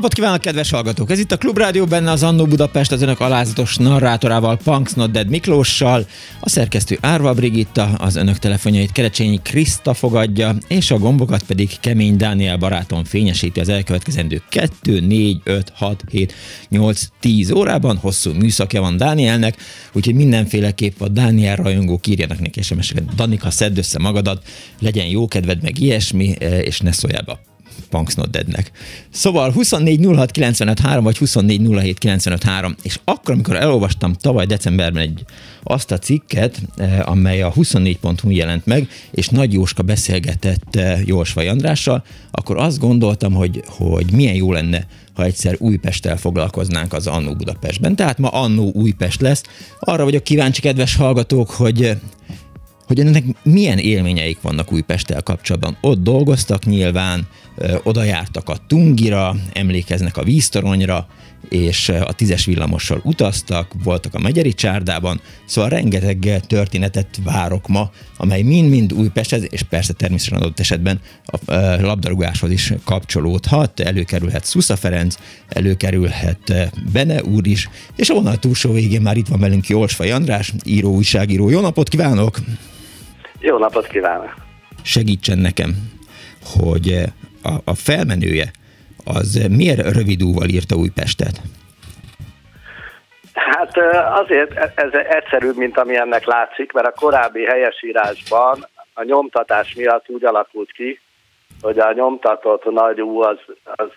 Napot kívánok, kedves hallgatók! Ez itt a Klubrádió, benne az Annó Budapest az önök alázatos narrátorával, Punks Not Dead Miklóssal, a szerkesztő Árva Brigitta, az önök telefonjait Kerecsényi Kriszta fogadja, és a gombokat pedig Kemény Dániel barátom fényesíti az elkövetkezendő 2, 4, 5, 6, 7, 8, 10 órában. Hosszú műszakja van Dánielnek, úgyhogy mindenféleképp a Dániel rajongók írjanak neki SMS-eket. Danika, szedd össze magadat, legyen jó kedved, meg ilyesmi, és ne szóljál be Punks Not Deadnek. Szóval 24 06 vagy 24 és akkor, amikor elolvastam tavaly decemberben egy azt a cikket, eh, amely a 24.hu jelent meg, és Nagy Jóska beszélgetett eh, Jósvai Andrással, akkor azt gondoltam, hogy, hogy milyen jó lenne, ha egyszer Újpesttel foglalkoznánk az Annó Budapestben. Tehát ma Annó Újpest lesz. Arra vagyok kíváncsi, kedves hallgatók, hogy hogy ennek milyen élményeik vannak Újpesttel kapcsolatban. Ott dolgoztak nyilván, oda jártak a Tungira, emlékeznek a víztoronyra, és a tízes villamossal utaztak, voltak a Megyeri csárdában, szóval rengeteg történetet várok ma, amely mind-mind Újpesthez, és persze természetesen adott esetben a labdarúgáshoz is kapcsolódhat, előkerülhet Szusza Ferenc, előkerülhet Bene úr is, és a vonal túlsó végén már itt van velünk Jolsfaj András, író, újságíró. Jó napot kívánok! Jó napot kívánok! Segítsen nekem, hogy a, a felmenője az miért rövidúval írta Újpestet? Hát azért e, ez egyszerűbb, mint ami ennek látszik, mert a korábbi helyesírásban a nyomtatás miatt úgy alakult ki, hogy a nyomtatott nagy ú az, az,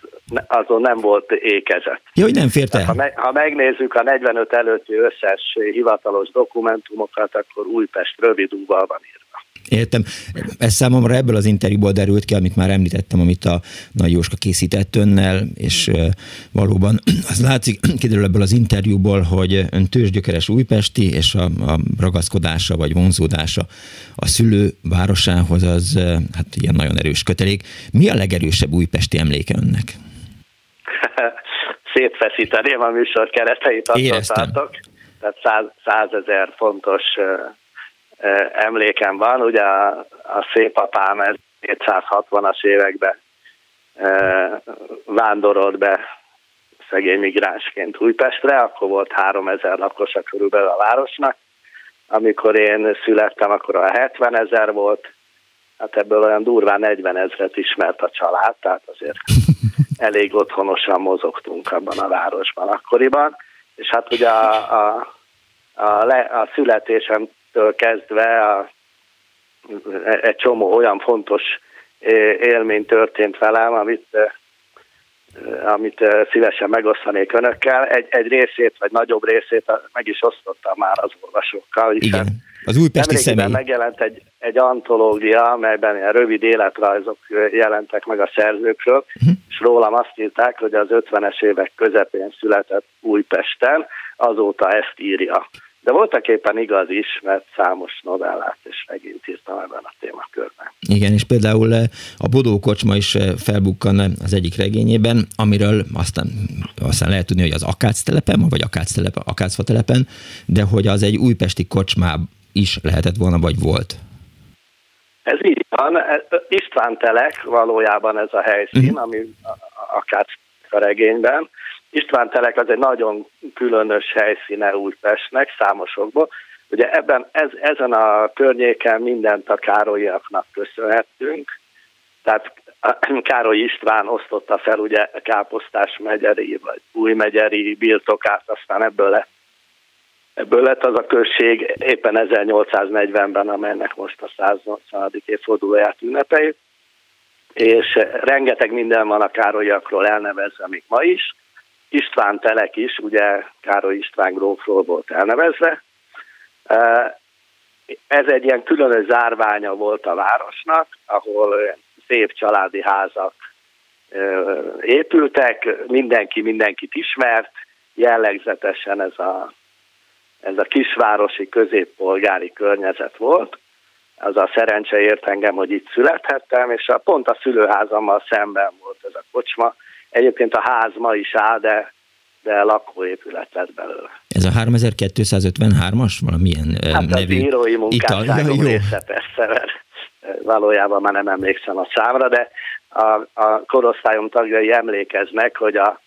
azon nem volt ékezet. Jó, hogy nem fért el. Ha, me, ha megnézzük a 45 előtti összes hivatalos dokumentumokat, akkor Újpest rövid úval van írva. Értem. Ez számomra ebből az interjúból derült ki, amit már említettem, amit a Nagy Jóska készített önnel, és valóban az látszik, kiderül ebből az interjúból, hogy ön tőzsgyökeres újpesti, és a, a ragaszkodása vagy vonzódása a szülő városához az hát ilyen nagyon erős kötelék. Mi a legerősebb újpesti emléke önnek? Szétfeszíteném a műsor kereteit, azt Tehát százezer fontos emlékem van, ugye a, a szép apám 260-as években vándorolt be szegény migránsként Újpestre, akkor volt 3000 lakosa körülbelül a városnak. Amikor én születtem, akkor a 70 ezer volt, hát ebből olyan durván 40 ezret ismert a család, tehát azért elég otthonosan mozogtunk abban a városban akkoriban. És hát ugye a, a, a, le, a születésem től kezdve a, egy csomó olyan fontos élmény történt velem, amit, amit szívesen megosztanék önökkel. Egy, egy részét, vagy nagyobb részét meg is osztottam már az olvasókkal. Igen, az újpesti személy. megjelent egy, egy antológia, amelyben ilyen rövid életrajzok jelentek meg a szerzőkről, uh-huh. és rólam azt írták, hogy az 50-es évek közepén született Újpesten, azóta ezt írja. De voltak éppen igaz is, mert számos novellát és megint írtam ebben a témakörben. Igen, és például eh, a Bodó Kocsma is eh, felbukkan az egyik regényében, amiről aztán, aztán lehet tudni, hogy az Akác telepen, vagy Akác telepen, Akácfa telepen, de hogy az egy újpesti kocsmá is lehetett volna, vagy volt. Ez így van. István telek valójában ez a helyszín, uh-huh. ami Akác a regényben, István telek az egy nagyon különös helyszíne Újpestnek, számosokból. Ugye ebben, ez, ezen a környéken mindent a Károlyiaknak köszönhettünk, tehát Károly István osztotta fel ugye Káposztás megyeri, vagy Új megyeri birtokát, aztán ebből lett Ebből lett az a község éppen 1840-ben, amelynek most a 180. évfordulóját ünnepeljük, és rengeteg minden van a Károlyiakról elnevezve még ma is. István Telek is, ugye Károly István grófról volt elnevezve. Ez egy ilyen különös zárványa volt a városnak, ahol szép családi házak épültek, mindenki mindenkit ismert, jellegzetesen ez a, ez a kisvárosi középpolgári környezet volt. Az a szerencse ért engem, hogy itt születhettem, és a, pont a szülőházammal szemben volt ez a kocsma. Egyébként a ház ma is áll, de, de lakóépület lett belőle. Ez a 3253-as valamilyen hát nevű? az írói munkásságom ja, része persze, mert valójában már nem emlékszem a számra, de a, a korosztályom tagjai emlékeznek, hogy a,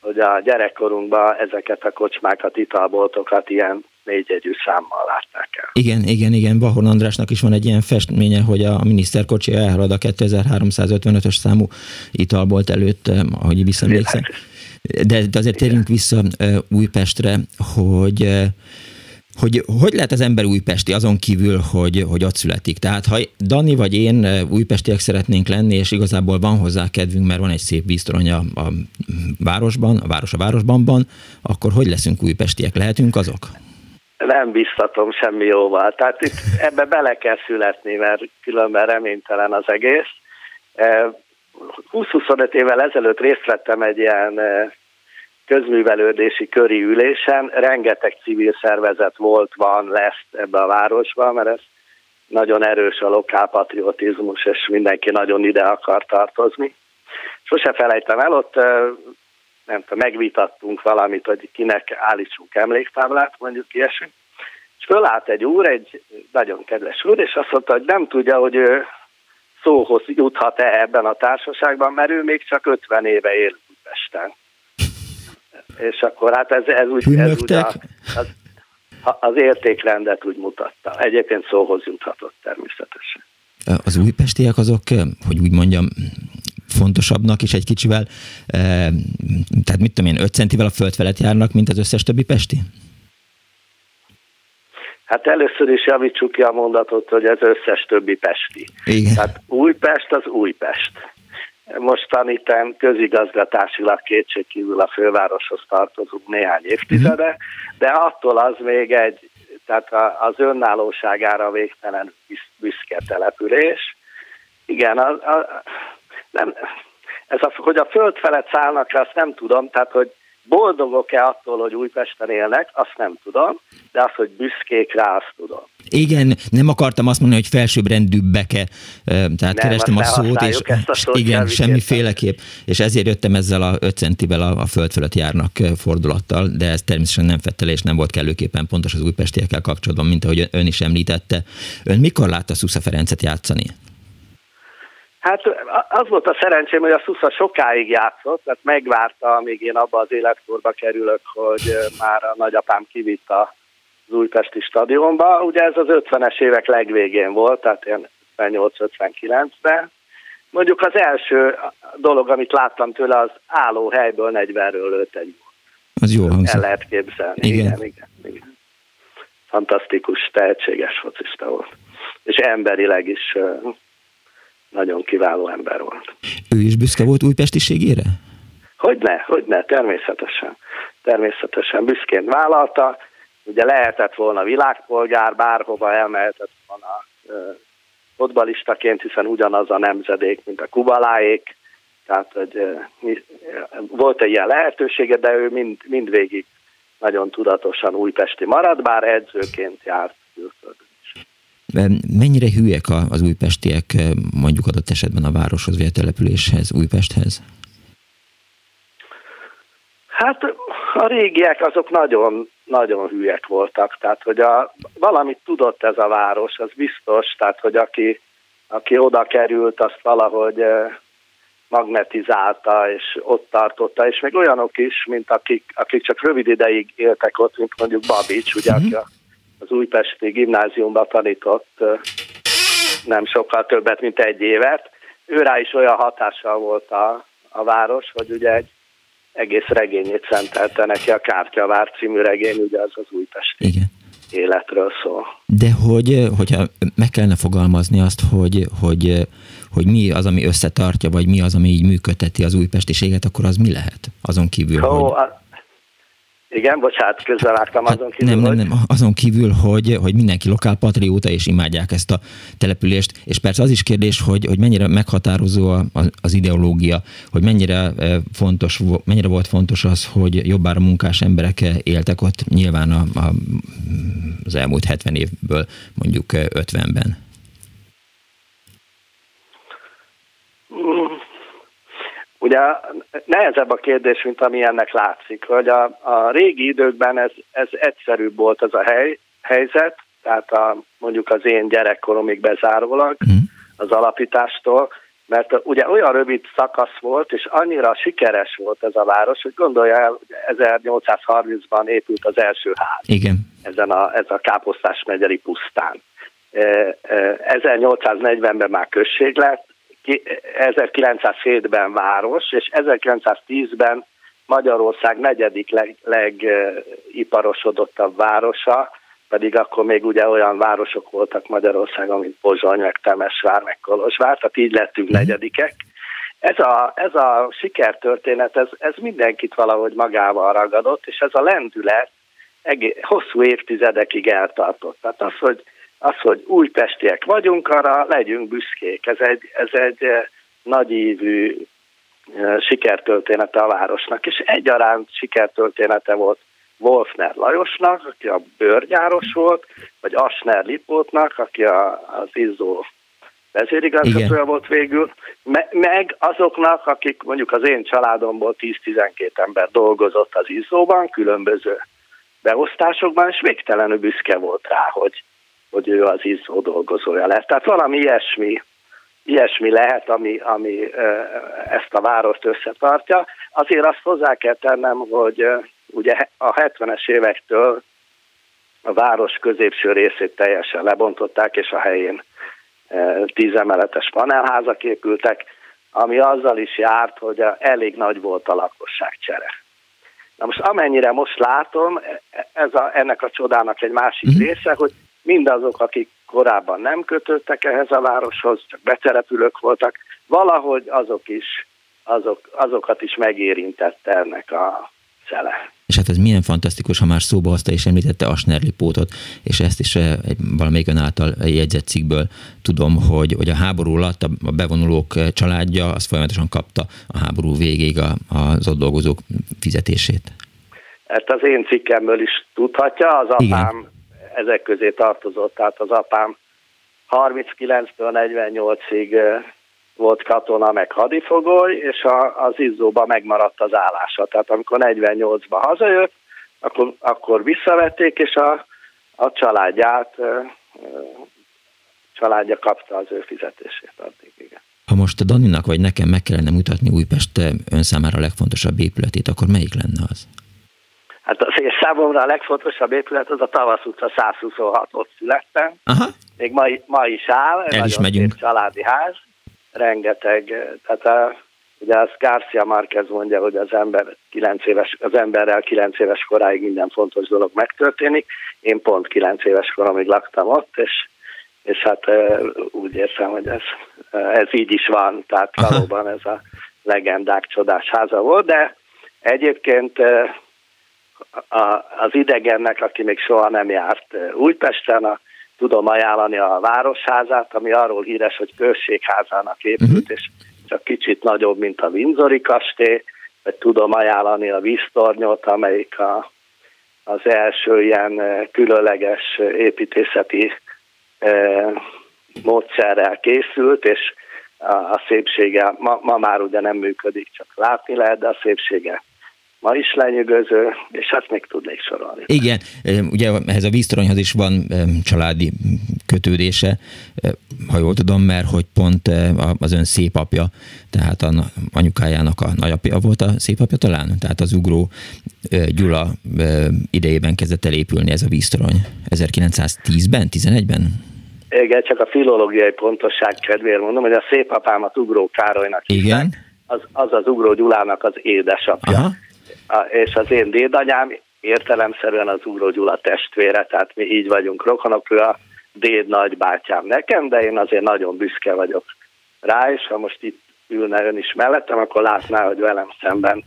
hogy a gyerekkorunkban ezeket a kocsmákat, italboltokat ilyen négyegyű számmal látták el. Igen, igen, igen. Bahon Andrásnak is van egy ilyen festménye, hogy a miniszterkocsi elhalad a 2355-ös számú italbolt előtt, ahogy visszaemlékszem. De, de azért térjünk vissza Újpestre, hogy hogy hogy lehet az ember újpesti azon kívül, hogy, hogy ott születik. Tehát ha Dani vagy én eh, újpestiek szeretnénk lenni, és igazából van hozzá kedvünk, mert van egy szép víztorony a, a városban, a város a városbanban, akkor hogy leszünk újpestiek? Lehetünk azok? Nem biztatom semmi jóval. Tehát itt ebbe bele kell születni, mert különben reménytelen az egész. 20-25 eh, évvel ezelőtt részt vettem egy ilyen eh, közművelődési köri ülésen rengeteg civil szervezet volt, van, lesz ebbe a városba, mert ez nagyon erős a lokálpatriotizmus, és mindenki nagyon ide akar tartozni. Sose felejtem el, ott nem tudom, megvitattunk valamit, hogy kinek állítsunk emléktáblát, mondjuk ilyesmi. És fölállt egy úr, egy nagyon kedves úr, és azt mondta, hogy nem tudja, hogy ő szóhoz juthat-e ebben a társaságban, mert ő még csak 50 éve él Pesten és akkor hát ez, ez úgy, ez úgy a, az, az értékrendet úgy mutatta. Egyébként szóhoz juthatott természetesen. Az újpestiek azok, hogy úgy mondjam, fontosabbnak, és egy kicsivel, tehát mit tudom én, 5 centivel a föld felett járnak, mint az összes többi pesti? Hát először is javítsuk ki a mondatot, hogy ez összes többi pesti. Igen. Tehát Újpest az Újpest mostaniten közigazgatásilag kétségkívül a fővároshoz tartozunk néhány évtizede, de attól az még egy, tehát az önállóságára végtelen büszke település. Igen, a, a, nem, ez a, hogy a föld felett szállnak le, azt nem tudom, tehát hogy boldogok-e attól, hogy Újpesten élnek, azt nem tudom, de az, hogy büszkék rá, azt tudom. Igen, nem akartam azt mondani, hogy felsőbbrendűbbeke, tehát nem, kerestem a szót, és a igen, semmiféleképp, és ezért jöttem ezzel a 5 centivel a, a föld fölött járnak fordulattal, de ez természetesen nem fettel, és nem volt kellőképpen pontos az újpestiekkel kapcsolatban, mint ahogy ön is említette. Ön mikor látta Szusza Ferencet játszani? Hát az volt a szerencsém, hogy a Szusza sokáig játszott, tehát megvárta, amíg én abba az életkorba kerülök, hogy már a nagyapám kivitt az újpesti stadionba. Ugye ez az 50-es évek legvégén volt, tehát ilyen 58-59-ben. Mondjuk az első dolog, amit láttam tőle, az álló helyből 40-ről lőtt egy Az jó hangzik. El lehet képzelni. Igen. igen, igen, igen. Fantasztikus, tehetséges focista volt. És emberileg is nagyon kiváló ember volt. Ő is büszke volt újpestiségére? Hogyne, hogyne, természetesen. Természetesen büszkén vállalta. Ugye lehetett volna világpolgár, bárhova elmehetett volna fotbalistaként, hiszen ugyanaz a nemzedék, mint a kubaláék. Tehát, hogy volt egy ilyen lehetősége, de ő mind, mindvégig nagyon tudatosan újpesti marad, bár edzőként járt külföldön. Mennyire hülyek az újpestiek mondjuk adott esetben a városhoz vagy a településhez, Újpesthez? Hát a régiek azok nagyon, nagyon hülyek voltak, tehát hogy a, valamit tudott ez a város, az biztos, tehát hogy aki, aki oda került, azt valahogy magnetizálta, és ott tartotta, és még olyanok is, mint akik, akik csak rövid ideig éltek ott, mint mondjuk Babics, ugye, uh-huh. aki a az újpesti gimnáziumban tanított nem sokkal többet, mint egy évet. Ő rá is olyan hatással volt a, a város, hogy ugye egy, egész regényét szentelte neki, a Kártyavár című regény, ugye az az újpesti Igen. életről szól. De hogy, hogyha meg kellene fogalmazni azt, hogy, hogy, hogy mi az, ami összetartja, vagy mi az, ami így működteti az újpestiséget, akkor az mi lehet? Azon kívül, Ó, hogy... a, igen, bocsánat, közben láttam Hát azon kívül, nem, nem, nem, azon kívül, hogy, hogy mindenki lokálpatrióta és imádják ezt a települést, és persze az is kérdés, hogy, hogy mennyire meghatározó az ideológia, hogy mennyire eh, fontos, mennyire volt fontos az, hogy jobbára munkás emberek eh, éltek ott nyilván a, a, az elmúlt 70 évből mondjuk eh, 50-ben. Mm. Ugye nehezebb a kérdés, mint ami ennek látszik, hogy a, a régi időkben ez, ez egyszerűbb volt az a hely, helyzet, tehát a, mondjuk az én gyerekkoromig bezárólag Mm. az alapítástól, mert ugye olyan rövid szakasz volt, és annyira sikeres volt ez a város, hogy gondolja el, hogy 1830-ban épült az első ház Igen. ezen a, ez a Káposztás megyeri pusztán. E, e, 1840-ben már község lett, 1907-ben város, és 1910-ben Magyarország negyedik leg, legiparosodottabb városa, pedig akkor még ugye olyan városok voltak Magyarországon, mint Pozsony, meg Temesvár, meg Kolozsvár, tehát így lettünk negyedikek. Ez a, ez a sikertörténet, ez, ez mindenkit valahogy magával ragadott, és ez a lendület egész, hosszú évtizedekig eltartott. Tehát az, hogy, az, hogy újpestiek vagyunk, arra legyünk büszkék. Ez egy, ez egy eh, nagyívű eh, sikertörténete a városnak, és egyaránt sikertörténete volt Wolfner Lajosnak, aki a bőrgyáros volt, vagy Asner Lipótnak, aki a, az izzó vezérigazgatója volt végül, me- meg azoknak, akik mondjuk az én családomból 10-12 ember dolgozott az izzóban, különböző beosztásokban, és végtelenül büszke volt rá, hogy, hogy ő az izzó dolgozója lesz. Tehát valami ilyesmi, ilyesmi lehet, ami, ami ezt a várost összetartja. Azért azt hozzá kell tennem, hogy ugye a 70-es évektől a város középső részét teljesen lebontották, és a helyén tízemeletes panelházak épültek, ami azzal is járt, hogy elég nagy volt a lakosságcsere. Na most amennyire most látom, e- ez a, ennek a csodának egy másik Mhm. része, hogy mindazok, akik korábban nem kötődtek ehhez a városhoz, csak beterepülők voltak, valahogy azok is, azok, azokat is megérintette ennek a szele. És hát ez milyen fantasztikus, ha már szóba hozta és említette Asnerli pótot, és ezt is eh, egy, valamelyik ön által jegyzett cikkből tudom, hogy, hogy a háború alatt a bevonulók eh, családja az folyamatosan kapta a háború végéig a, az ott dolgozók fizetését. Ezt az én cikkemből is tudhatja, az Igen. Ezek közé tartozott, tehát az apám 39-től 48-ig eh, volt katona, meg hadifogoly, és a, az izzóban megmaradt az állása. Tehát amikor 48-ban hazajött, akkor, akkor visszavették, és a, a családját, családja kapta az ő fizetését addig, igen. Ha most a Daninak vagy nekem meg kellene mutatni Újpest ön számára a legfontosabb épületét, akkor melyik lenne az? Hát az és számomra a legfontosabb épület az a Tavasz utca 126, ott születtem. Aha, Még ma, ma is áll, is nagyon megyünk. családi ház, rengeteg, eh, tehát a, ugye az Garcia Márquez mondja, hogy az ember 9 éves, az emberrel 9 éves koráig minden fontos dolog megtörténik. Én pont 9 éves koromig laktam ott, és, és hát eh, úgy érzem, hogy ez, eh, ez így is van, tehát Aha. valóban ez a legendák csodás háza volt, de egyébként eh, az idegennek, aki még soha nem járt eh, Újpesten, a, tudom ajánlani a Városházát, ami arról híres, hogy községházának épült, Mhm. és csak kicsit nagyobb, mint a Windsori kastély, vagy tudom ajánlani a víztornyot, amelyik a, az első ilyen eh, különleges építészeti eh, módszerrel készült, és a, a szépsége ma, ma már ugye nem működik, csak látni lehet, de a szépsége ma is lenyűgöző, és hát még tudnék sorolni. igen, ugye ehhez a víztoronyhoz is van családi kötődése, ha jól tudom, mert hogy pont az ön szépapja, tehát a na- anyukájának a nagyapja volt a szépapja talán, tehát az ugró Gyula idejében kezdett el épülni ez a víztorony. 1910-ben, 11-ben? Igen, csak a filológiai pontosság kedvéért mondom, hogy a szép apámat Ugró Károlynak Igen. hívták. Az, az az Ugró Gyulának az édesapja. Aha. És az én dédanyám értelemszerűen az Úró Gyula testvére, tehát mi így vagyunk rokonok, ő a déd nagybátyám nekem, de én azért nagyon büszke vagyok rá, és ha most itt ülne ön is mellettem, akkor látná, hogy velem szemben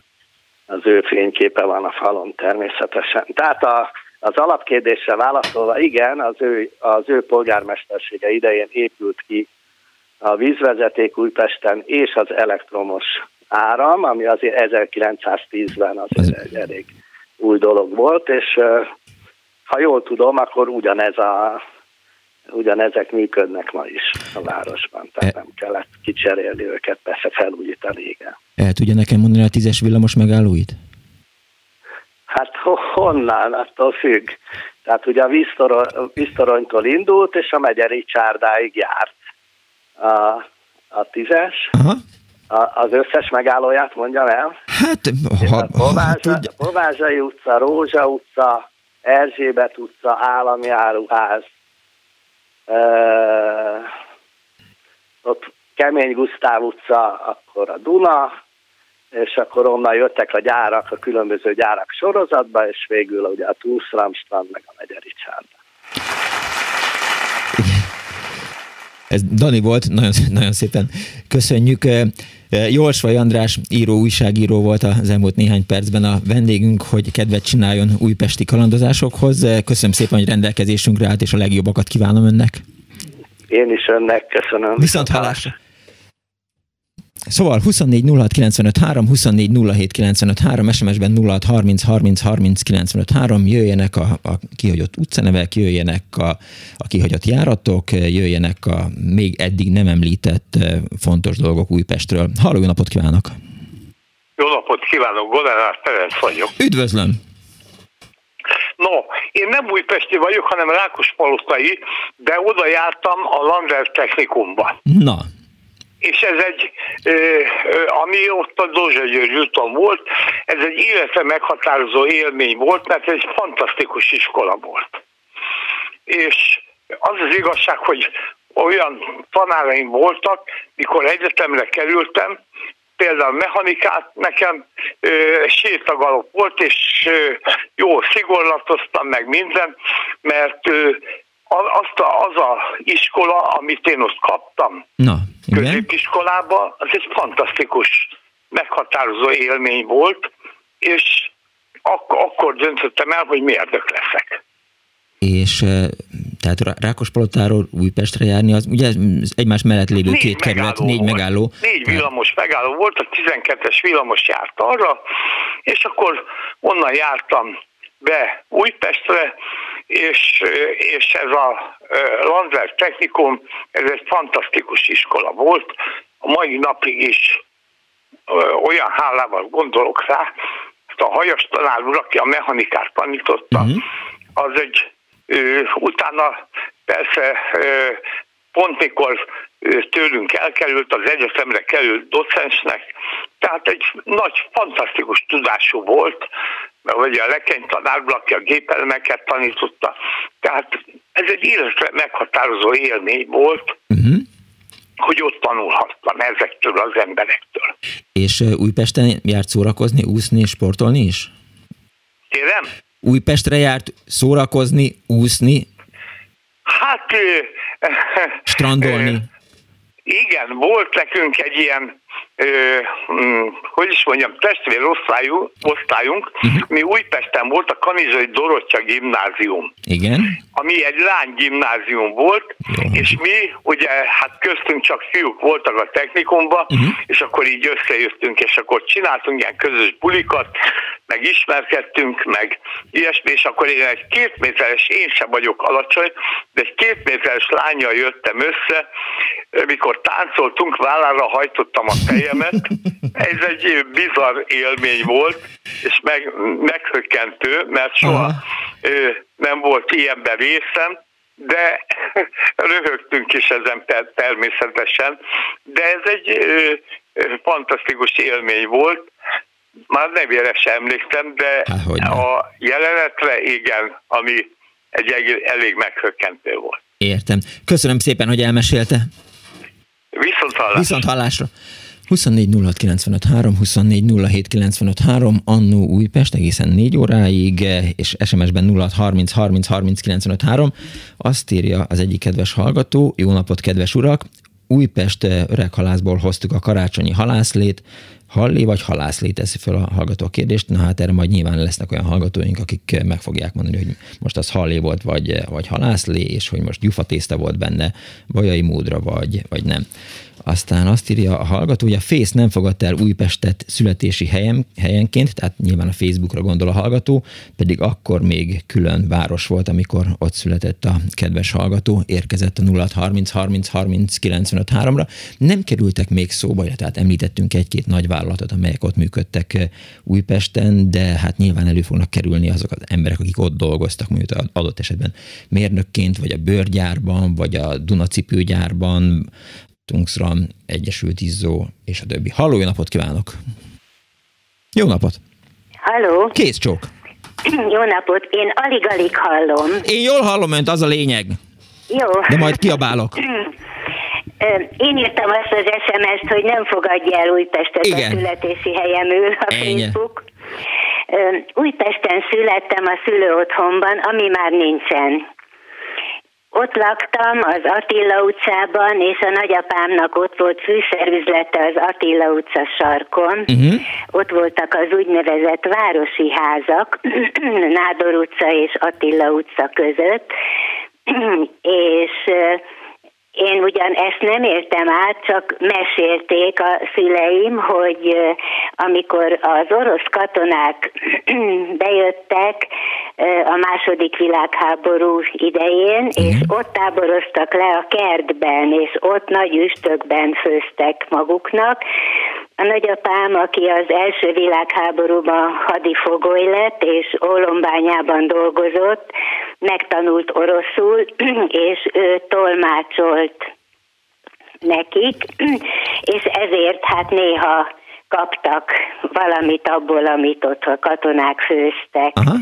az ő fényképe van a falon természetesen. Tehát a, az alapkérdésre válaszolva, igen, az ő, az ő polgármestersége idején épült ki a vízvezeték Újpesten és az elektromos áram, ami azért 1910-ben azért egy elég új dolog volt, és ha jól tudom, akkor ugyanez a, ugyanezek működnek ma is a városban, tehát e- nem kellett kicserélni őket, persze felújítani, igen. El tudja nekem mondani a tízes villamos megállóit? Hát honnan? Attól függ. Tehát ugye a víztoronytól indult, és a Megyeri csárdáig járt a, a tízes. Aha. Az összes megállóját mondjam el. Hát, ha, ha Bovázsai utca, Rózsa utca, Erzsébet utca, Állami Áruház, e, ott Kemény Gusztáv utca, akkor a Duna, és akkor onnan jöttek a gyárak, a különböző gyárak sorozatba, és végül ugye a Túlszramstrand, meg a Megyeri Csárda. Ez Dani volt, nagyon, nagyon szépen köszönjük. Jolsvai András író, újságíró volt az elmúlt néhány percben a vendégünk, hogy kedvet csináljon újpesti kalandozásokhoz. Köszönöm szépen, hogy rendelkezésünkre állt, és a legjobbakat kívánom önnek. Én is önnek köszönöm. Viszont hallásra. Szóval 24 06 95 3, 24 07 95 3, SMS-ben 06 30 30 30 95 3, jöjjenek a, a kihagyott utcanevek, jöjjenek a, a kihagyott járatok, jöjjenek a még eddig nem említett eh, fontos dolgok Újpestről. Halló, jó napot kívánok! Jó napot kívánok, Godánás Ferenc vagyok. Üdvözlöm! No, én nem újpesti vagyok, hanem Rákospalotai, de oda jártam a Lander technikumban. Na, és ez egy, ami ott a Dózsa György úton volt, ez egy életre meghatározó élmény volt, mert egy fantasztikus iskola volt. És az az igazság, hogy olyan tanáraim voltak, mikor egyetemre kerültem, például mechanikát nekem ö, sétagalop volt, és ö, jó szigorlatoztam meg minden, mert ö, azt a, az a iskola, amit én ott kaptam, Na, igen. középiskolába, az egy fantasztikus, meghatározó élmény volt, és ak- akkor döntöttem el, hogy mérdök leszek. És tehát Rákospalotáról Újpestre járni, az ugye egymás mellett lévő négy két kerület, négy volt. megálló. Négy villamos megálló volt, a 12-es villamos járt arra, és akkor onnan jártam be Újpestre, és, és ez a Landler Technikum, ez egy fantasztikus iskola volt, a mai napig is olyan hálával gondolok rá, a hajas tanár úr, aki a mechanikát tanította, uh-huh. az egy, utána persze pont mikor tőlünk elkerült, az egyetemre került docensnek, tehát egy nagy, fantasztikus tudású volt, vagy a lekeny tanár, aki a gépelemeket tanította. Tehát ez egy életre meghatározó élmény volt, uh-huh. hogy ott tanulhattam ezektől az emberektől. És Újpesten járt szórakozni, úszni, sportolni is? Kérem? Újpestre járt szórakozni, úszni? Hát... Strandolni? Igen, volt nekünk egy ilyen hogy is mondjam, testvér osztályú, osztályunk, uh-huh. mi Újpesten volt a Kanizsai Dorottya gimnázium. Igen. Ami egy gimnázium volt, Jó. és mi, ugye, hát köztünk csak fiúk voltak a technikumban, uh-huh. és akkor így összejöttünk, és akkor csináltunk ilyen közös bulikat, meg ismerkedtünk, meg ilyesmi, és akkor én egy két méteres, én sem vagyok alacsony, de egy két méteres lányjal jöttem össze, mikor táncoltunk, vállára hajtottam a fejemet. Ez egy bizarr élmény volt, és meg, meghökkentő, mert soha ö, nem volt ilyenben részem, de röhögtünk is ezen természetesen, de ez egy fantasztikus élmény volt, már nevére sem emlékszem, de Há, a jelenetre igen, ami egy elég meghökkentő volt. Értem. Köszönöm szépen, hogy elmesélte. Viszont hallásra. Viszont hallásra. 24 24 Annó Újpest egészen 4 óráig, és SMS-ben 06 30 30 30 Azt írja az egyik kedves hallgató, jó napot kedves urak, Újpest öreghalászból hoztuk a karácsonyi halászlét, Hallé vagy halászlé teszi fel a hallgató a kérdést, na hát erre majd nyilván lesznek olyan hallgatóink, akik meg fogják mondani, hogy most az hallé volt, vagy, vagy halászlé, és hogy most gyufatészta volt benne, bajai módra, vagy, vagy nem. Aztán azt írja a hallgató, hogy a Face nem fogadta el Újpestet születési helyen, helyenként, tehát nyilván a Facebookra gondol a hallgató, pedig akkor még külön város volt, amikor ott született a kedves hallgató, érkezett a 0 30 30 30 95 3-ra. Nem kerültek még szóba, tehát említettünk egy-két nagy vállalatot, amelyek ott működtek eh, Újpesten, de hát nyilván elő fognak kerülni azok az emberek, akik ott dolgoztak, mondjuk adott esetben mérnökként, vagy a bőrgyárban, vagy a Dunacipőgyárban, Tungsram, Egyesült Izzó és a többi. Halló, jó napot kívánok! Jó napot! Halló! Kész csók! Jó napot! Én alig-alig hallom. Én jól hallom önt, az a lényeg. Jó. De majd kiabálok. Én írtam azt az SMS-t, hogy nem fogadja el Újpestet Igen. a születési helyemül a Ennyi. Facebook. Újpesten születtem a szülőotthonban, ami már nincsen. Ott laktam az Attila utcában, és a nagyapámnak ott volt fűszerüzlete az Attila utca sarkon. Uh-huh. Ott voltak az úgynevezett városi házak, Nádor utca és Attila utca között, és én ugyan ezt nem értem át, csak mesélték a szüleim, hogy amikor az orosz katonák bejöttek a második világháború idején, és ott táboroztak le a kertben, és ott nagy üstökben főztek maguknak, a nagyapám, aki az első világháborúban hadifogoly lett, és Olombányában dolgozott, megtanult oroszul, és ő tolmácsolt nekik, és ezért hát néha kaptak valamit abból, amit ott a katonák főztek. Aha.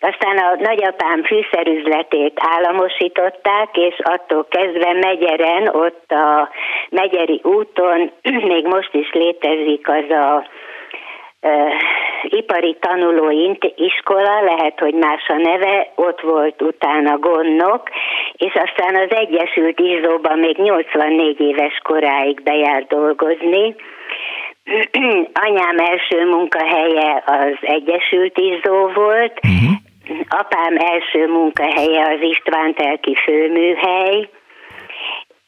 Aztán a nagyapám fűszerüzletét államosították, és attól kezdve Megyeren, ott a Megyeri úton még most is létezik az a uh, ipari tanuló iskola, lehet, hogy más a neve, ott volt utána gondnok, és aztán az Egyesült Izzóban még 84 éves koráig bejár dolgozni. Anyám első munkahelye az Egyesült Izzó volt, uh-huh apám első munkahelye az István Telki főműhely,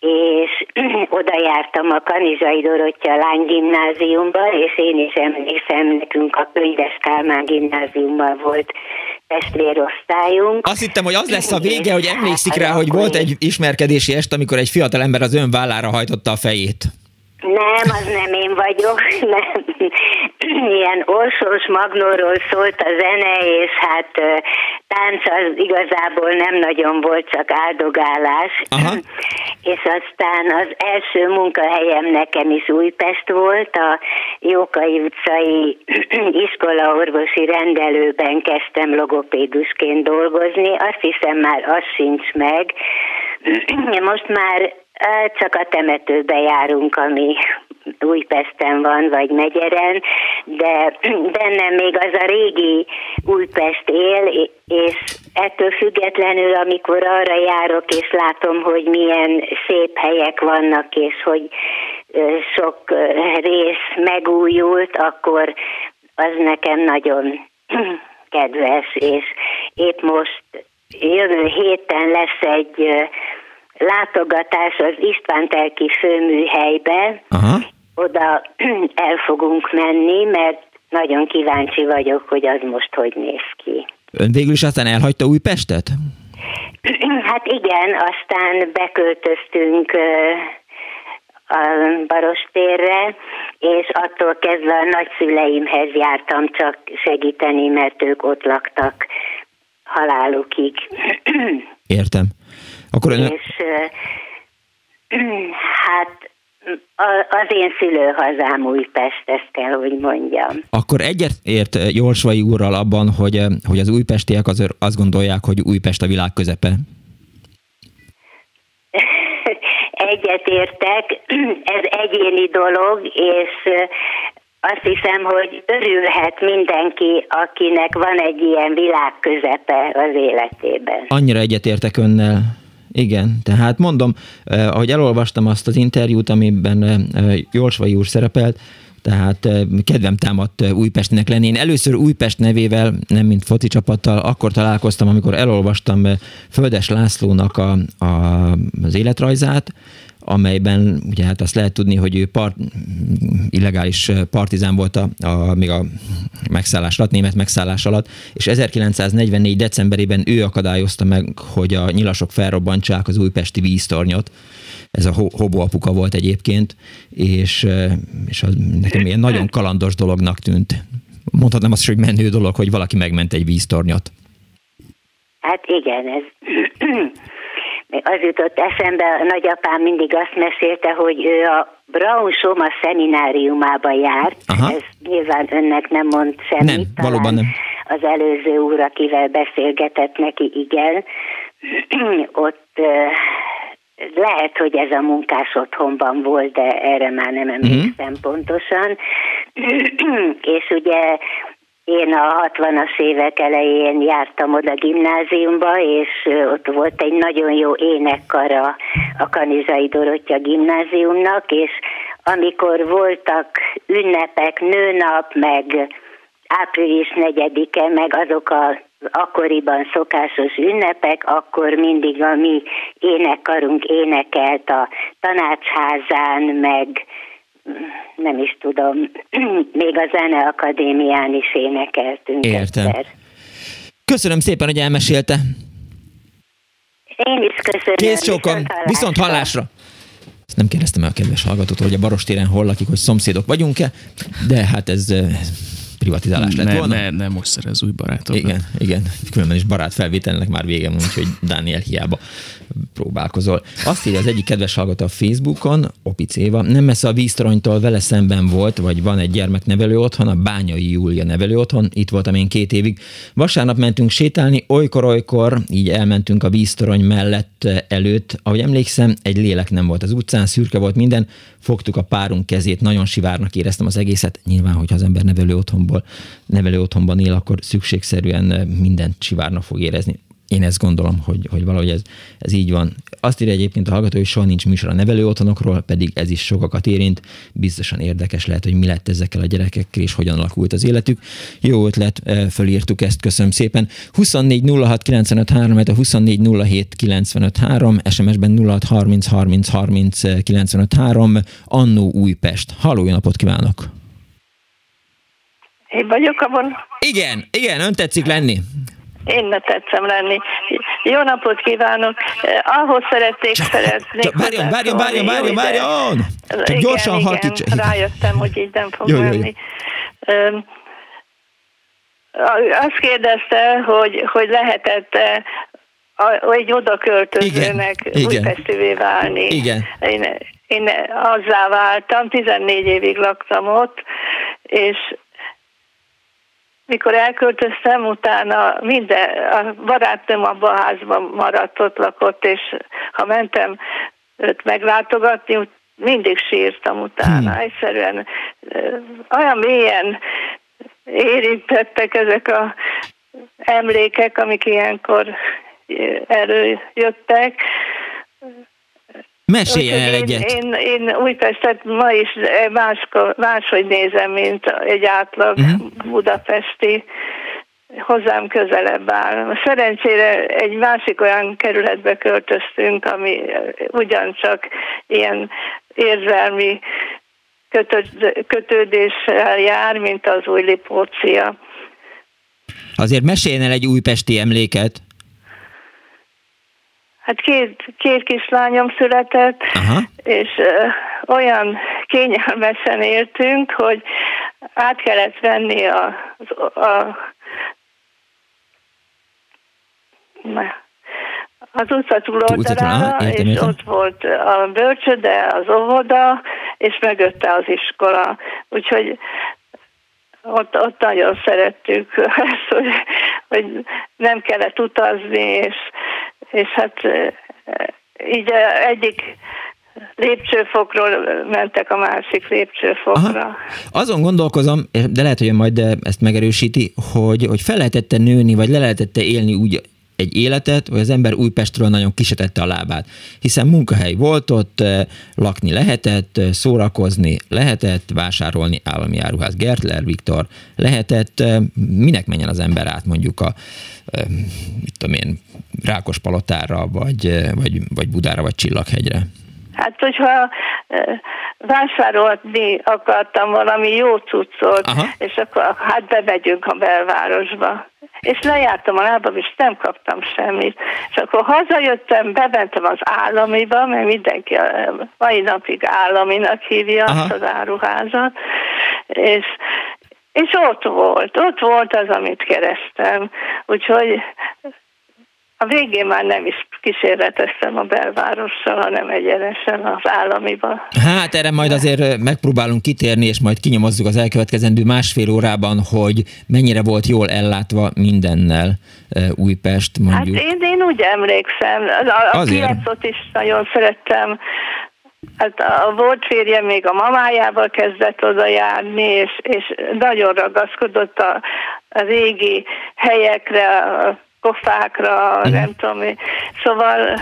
és oda jártam a Kanizsai Dorottya Lány gimnáziumba, és én is emlékszem, nekünk a Könyves Kálmán gimnáziumban volt testvérosztályunk. Azt hittem, hogy az lesz a vége, hogy emlékszik rá, hogy volt egy ismerkedési est, amikor egy fiatal ember az ön vállára hajtotta a fejét. Nem, az nem én vagyok, nem. Ilyen orsós magnóról szólt a zene, és hát tánc az igazából nem nagyon volt, csak áldogálás. Aha. És aztán az első munkahelyem nekem is Újpest volt, a Jókai utcai iskola orvosi rendelőben kezdtem logopédusként dolgozni, azt hiszem már az sincs meg. Most már csak a temetőbe járunk, ami Újpesten van, vagy Megyeren, de bennem még az a régi Újpest él, és ettől függetlenül, amikor arra járok, és látom, hogy milyen szép helyek vannak, és hogy sok rész megújult, akkor az nekem nagyon kedves, és épp most jövő héten lesz egy látogatás az István Telki főműhelybe. Aha. Oda el fogunk menni, mert nagyon kíváncsi vagyok, hogy az most hogy néz ki. Ön végül is aztán elhagyta Újpestet? Hát igen, aztán beköltöztünk a Barostérre, és attól kezdve a nagyszüleimhez jártam csak segíteni, mert ők ott laktak halálukig. Értem. Akkor ön... És hát az én szülőhazám Újpest, ezt kell, hogy mondjam. Akkor egyet ért Jorsvai úrral abban, hogy, hogy az újpestiek az, azt gondolják, hogy Újpest a világ közepe? egyetértek, ez egyéni dolog, és azt hiszem, hogy örülhet mindenki, akinek van egy ilyen világközepe az életében. Annyira egyetértek önnel. Igen, tehát mondom, eh, ahogy elolvastam azt az interjút, amiben eh, Jolsvai úr szerepelt, tehát eh, kedvem támadt Újpestnek lenni. Én először Újpest nevével, nem mint foci csapattal, akkor találkoztam, amikor elolvastam Földes Lászlónak a, a, az életrajzát, amelyben ugye hát azt lehet tudni, hogy ő part, illegális partizán volt a, a, még a megszállás alatt, német megszállás alatt, és 1944. decemberében ő akadályozta meg, hogy a nyilasok felrobbantsák az újpesti víztornyot. Ez a hobo apuka volt egyébként, és, és az nekem ilyen nagyon kalandos dolognak tűnt. Mondhatnám azt, hogy menő dolog, hogy valaki megment egy víztornyot. Hát igen, ez az jutott eszembe, a nagyapám mindig azt mesélte, hogy ő a Braun Soma szemináriumába járt. Aha. Ez nyilván önnek nem mond semmit. Nem, valóban nem. Az előző úr, akivel beszélgetett neki, igen. Ott lehet, hogy ez a munkás otthonban volt, de erre már nem emlékszem uh-huh. pontosan. és ugye én a 60-as évek elején jártam oda gimnáziumba, és ott volt egy nagyon jó énekkar a, Kanizai Dorottya gimnáziumnak, és amikor voltak ünnepek, nőnap, meg április 4-e, meg azok a akkoriban szokásos ünnepek, akkor mindig a mi énekkarunk énekelt a tanácsházán, meg nem is tudom, még a Zeneakadémián is énekeltünk Értem. Egyszer. Köszönöm szépen, hogy elmesélte. Én is köszönöm. Kész csókom, viszont, viszont hallásra. Ezt nem kérdeztem el a kedves hallgatótól, hogy a Barostéren hol lakik, hogy szomszédok vagyunk-e, de hát ez, ez privatizálás lett ne, volna. Ne, ne most szerez új barátot. Igen, igen. Különben is barát felvételnek már vége van, úgyhogy Dániel hiába próbálkozol. Azt írja az egyik kedves hallgató a Facebookon, Opic Éva, nem messze a víztoronytól vele szemben volt, vagy van egy gyermeknevelő otthon, a Bányai Júlia nevelő otthon, itt voltam én két évig. Vasárnap mentünk sétálni, olykor-olykor, így elmentünk a víztorony mellett előtt. Ahogy emlékszem, egy lélek nem volt az utcán, szürke volt minden, fogtuk a párunk kezét, nagyon sivárnak éreztem az egészet. Nyilván, hogyha az ember nevelő otthonból, nevelő otthonban él, akkor szükségszerűen mindent sivárnak fog érezni én ezt gondolom, hogy, hogy valahogy ez, ez így van. Azt írja egyébként a hallgató, hogy soha nincs műsor a nevelő otthonokról, pedig ez is sokakat érint. Biztosan érdekes lehet, hogy mi lett ezekkel a gyerekekkel, és hogyan alakult az életük. Jó ötlet, eh, fölírtuk ezt, köszönöm szépen. 24 06 95 3, a 24 07 95 3, SMS-ben 06 30 30 30 95 3, Annó Újpest. Halló, jó napot kívánok! Én vagyok abban. Igen, igen, ön tetszik lenni. Én ne tetszem lenni. Jó napot kívánok! Eh, ahhoz szeretnék csak, szeretni. Csak várjon, várjon, várjon, várjon, várjon! Csak igen, gyorsan igen, halkíts. Rájöttem, hogy így nem fog jó, menni. Jó, jó. Azt kérdezte, hogy, hogy lehetett-e egy oda költözőnek újpestővé válni. Igen. Én, én azzá váltam, 14 évig laktam ott, és mikor elköltöztem, utána minden, a barátnőm abban a házban maradt, ott lakott, és ha mentem őt meglátogatni, mindig sírtam utána. Hmm. Egyszerűen olyan mélyen érintettek ezek a emlékek, amik ilyenkor előjöttek, Meséljen el egyet. Én, én, én Újpestet ma is más, máshogy nézem, mint egy átlag uh-huh. budapesti hozzám közelebb áll. Szerencsére egy másik olyan kerületbe költöztünk, ami ugyancsak ilyen érzelmi kötődéssel jár, mint az új Lipócia. Azért meséljen el egy újpesti emléket. Hát két, két kislányom született, Aha. és uh, olyan kényelmesen éltünk, hogy át kellett venni a, a, a az utca túloldalára, és értem. ott volt a bölcsöde, az óvoda, és mögötte az iskola. Úgyhogy ott, ott nagyon szerettük ezt, hogy, hogy nem kellett utazni, és és hát így egyik lépcsőfokról mentek a másik lépcsőfokra. Aha. Azon gondolkozom, de lehet, hogy majd ezt megerősíti, hogy, hogy fel lehetette nőni, vagy le lehetette élni úgy egy életet, hogy az ember Újpestről nagyon kisetette a lábát. Hiszen munkahely volt ott, eh, lakni lehetett, eh, szórakozni lehetett, vásárolni állami áruház Gertler Viktor lehetett, eh, minek menjen az ember át mondjuk a mit tudom én, Rákospalotára, vagy, vagy, vagy Budára, vagy Csillaghegyre. Hát, hogyha vásárolni akartam valami jó cuccot, Aha. és akkor hát bemegyünk a belvárosba. És lejártam a lábam, és nem kaptam semmit. És akkor hazajöttem, bementem az államiba, mert mindenki a mai napig államinak hívja Aha. azt az áruházat, és és ott volt, ott volt az, amit kerestem. Úgyhogy a végén már nem is kísérleteztem a belvárossal, hanem egyenesen az államiba. Hát erre majd azért megpróbálunk kitérni, és majd kinyomozzuk az elkövetkezendő másfél órában, hogy mennyire volt jól ellátva mindennel Újpest, mondjuk. Hát én, én úgy emlékszem, a, a piacot is nagyon szerettem, Hát a volt férje még a mamájával kezdett oda járni, és, és nagyon ragaszkodott a, a régi helyekre, a kofákra, uh-huh. nem tudom mi. Szóval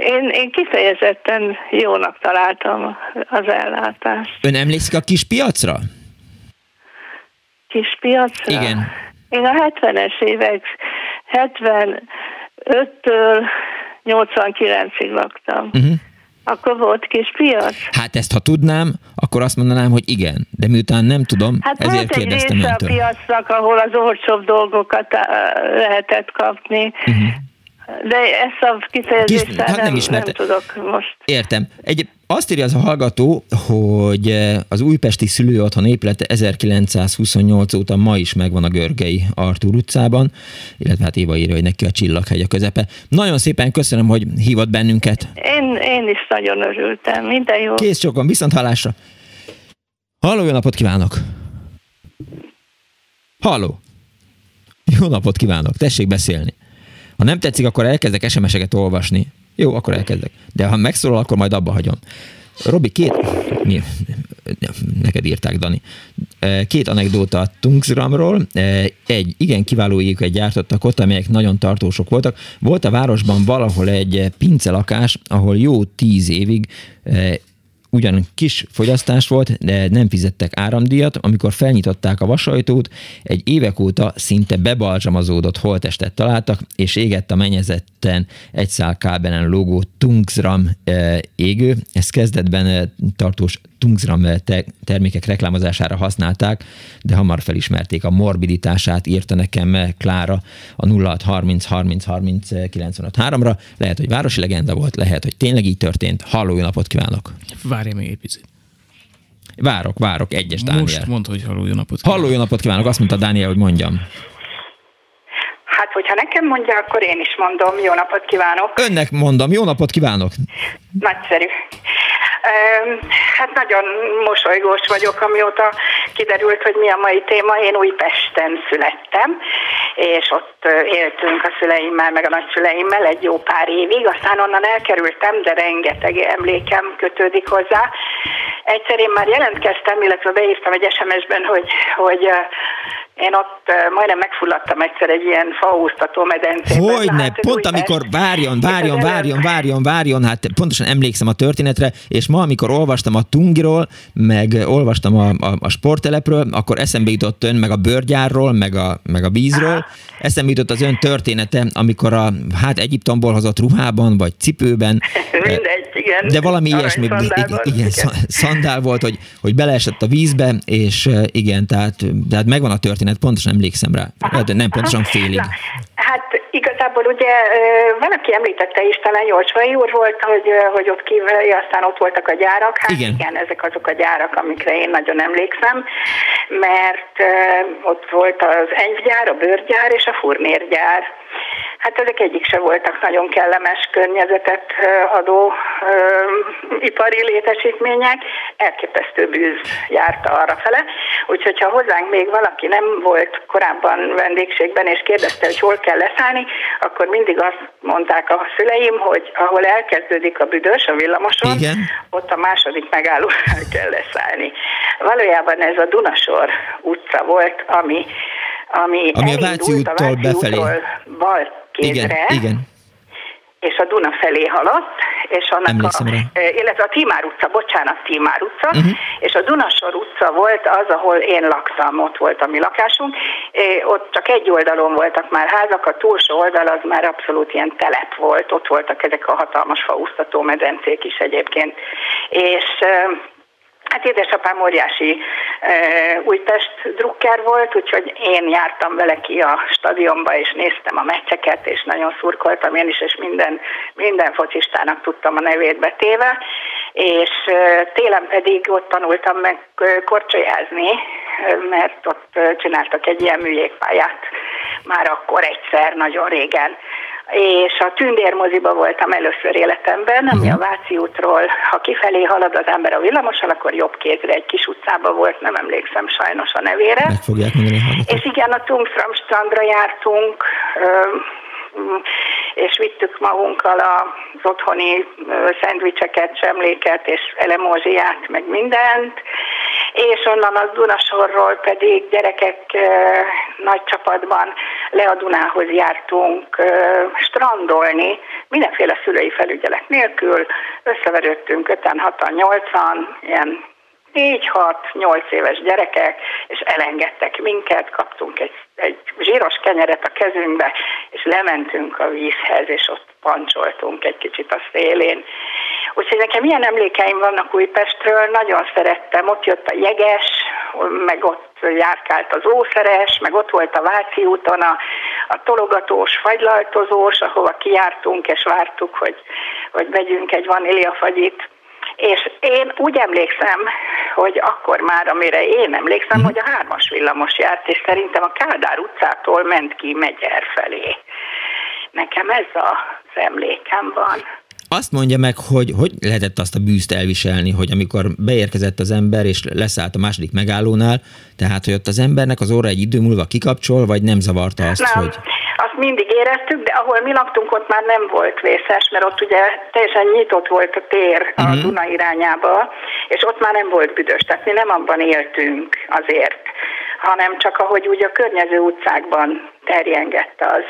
én, én kifejezetten jónak találtam az ellátást. Ön emlékszik a kis piacra? Kis piacra? Igen. Én a 70-es évek 75-től 89-ig laktam. Uh-huh. Akkor volt kis piac? Hát ezt ha tudnám, akkor azt mondanám, hogy igen. De miután nem tudom, hát ezért kérdeztem öntől. Hát a piacnak, ahol az olcsóbb dolgokat eh, lehetett kapni. Uh-huh. De ezt a kifejezést Kis, hát nem, nem, nem tudok most. Értem. Egy, azt írja az a hallgató, hogy eh, az újpesti szülőotthon épülete 1928 óta ma is megvan a Görgei Artúr utcában, illetve hát Éva írja, hogy neki a Csillaghegy a közepe. Nagyon szépen köszönöm, hogy hívott bennünket. Én, én is nagyon örültem. Minden jó. Kész sokan, viszont hallásra. Halló, jó napot kívánok! Halló! Jó napot kívánok, tessék beszélni. Ha nem tetszik, akkor elkezdek SMS-eket olvasni. Jó, akkor elkezdek. De ha megszólal, akkor majd abba hagyom. Robi, két... Mi? Neked írták, Dani. Két anekdóta a Tungsramról. Egy igen kiváló egy gyártottak ott, amelyek nagyon tartósok voltak. Volt a városban valahol egy pincelakás, ahol jó tíz évig ugyan kis fogyasztás volt, de nem fizettek áramdíjat. Amikor felnyitották a vasajtót, egy évek óta szinte bebalzsamazódott holtestet találtak, és égett a mennyezetten egy szál kábelen lógó Tungsram e, égő. Ez kezdetben e, tartós Tungsram termékek reklámozására használták, de hamar felismerték a morbiditását, írta nekem Klára a 0630 30 30 95 ra Lehet, hogy városi legenda volt, lehet, hogy tényleg így történt. Halló, napot kívánok! Várj még egy picit. Várok, várok, egyes Dániel. Most mondd, hogy halló, jó napot kívánok. Halló, jó napot kívánok, azt mondta Dániel, hogy mondjam. Hát, hogyha nekem mondja, akkor én is mondom. Jó napot kívánok! Önnek mondom, jó napot kívánok! Nagyszerű. Hát nagyon mosolygós vagyok, amióta kiderült, hogy mi a mai téma. Én Újpesten születtem, és ott éltünk a szüleimmel, meg a nagyszüleimmel egy jó pár évig, aztán onnan elkerültem, de rengeteg emlékem kötődik hozzá. Egyszer én már jelentkeztem, illetve beírtam egy SMS-ben, hogy, hogy én ott majdnem megfulladtam egyszer egy ilyen faúztató medencében. Hogyne, hát, pont amikor, várjon, várjon, várjon, várjon, várjon, hát pontosan emlékszem a történetre, és ma, amikor olvastam a Tungiról, meg olvastam a, a, a sportelepről, akkor eszembe jutott ön, meg a bőrgyárról, meg a, meg a vízről, Aha. eszembe jutott az ön története, amikor a, hát Egyiptomból hozott ruhában, vagy cipőben. Mindegy, igen. De valami ilyesmi, igen, igen, szandál volt, hogy, hogy beleesett a vízbe, és igen, tehát, tehát megvan a történet történet, pontosan emlékszem rá. Aha. Nem pontosan félig. Na, hát igazából ugye valaki említette is, talán Jósvai úr volt, hogy, hogy ott kívül, aztán ott voltak a gyárak. Hát igen. igen, ezek azok a gyárak, amikre én nagyon emlékszem, mert ott volt az enyvgyár, a bőrgyár és a furnérgyár. Hát ezek egyik se voltak nagyon kellemes környezetet adó ipari létesítmények, elképesztő bűz járta arra fele. Úgyhogy ha hozzánk még valaki nem volt korábban vendégségben, és kérdezte, hogy hol kell leszállni, akkor mindig azt mondták a szüleim, hogy ahol elkezdődik a büdös a villamoson, Igen. ott a második megállónál kell leszállni. Valójában ez a Dunasor utca volt, ami ami, ami a Váci úttól befelé. bal kézre, igen, igen. és a Duna felé haladt, és annak a, illetve a Tímár utca, bocsánat, Tímár utca, uh-huh. és a Dunasor utca volt az, ahol én laktam, ott volt a mi lakásunk, ott csak egy oldalon voltak már házak, a túlsó oldal az már abszolút ilyen telep volt, ott voltak ezek a hatalmas faúsztató medencék is egyébként, és Hát édesapám óriási e, Újpest drukker volt, úgyhogy én jártam vele ki a stadionba, és néztem a meccseket, és nagyon szurkoltam én is, és minden, minden focistának tudtam a nevét betéve, és e, télen pedig ott tanultam meg korcsolyázni, mert ott csináltak egy ilyen műjégpályát már akkor egyszer, nagyon régen és a Tündér moziba voltam először életemben, ami a Váci útról, ha kifelé halad az ember a villamossal, akkor jobb kézre egy kis utcába volt, nem emlékszem sajnos a nevére. Meg fogják mondani, És igen, a Tungsram strandra jártunk, és vittük magunkkal az otthoni szendvicseket, semléket és elemózsiát, meg mindent, és onnan az Dunasorról pedig gyerekek nagy csapatban le a Dunához jártunk strandolni, mindenféle szülői felügyelet nélkül, összeverődtünk 5-en, 6-an, 8-an, ilyen 4-6-8 éves gyerekek, és elengedtek minket, kaptunk egy, egy zsíros kenyeret a kezünkbe, és lementünk a vízhez, és ott pancsoltunk egy kicsit a szélén. Úgyhogy nekem milyen emlékeim vannak Újpestről, nagyon szerettem, ott jött a jeges, meg ott járkált az ószeres, meg ott volt a Váci úton a, a tologatós, fagylaltozós, ahova kijártunk és vártuk, hogy, hogy vegyünk egy vaníliafagyit és én úgy emlékszem, hogy akkor már, amire én emlékszem, hogy a hármas villamos járt, és szerintem a Kádár utcától ment ki Megyer felé. Nekem ez az emlékem van. Azt mondja meg, hogy hogy lehetett azt a bűzt elviselni, hogy amikor beérkezett az ember és leszállt a második megállónál, tehát hogy ott az embernek az óra egy idő múlva kikapcsol, vagy nem zavarta azt, nem. hogy azt mindig éreztük, de ahol mi laktunk, ott már nem volt vészes, mert ott ugye teljesen nyitott volt a tér a uh-huh. Duna irányába, és ott már nem volt büdös, tehát mi nem abban éltünk azért, hanem csak ahogy ugye a környező utcákban terjengett az.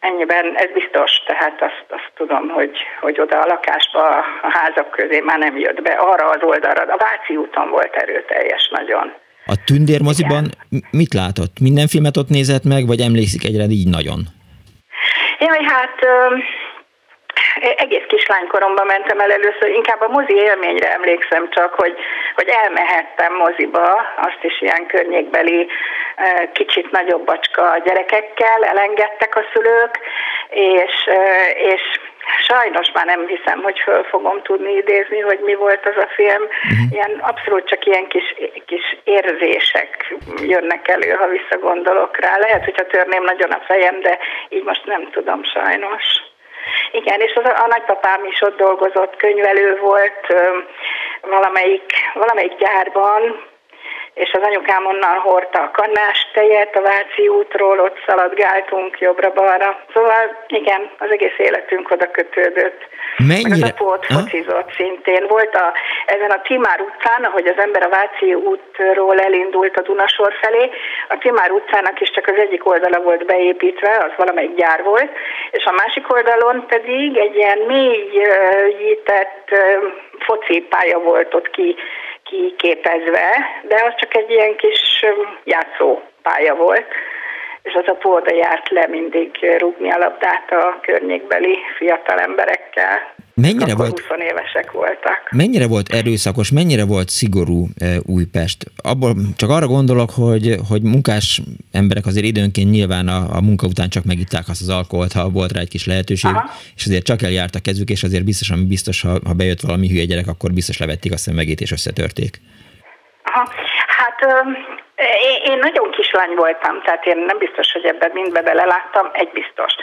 Ennyiben ez biztos, tehát azt, azt tudom, hogy, hogy oda a lakásba, a házak közé már nem jött be. Arra az oldalra, a Váci úton volt erőteljes nagyon. A tündérmoziban Igen. mit látott? Minden filmet ott nézett meg, vagy emlékszik egyre így nagyon? Jaj, hát egész kislánykoromban mentem el először, inkább a mozi élményre emlékszem csak, hogy, hogy elmehettem moziba, azt is ilyen környékbeli kicsit nagyobb bacska gyerekekkel, elengedtek a szülők, és, és Sajnos már nem hiszem, hogy föl fogom tudni idézni, hogy mi volt az a film. Uh-huh. Ilyen abszolút csak ilyen kis, kis érzések jönnek elő, ha visszagondolok rá. Lehet, hogyha törném nagyon a fejem, de így most nem tudom sajnos. Igen, és az, a nagypapám is ott dolgozott, könyvelő volt valamelyik, valamelyik gyárban, és az anyukám onnan hordta a kannás tejet a Váci útról, ott szaladgáltunk jobbra-balra. Szóval igen, az egész életünk oda kötődött. Mennyire? Az apót focizott szintén. Volt a, ezen a Timár utcán, ahogy az ember a Váci útról elindult a Dunasor felé, a Timár utcának is csak az egyik oldala volt beépítve, az valamelyik gyár volt, és a másik oldalon pedig egy ilyen mély jített focipálya volt ott ki kiképezve, de az csak egy ilyen kis játszópálya volt, és az a oda járt le mindig rúgni a labdát a környékbeli fiatal emberekkel. Mennyire volt, 20 évesek voltak. Mennyire volt erőszakos, mennyire volt szigorú e, Újpest? Abból csak arra gondolok, hogy, hogy munkás emberek azért időnként nyilván a, a munka után csak megitták azt az alkoholt, ha volt rá egy kis lehetőség, Aha. és azért csak eljárt a kezük, és azért biztosan biztos, ha, ha bejött valami hülye gyerek, akkor biztos levették a szemegét és összetörték. Aha. Hát Én, én nagyon kislány voltam, tehát én nem biztos, hogy ebben mindbe beleláttam, egy biztos.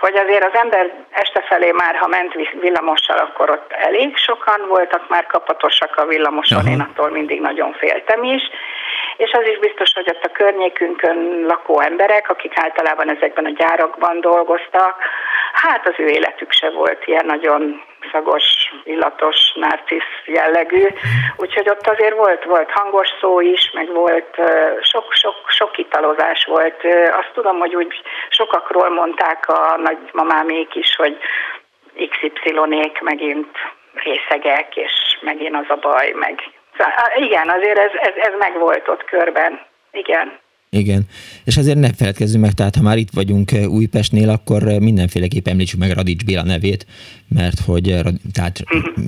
Hogy azért az ember este felé már, ha ment villamossal, akkor ott elég sokan voltak már kapatosak a villamoson, Aha. én attól mindig nagyon féltem is. És az is biztos, hogy ott a környékünkön lakó emberek, akik általában ezekben a gyárakban dolgoztak, hát az ő életük se volt ilyen nagyon szagos, illatos, narcisz jellegű, úgyhogy ott azért volt, volt hangos szó is, meg volt sok, sok, italozás volt. Azt tudom, hogy úgy sokakról mondták a nagymamámék is, hogy XY-ék megint részegek, és megint az a baj, meg igen, azért ez, ez, ez megvolt ott körben. Igen. Igen, és azért ne feledkezzünk meg, tehát ha már itt vagyunk Újpestnél, akkor mindenféleképp említsük meg Radics Béla nevét, mert hogy eh, tehát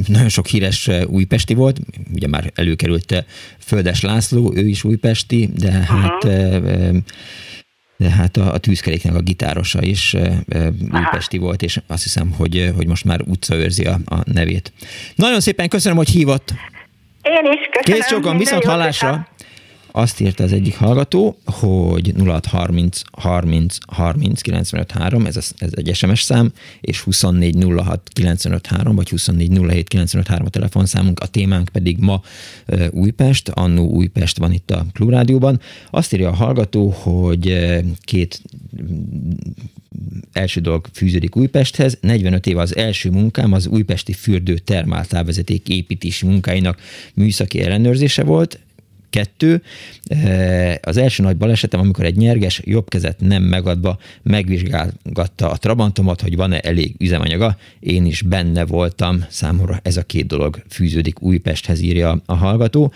nagyon sok híres újpesti volt, ugye már előkerült Földes László, ő is újpesti, de hát de hát a, a tűzkeréknek a gitárosa is újpesti Aha. volt, és azt hiszem, hogy, hogy most már utca őrzi a, a nevét. Nagyon szépen köszönöm, hogy hívott. Én is köszönöm. Kész sokan, viszont hallásra. Azt írta az egyik hallgató, hogy 0630 30 30 95 3, ez, ez egy SMS szám, és 24 06 95 3, vagy 24 07 95 3 a telefonszámunk, a témánk pedig ma Újpest, annó Újpest van itt a Klubrádióban. Azt írja a hallgató, hogy két első dolog fűződik Újpesthez. 45 éve az első munkám az újpesti fürdő termáltávvezeték építési munkáinak műszaki ellenőrzése volt. Kettő, az első nagy balesetem, amikor egy nyerges jobb kezet nem megadva megvizsgálgatta a Trabantomat, hogy van-e elég üzemanyaga. Én is benne voltam. Számomra ez a két dolog fűződik Újpesthez, írja a hallgató.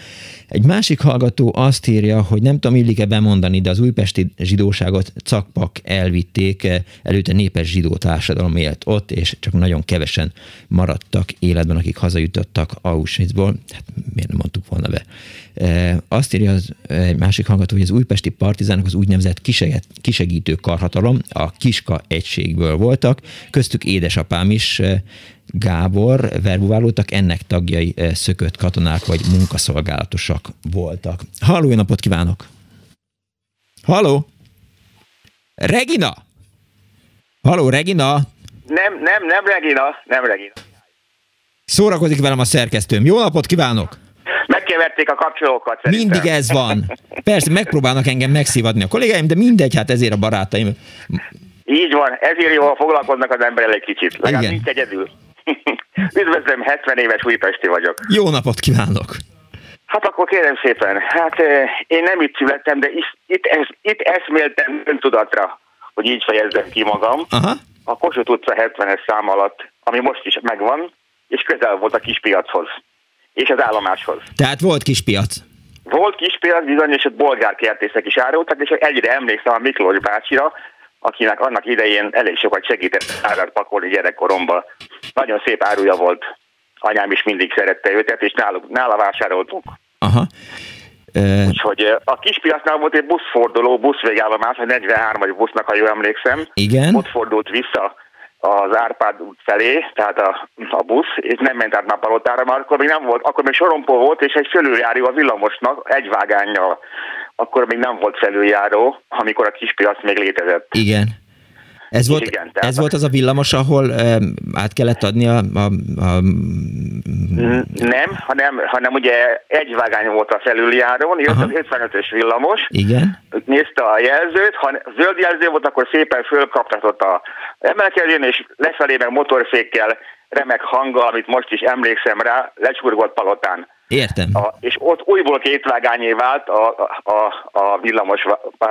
Egy másik hallgató azt írja, hogy nem tudom, illik-e bemondani, de az újpesti zsidóságot cakpak elvitték, előtte népes zsidó társadalom élt ott, és csak nagyon kevesen maradtak életben, akik hazajutottak Auschwitzból. Hát miért nem mondtuk volna be? Azt írja az, egy másik hallgató, hogy az újpesti partizánok az úgynevezett kisegítő karhatalom, a Kiska egységből voltak, köztük édesapám is, Gábor verbuválódtak, ennek tagjai szökött katonák vagy munkaszolgálatosak voltak. Halló, jó napot kívánok! Halló! Regina! Halló, Regina! Nem, nem, nem Regina, nem Regina. Szórakozik velem a szerkesztőm. Jó napot kívánok! Megkeverték a kapcsolókat szerintem. Mindig ez van. Persze, megpróbálnak engem megszívadni a kollégáim, de mindegy, hát ezért a barátaim. Így van, ezért jól foglalkoznak az ember egy kicsit. Legalább Igen. nincs egyedül. Üdvözlöm, 70 éves újpesti vagyok. Jó napot kívánok! Hát akkor kérem szépen, hát én nem itt születtem, de itt, itt, itt eszméltem öntudatra, hogy így fejezzem ki magam. Aha. A Kossuth utca 70-es szám alatt, ami most is megvan, és közel volt a kispiachoz, és az állomáshoz. Tehát volt kispiac? Volt kispiac, bizony, és ott bolgárkertészek is árultak, és egyre emlékszem a Miklós bácsira, akinek annak idején elég sokat segített árat pakolni gyerekkoromban. Nagyon szép áruja volt. Anyám is mindig szerette őket, és nála, nála vásároltunk. Aha. Uh... Úgyhogy a kispiacnál volt egy buszforduló, buszvégállomás, a 43 busznak, ha jól emlékszem. Igen. Ott fordult vissza az Árpád út felé, tehát a, a busz, és nem ment át már Palotára, mert akkor még nem volt, akkor még sorompó volt, és egy fölüljáró a villamosnak egy vágányjal akkor még nem volt felüljáró, amikor a kispiac még létezett. Igen. Ez volt, igen, ez volt az a villamos, ahol um, át kellett adni a, a, a... Nem, hanem, hanem ugye egy vágány volt a felüljárón, jött Aha. az 55-ös villamos. Igen. Nézte a jelzőt, ha zöld jelző volt, akkor szépen fölkaptatott a emelkedőn, és lefelé meg motorfékkel remek hanggal, amit most is emlékszem rá, lecsurgott palotán. Értem. A, és ott újból kétvágányé vált a, a, a villamos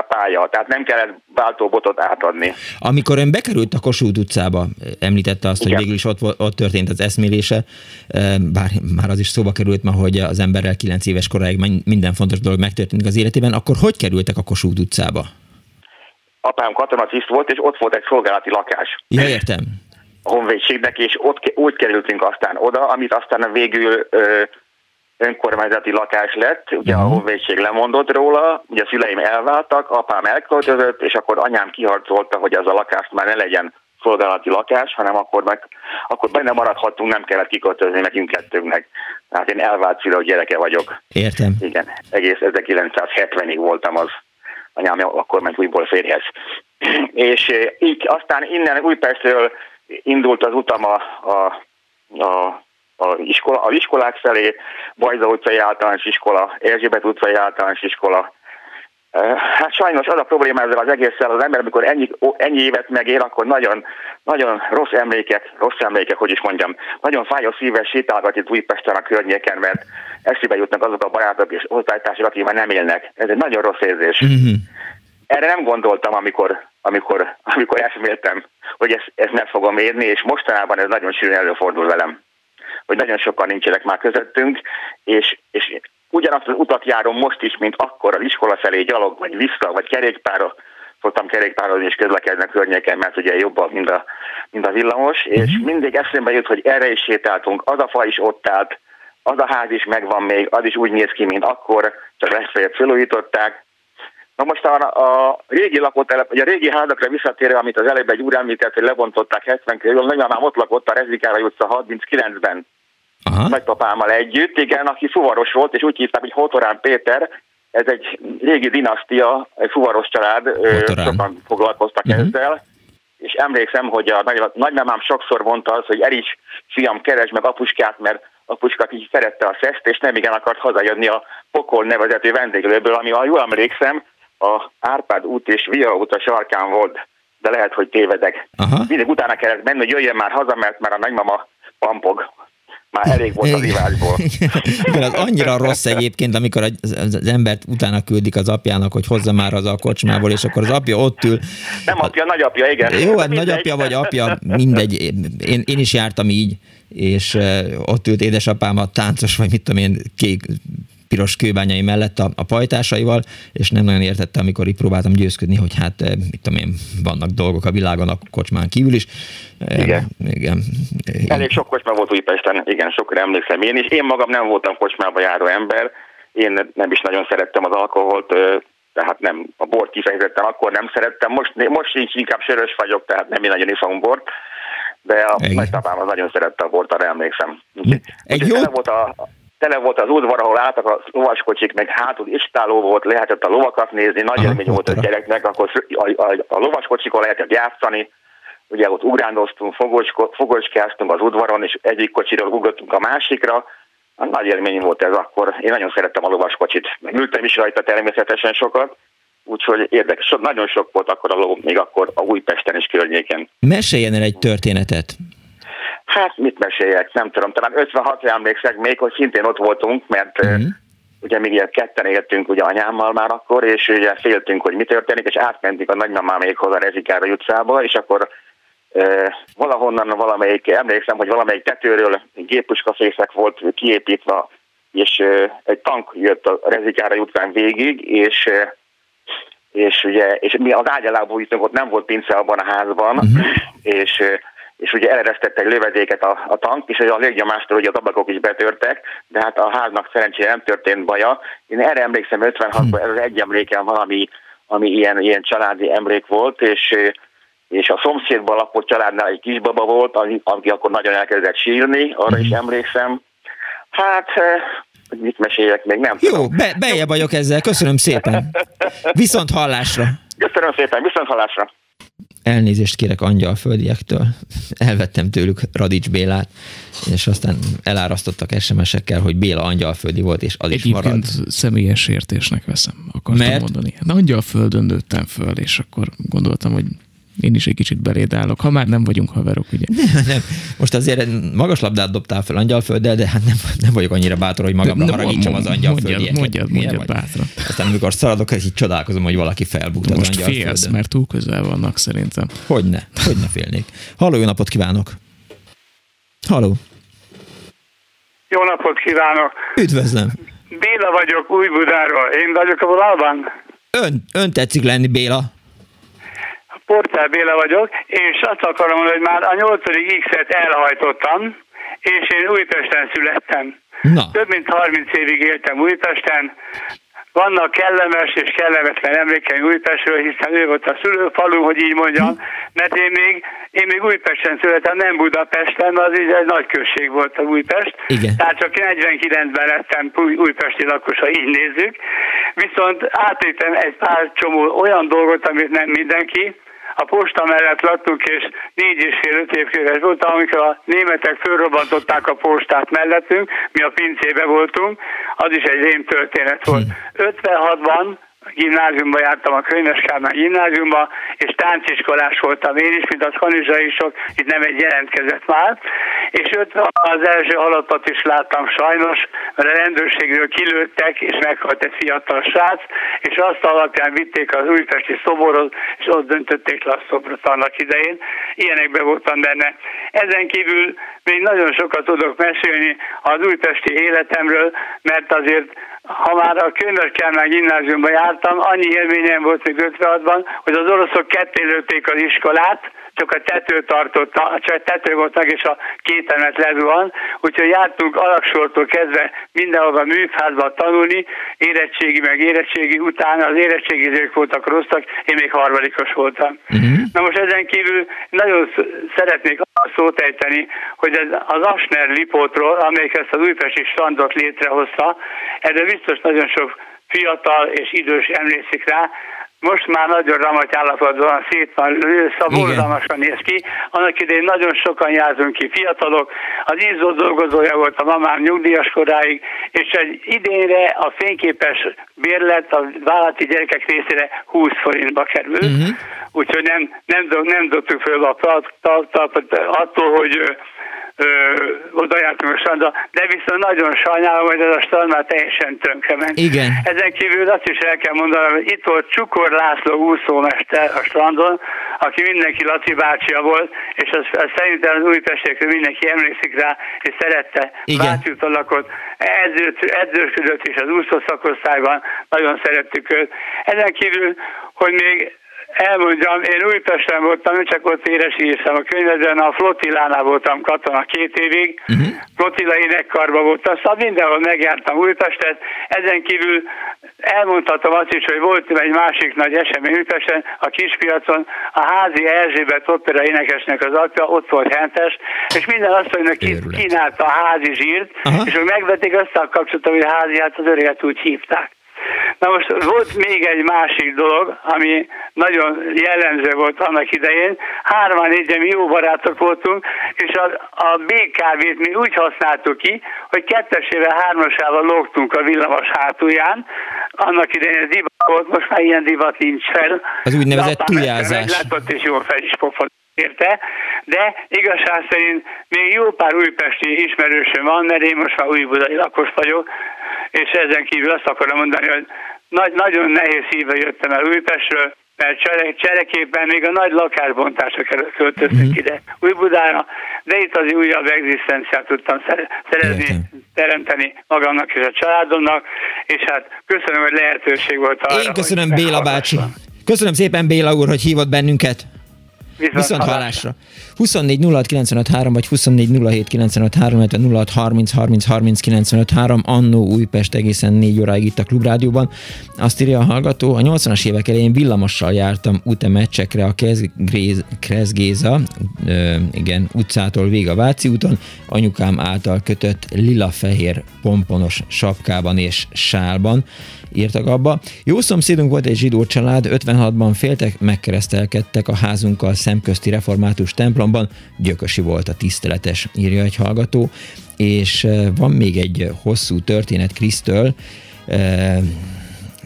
pálya, tehát nem kellett váltóbotot átadni. Amikor ön bekerült a Kossuth utcába, említette azt, Igen. hogy végül is ott, ott történt az eszmélése, bár már az is szóba került ma, hogy az emberrel kilenc éves koráig minden fontos dolog megtörténik az életében, akkor hogy kerültek a Kossuth utcába? Apám katonatiszt volt, és ott volt egy szolgálati lakás. Ja, értem. A honvédségnek, és ott úgy kerültünk aztán oda, amit aztán végül ö, önkormányzati lakás lett, ugye uh-huh. a mhm. honvédség lemondott róla, ugye a szüleim elváltak, apám elköltözött, és akkor anyám kiharcolta, hogy az a lakást már ne legyen szolgálati lakás, hanem akkor, meg, akkor benne maradhattunk, nem kellett kiköltözni nekünk kettőnknek. Tehát én elvált szülő gyereke vagyok. Értem. Igen, egész 1970-ig voltam az anyám akkor ment újból férjhez. És így aztán innen Újpestről indult az utam a, a, a a, iskola, a iskolák felé, Bajza utcai általános iskola, Erzsébet utcai általános iskola. Hát sajnos az a probléma ezzel az egésszel, az ember, amikor ennyi, ennyi évet megél, akkor nagyon, nagyon rossz emlékek, rossz emlékek, hogy is mondjam, nagyon fájó szíves sétálgat itt Újpesten a környéken, mert eszébe jutnak azok a barátok és osztálytársak, akik már nem élnek. Ez egy nagyon rossz érzés. Mm-hmm. Erre nem gondoltam, amikor, amikor, amikor eszméltem, hogy ezt, ezt meg fogom érni, és mostanában ez nagyon sűrűn előfordul velem hogy nagyon sokan nincsenek már közöttünk, és, és ugyanazt az utat járom most is, mint akkor az iskola felé gyalog, vagy vissza, vagy kerékpára, szoktam kerékpározni és közlekedni a környéken, mert ugye jobb, mint a, mint a villamos, uh-huh. és mhm. mindig eszembe jut, hogy erre is sétáltunk, az a fa is ott állt, az a ház is megvan még, az is úgy néz ki, mint akkor, csak legfeljebb felújították. Na most a, a régi lakótelep, vagy a régi házakra visszatérve, amit az előbb egy úr említett, hogy lebontották 70 körül, nagymamám ott lakott a Rezikára utca 39-ben. Aha. nagypapámmal együtt, igen, aki fuvaros volt, és úgy hívták, hogy Hotorán Péter, ez egy régi dinasztia, egy fuvaros család, Hotorán. sokan foglalkoztak uh-huh. ezzel, és emlékszem, hogy a nagy, nagymamám sokszor mondta az, hogy el is fiam, keresd meg apuskát, mert apuska így szerette a szeszt, és nem igen akart hazajönni a Pokol nevezető vendéglőből, ami, ha jól emlékszem, a Árpád út és Via út a sarkán volt, de lehet, hogy tévedek. Aha. Mindig utána kellett menni, hogy jöjjön már haza, mert már a nagymama pampog már elég volt az ivásból. Igen, az annyira rossz egyébként, amikor az, embert utána küldik az apjának, hogy hozza már az a kocsmából, és akkor az apja ott ül. Nem apja, nagyapja, igen. Jó, hát nagyapja vagy apja, mindegy. Én, én is jártam így, és ott ült édesapám a táncos, vagy mit tudom én, kék piros kőbányai mellett a, a pajtásaival, és nem nagyon értette, amikor így próbáltam győzködni, hogy hát, eh, mit tudom én, vannak dolgok a világon a kocsmán kívül is. Eh, igen. igen. Elég sok kocsma volt Újpesten, igen, sokra emlékszem én is. Én magam nem voltam kocsmába járó ember, én nem is nagyon szerettem az alkoholt, tehát nem, a bort kifejezetten akkor nem szerettem, most, most sincs, inkább sörös vagyok, tehát nem én nagyon iszom bort, de a nagypapám az nagyon szerette a bort, arra emlékszem. Egy jó... volt a, tele volt az udvar, ahol álltak a lovaskocsik, meg hátul istáló volt, lehetett a lovakat nézni, nagy Aha, élmény volt a gyereknek, akkor a, a, a lovaskocsikon lehetett játszani, ugye ott ugrándoztunk, fogocskáztunk az udvaron, és egyik kocsiról ugrottunk a másikra, a nagy élmény volt ez akkor. Én nagyon szerettem a lovaskocsit, meg ültem is rajta természetesen sokat, úgyhogy érdekes, nagyon sok volt akkor a ló, még akkor a Újpesten is környéken. Meséljen el egy történetet. Hát mit meséljek, nem tudom, talán 56 emlékszek még, hogy szintén ott voltunk, mert uh-huh. ugye még ilyen ketten éltünk ugye anyámmal már akkor, és ugye féltünk, hogy mi történik, és átmentünk a nagymamámékhoz a Rezikára utcába, és akkor e, valahonnan valamelyik, emlékszem, hogy valamelyik tetőről gépuskafészek volt kiépítve, és e, egy tank jött a Rezikára utcán végig, és e, és ugye, és mi az ágyalából jutunk, ott nem volt pince abban a házban, uh-huh. és és ugye eleresztette egy lövedéket a, a tank, és a légnyomástól ugye az ablakok is betörtek, de hát a háznak szerencsére nem történt baja. Én erre emlékszem 56-ban, ez az egy emlékem valami, ami ilyen, ilyen családi emlék volt, és és a szomszédban lakott családnál egy kisbaba volt, aki akkor nagyon elkezdett sírni, arra is emlékszem. Hát, mit meséljek még, nem Jó, tudom. Be, bejebb vagyok ezzel, köszönöm szépen. Viszont hallásra. Köszönöm szépen, viszont hallásra. Elnézést kérek angyalföldiektől, elvettem tőlük Radics Bélát, és aztán elárasztottak SMS-ekkel, hogy Béla angyalföldi volt, és az Egyébként is marad. személyes értésnek veszem, akartam Mert? mondani. De hát angyalföldön nőttem föl, és akkor gondoltam, hogy én is egy kicsit beléd állok, ha már nem vagyunk haverok, ugye? Nem, nem. Most azért magas labdát dobtál fel angyalfölddel, de hát nem, nem vagyok annyira bátor, hogy magamra haragítsam az angyalföldieket. Mondjad, mondjad, mondjad bátran. Aztán amikor szaladok, így csodálkozom, hogy valaki felbújt az Most félsz, mert túl közel vannak szerintem. Hogyne, hogyne félnék. Halló, jó napot kívánok! Halló! Jó napot kívánok! Üdvözlöm! Béla vagyok Újbudáról. Én vagyok a vonalban? Ön, ön tetszik lenni, Béla. Portál Béla vagyok, és azt akarom mondani, hogy már a 8. X-et elhajtottam, és én Újpesten születtem. Na. Több mint 30 évig éltem Újpesten, vannak kellemes és kellemetlen emlékeim Újpestről, hiszen ő volt a szülőfalu, hogy így mondjam, hm. mert én még, én még Újpesten születtem, nem Budapesten, az így egy nagy község volt a Újpest. Igen. Tehát csak 49-ben lettem újpesti lakos, ha így nézzük. Viszont átéltem egy pár csomó olyan dolgot, amit nem mindenki, a posta mellett laktunk, és négy és fél öt évköves voltam, amikor a németek fölrobbantották a postát mellettünk, mi a pincébe voltunk, az is egy rém történet volt. 56-ban hm gimnáziumba jártam, a Könyves Kálmán gimnáziumba, és tánciskolás voltam én is, mint a kanizsai sok, itt nem egy jelentkezett már, és öt az első halottat is láttam sajnos, mert a rendőrségről kilőttek, és meghalt egy fiatal srác, és azt alapján vitték az újpesti szoborhoz, és ott döntötték le a szobrot annak idején. Ilyenekben voltam benne. Ezen kívül még nagyon sokat tudok mesélni az újpesti életemről, mert azért ha már a Könyves Kálmán gimnáziumban jártam, annyi élményem volt még 56-ban, hogy az oroszok kettélőtték az iskolát, csak a tető tartotta, csak a tető volt meg, és a két emet lezuhan, úgyhogy jártunk alaksortól kezdve mindenhova műfázba tanulni, érettségi meg érettségi után az érettségizők voltak rosszak, én még harmadikos voltam. Uh-huh. Na most ezen kívül nagyon szeretnék szót ejteni, hogy ez az Asner Lipótról, amelyik ezt az újpesti strandot létrehozta, erre biztos nagyon sok fiatal és idős emlékszik rá, most már nagyon ramaty állapotban van, szét van, szaborzalmasan néz ki. Annak idején nagyon sokan járunk ki, fiatalok. Az izzó dolgozója volt a mamám nyugdíjas koráig, és egy idénre a fényképes bérlet a vállalati gyerekek részére 20 forintba kerül. Uh-huh. Úgyhogy nem, nem, nem dobtuk föl a talpot attól, hogy oda jártunk a strandra, de viszont nagyon sajnálom, hogy ez a strand már teljesen ment. Igen. Ezen kívül azt is el kell mondanom, hogy itt volt Csukor László úszómester a strandon, aki mindenki Laci bácsia volt, és az, az szerintem az új pestékről mindenki emlékszik rá, és szerette. Vácsúton lakott, edzőt, edzősködött is az úszó szakosztályban, nagyon szerettük őt. Ezen kívül, hogy még elmondjam, én Újpesten voltam, csak ott éresíztem a könyvedben, a flotillánál voltam katona két évig, uh-huh. flotilla énekkarba voltam, szóval mindenhol megjártam Újpestet, ezen kívül elmondhatom azt is, hogy volt egy másik nagy esemény Újpesten, a kispiacon, a házi Erzsébet opera énekesnek az apja, ott volt Hentes, és minden azt, hogy kínálta a házi zsírt, uh-huh. és hogy megvették azt a kapcsolatot, hogy házi, hát az öreget úgy hívták. Na most volt még egy másik dolog, ami nagyon jellemző volt annak idején. Hárman négyen mi jó barátok voltunk, és a, a BKV-t mi úgy használtuk ki, hogy kettesével, hármasával lógtunk a villamos hátulján. Annak idején ez volt, most már ilyen divat nincs fel. Az úgynevezett tujázás. Látott és jól fel is pofont érte, de igazság szerint még jó pár újpesti ismerősöm van, mert én most már újbudai lakos vagyok, és ezen kívül azt akarom mondani, hogy nagy, nagyon nehéz szívvel jöttem el Újpestről, mert csere, csereképpen még a nagy lakásbontásra költöztünk mm. ide Újbudára, de itt az újabb egzisztenciát tudtam szerezni, Értem. teremteni magamnak és a családomnak, és hát köszönöm, hogy lehetőség volt arra. Én köszönöm Béla bácsi. Köszönöm szépen Béla úr, hogy hívott bennünket. Viszont, Viszont hallásra. 24 06 vagy 24 07 illetve 06 30 30 30 Annó Újpest egészen 4 óráig itt a Klubrádióban. Azt írja a hallgató, a 80-as évek elején villamossal jártam UTE meccsekre a Krezgéza, igen, utcától vég a Váci úton, anyukám által kötött lila-fehér pomponos sapkában és sálban írtak abba. Jó szomszédunk volt egy zsidó család, 56-ban féltek, megkeresztelkedtek a házunkkal szemközti református templomban, gyökösi volt a tiszteletes, írja egy hallgató, és van még egy hosszú történet Krisztől,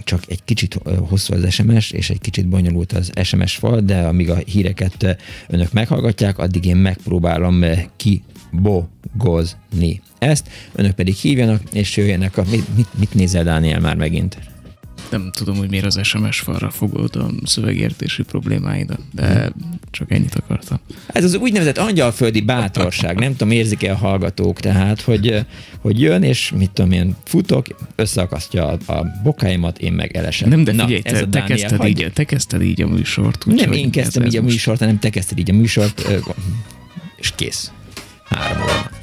csak egy kicsit hosszú az SMS, és egy kicsit bonyolult az SMS fal, de amíg a híreket önök meghallgatják, addig én megpróbálom kibogozni ezt, önök pedig hívjanak, és jöjjenek a... Mit, mit, mit nézel, Dániel, már megint? Nem tudom, hogy miért az SMS falra fogod a szövegértési problémáidat, de csak ennyit akartam. Ez az úgynevezett angyalföldi bátorság, nem tudom, érzik-e a hallgatók, tehát, hogy, hogy jön, és mit tudom én, futok, összeakasztja a, a bokáimat, én meg elesem. Nem, de figyelj, Na, te, te, kezdted így, te kezdted így a műsort. Úgy nem én kezdtem így a műsort, hanem te kezdted így a műsort, és kész. Három óra.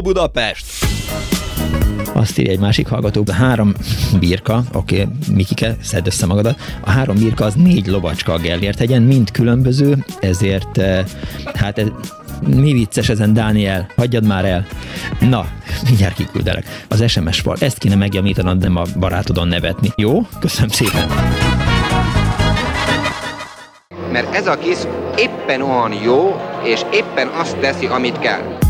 Budapest! Azt írja egy másik hallgató, három birka, oké, okay, Mikike, szedd össze magadat, a három birka az négy lovacska a Gellért hegyen, mind különböző, ezért eh, hát ez, mi vicces ezen, Dániel? Hagyjad már el. Na, mindjárt kiküldelek. Az SMS fal. Ezt kéne megjavítanod, nem a barátodon nevetni. Jó? Köszönöm szépen. Mert ez a kis éppen olyan jó, és éppen azt teszi, amit kell.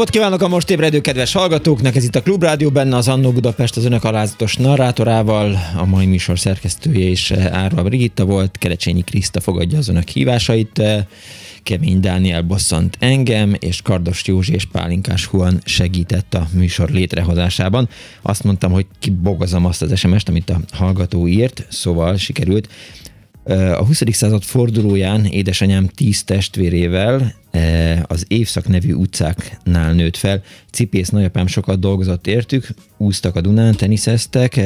Napot kívánok a most ébredő kedves hallgatóknak! Ez itt a Klubrádió, benne az Annó Budapest az önök alázatos narrátorával. A mai műsor szerkesztője és Árva Brigitta volt, Kerecsényi Kriszta fogadja az önök hívásait. Kemény Dániel bosszant engem, és Kardos Józsi és Pálinkás Huan segített a műsor létrehozásában. Azt mondtam, hogy kibogozom azt az SMS-t, amit a hallgató írt, szóval sikerült. A 20. század fordulóján édesanyám tíz testvérével az Évszak nevű utcáknál nőtt fel. Cipész nagyapám sokat dolgozott értük, úztak a Dunán, teniszeztek,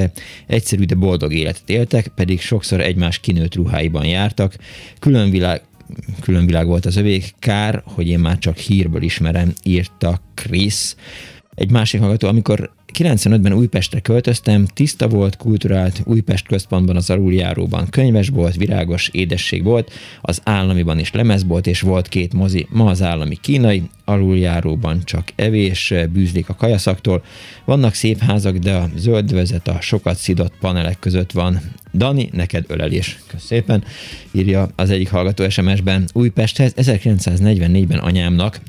egyszerű, de boldog életet éltek, pedig sokszor egymás kinőtt ruháiban jártak. Külön világ, külön világ volt az övék, kár, hogy én már csak hírből ismerem, írta Krisz. Egy másik hallgató, amikor 95-ben Újpestre költöztem, tiszta volt, kulturált, Újpest központban az aluljáróban könyves volt, virágos édesség volt, az államiban is lemezbolt, és volt két mozi, ma az állami kínai, aluljáróban csak evés, bűzlik a kajaszaktól. Vannak szép házak, de a zöldvezet a sokat szidott panelek között van. Dani, neked ölelés. Köszönöm szépen, írja az egyik hallgató SMS-ben. Újpesthez 1944-ben anyámnak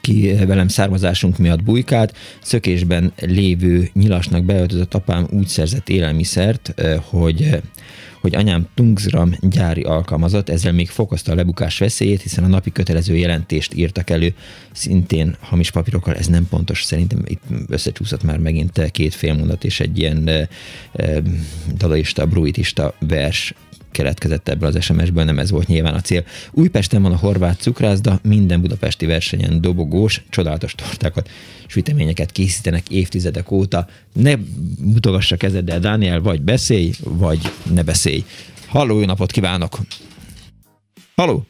ki velem származásunk miatt bujkált, szökésben lévő nyilasnak beöltözött apám úgy szerzett élelmiszert, hogy hogy anyám Tungsram gyári alkalmazott, ezzel még fokozta a lebukás veszélyét, hiszen a napi kötelező jelentést írtak elő, szintén hamis papírokkal, ez nem pontos, szerintem itt összecsúszott már megint két félmondat és egy ilyen dadaista, bruitista vers keletkezett ebből az SMS-ből, nem ez volt nyilván a cél. Újpesten van a horvát cukrászda, minden budapesti versenyen dobogós, csodálatos tortákat, süteményeket készítenek évtizedek óta. Ne mutogassa kezeddel, Dániel, vagy beszélj, vagy ne beszélj. Halló, jó napot kívánok! Halló!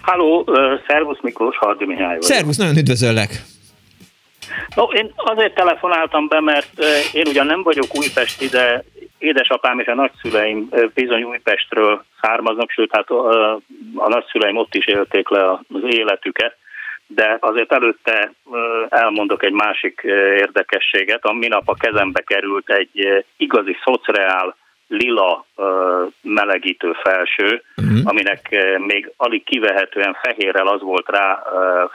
Halló, szervusz Miklós, Hardi Mihály vagyok. Szervusz, nagyon üdvözöllek! No, én azért telefonáltam be, mert én ugyan nem vagyok újpesti, de édesapám és a nagyszüleim bizony Újpestről származnak, sőt, hát a, a nagyszüleim ott is élték le az életüket, de azért előtte elmondok egy másik érdekességet. A minap a kezembe került egy igazi szociál lila melegítő felső, uh-huh. aminek még alig kivehetően fehérrel az volt rá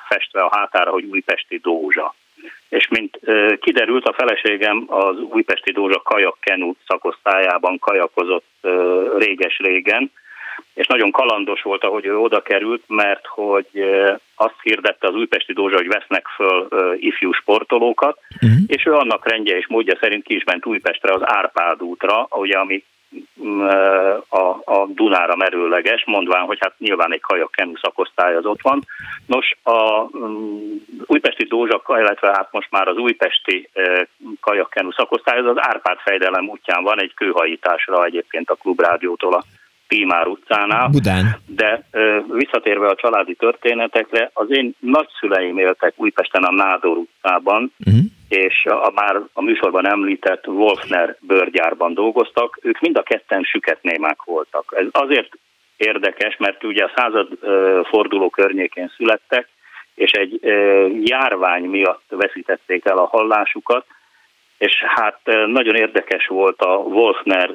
festve a hátára, hogy újpesti dózsa és mint kiderült, a feleségem az újpesti Dózsa kajak kenu szakosztályában kajakozott réges-régen, és nagyon kalandos volt, ahogy ő oda került, mert hogy azt hirdette az újpesti Dózsa, hogy vesznek föl ifjú sportolókat, uh-huh. és ő annak rendje és módja szerint ki is ment Újpestre az Árpád útra, ugye, ami a, a Dunára merőleges, mondván, hogy hát nyilván egy kenu szakosztály az ott van. Nos, a um, újpesti Dózsa, illetve hát most már az újpesti uh, kenu szakosztály, az az Árpád fejdelem útján van, egy kőhajításra egyébként a Klubrádiótól a Pímár utcánál. Budán. De ö, visszatérve a családi történetekre, az én nagyszüleim éltek Újpesten a Nádor utcában, uh-huh és a már a műsorban említett Wolfner bőrgyárban dolgoztak, ők mind a ketten süketnémák voltak. Ez azért érdekes, mert ugye a század forduló környékén születtek, és egy járvány miatt veszítették el a hallásukat, és hát nagyon érdekes volt a Wolfner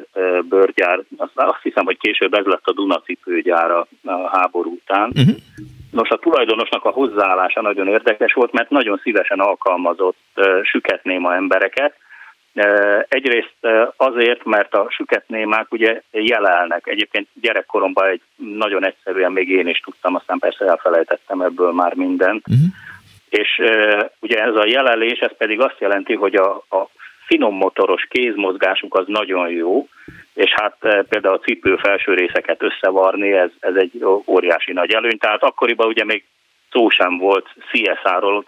bőrgyár, azt hiszem, hogy később ez lett a Dunacipőgyár a háború után, uh-huh Nos, a tulajdonosnak a hozzáállása nagyon érdekes volt, mert nagyon szívesen alkalmazott süketnéma embereket. Egyrészt azért, mert a süketnémák ugye jelelnek. Egyébként gyerekkoromban egy nagyon egyszerűen még én is tudtam, aztán persze elfelejtettem ebből már mindent. Uh-huh. És ugye ez a jelelés, ez pedig azt jelenti, hogy a, a finom motoros kézmozgásuk az nagyon jó, és hát például a cipő felső részeket összevarni, ez, ez egy óriási nagy előny. Tehát akkoriban ugye még szó sem volt CSR-ról,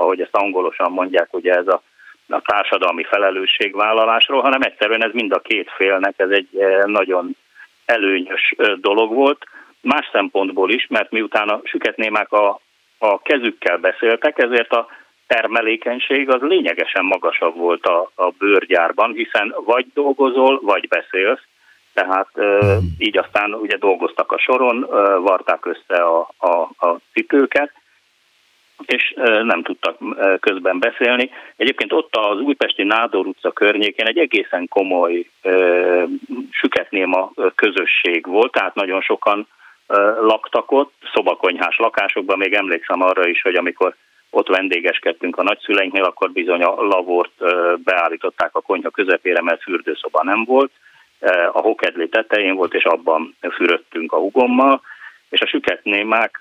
ahogy ezt angolosan mondják, ugye ez a, a társadalmi felelősségvállalásról, hanem egyszerűen ez mind a két félnek, ez egy nagyon előnyös dolog volt. Más szempontból is, mert miután a süketnémák a, a kezükkel beszéltek, ezért a termelékenység az lényegesen magasabb volt a, a bőrgyárban, hiszen vagy dolgozol, vagy beszélsz, tehát hmm. így aztán ugye dolgoztak a soron, varták össze a, a, a cipőket, és nem tudtak közben beszélni. Egyébként ott az újpesti Nádor utca környékén egy egészen komoly süketnéma közösség volt, tehát nagyon sokan laktak ott, szobakonyhás lakásokban, még emlékszem arra is, hogy amikor ott vendégeskedtünk a nagyszüleinknél, akkor bizony a lavort beállították a konyha közepére, mert fürdőszoba nem volt. A hokedli tetején volt, és abban fürödtünk a hugommal, és a süketnémák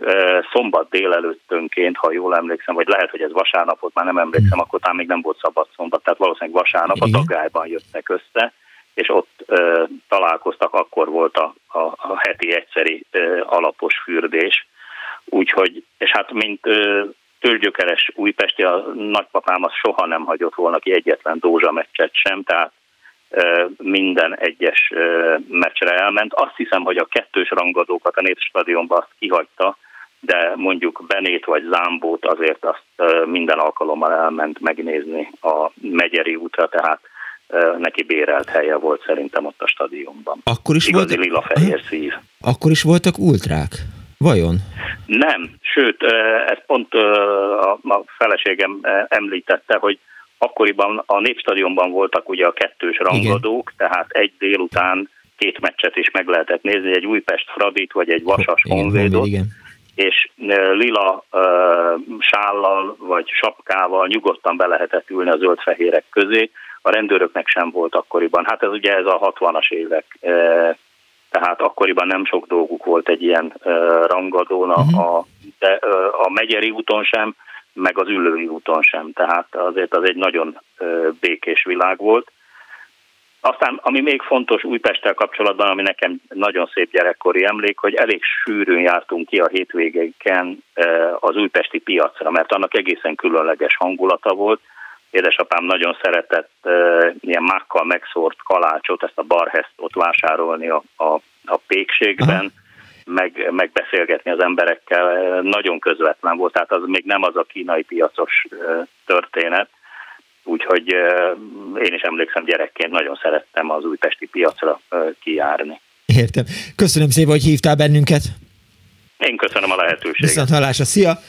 szombat délelőttönként, ha jól emlékszem, vagy lehet, hogy ez vasárnapot, már nem emlékszem, akkor talán még nem volt szabad szombat, tehát valószínűleg vasárnap a tagályban jöttek össze, és ott ö, találkoztak, akkor volt a, a, a heti egyszeri ö, alapos fürdés. Úgyhogy, és hát mint ö, tőzsgyökeres újpesti, a nagypapám az soha nem hagyott volna ki egyetlen dózsa meccset sem, tehát minden egyes meccsre elment. Azt hiszem, hogy a kettős rangadókat a Népstadionban azt kihagyta, de mondjuk Benét vagy Zámbót azért azt minden alkalommal elment megnézni a Megyeri útra, tehát neki bérelt helye volt szerintem ott a stadionban. Akkor is Igazi volt... lila-fehér szív. Akkor is voltak ultrák? Vajon? Nem, sőt, ezt pont a feleségem említette, hogy akkoriban a Népstadionban voltak ugye a kettős rangadók, Igen. tehát egy délután két meccset is meg lehetett nézni, egy Újpest Fradit, vagy egy Vasas Honvédot, és lila sállal vagy sapkával nyugodtan be lehetett ülni a zöld-fehérek közé, a rendőröknek sem volt akkoriban. Hát ez ugye ez a 60-as évek tehát akkoriban nem sok dolguk volt egy ilyen rangadón, a, de a Megyeri úton sem, meg az Ülői úton sem, tehát azért az egy nagyon békés világ volt. Aztán, ami még fontos Újpesttel kapcsolatban, ami nekem nagyon szép gyerekkori emlék, hogy elég sűrűn jártunk ki a hétvégéken az újpesti piacra, mert annak egészen különleges hangulata volt, Édesapám nagyon szeretett uh, ilyen mákkal megszórt kalácsot, ezt a barheszt ott vásárolni a, a, a pékségben, meg, megbeszélgetni az emberekkel. Nagyon közvetlen volt, tehát az még nem az a kínai piacos uh, történet. Úgyhogy én is emlékszem gyerekként, nagyon szerettem az újpesti piacra kijárni. Értem. Köszönöm szépen, hogy hívtál bennünket. Én köszönöm a lehetőséget. Viszont hallásra. Szia!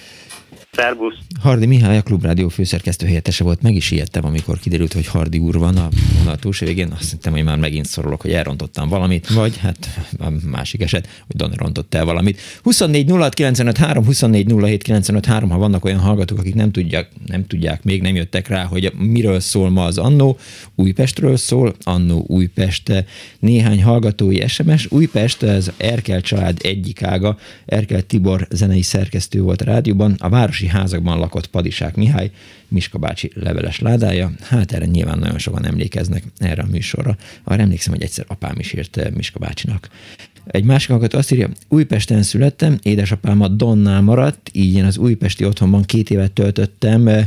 Szervusz! Hardi Mihály, a Klubrádió főszerkesztő helyettese volt. Meg is ijedtem, amikor kiderült, hogy Hardi úr van a vonal túlsó végén. Azt hittem, hogy már megint szorulok, hogy elrontottam valamit, vagy hát a másik eset, hogy Don rontott el valamit. 24 06 95 3, 24 07 95 3, ha vannak olyan hallgatók, akik nem tudják, nem tudják, még nem jöttek rá, hogy miről szól ma az Annó. Újpestről szól, Annó Újpest. Néhány hallgatói SMS. Újpest, ez Erkel család egyik ága. Erkel Tibor zenei szerkesztő volt a rádióban. A városi házakban lakott Padisák Mihály, Miska bácsi leveles ládája. Hát erre nyilván nagyon sokan emlékeznek erre a műsorra. Arra emlékszem, hogy egyszer apám is írt eh, Miska bácsinak. Egy másik hallgató azt írja, Újpesten születtem, édesapám a Donnál maradt, így én az újpesti otthonban két évet töltöttem, eh,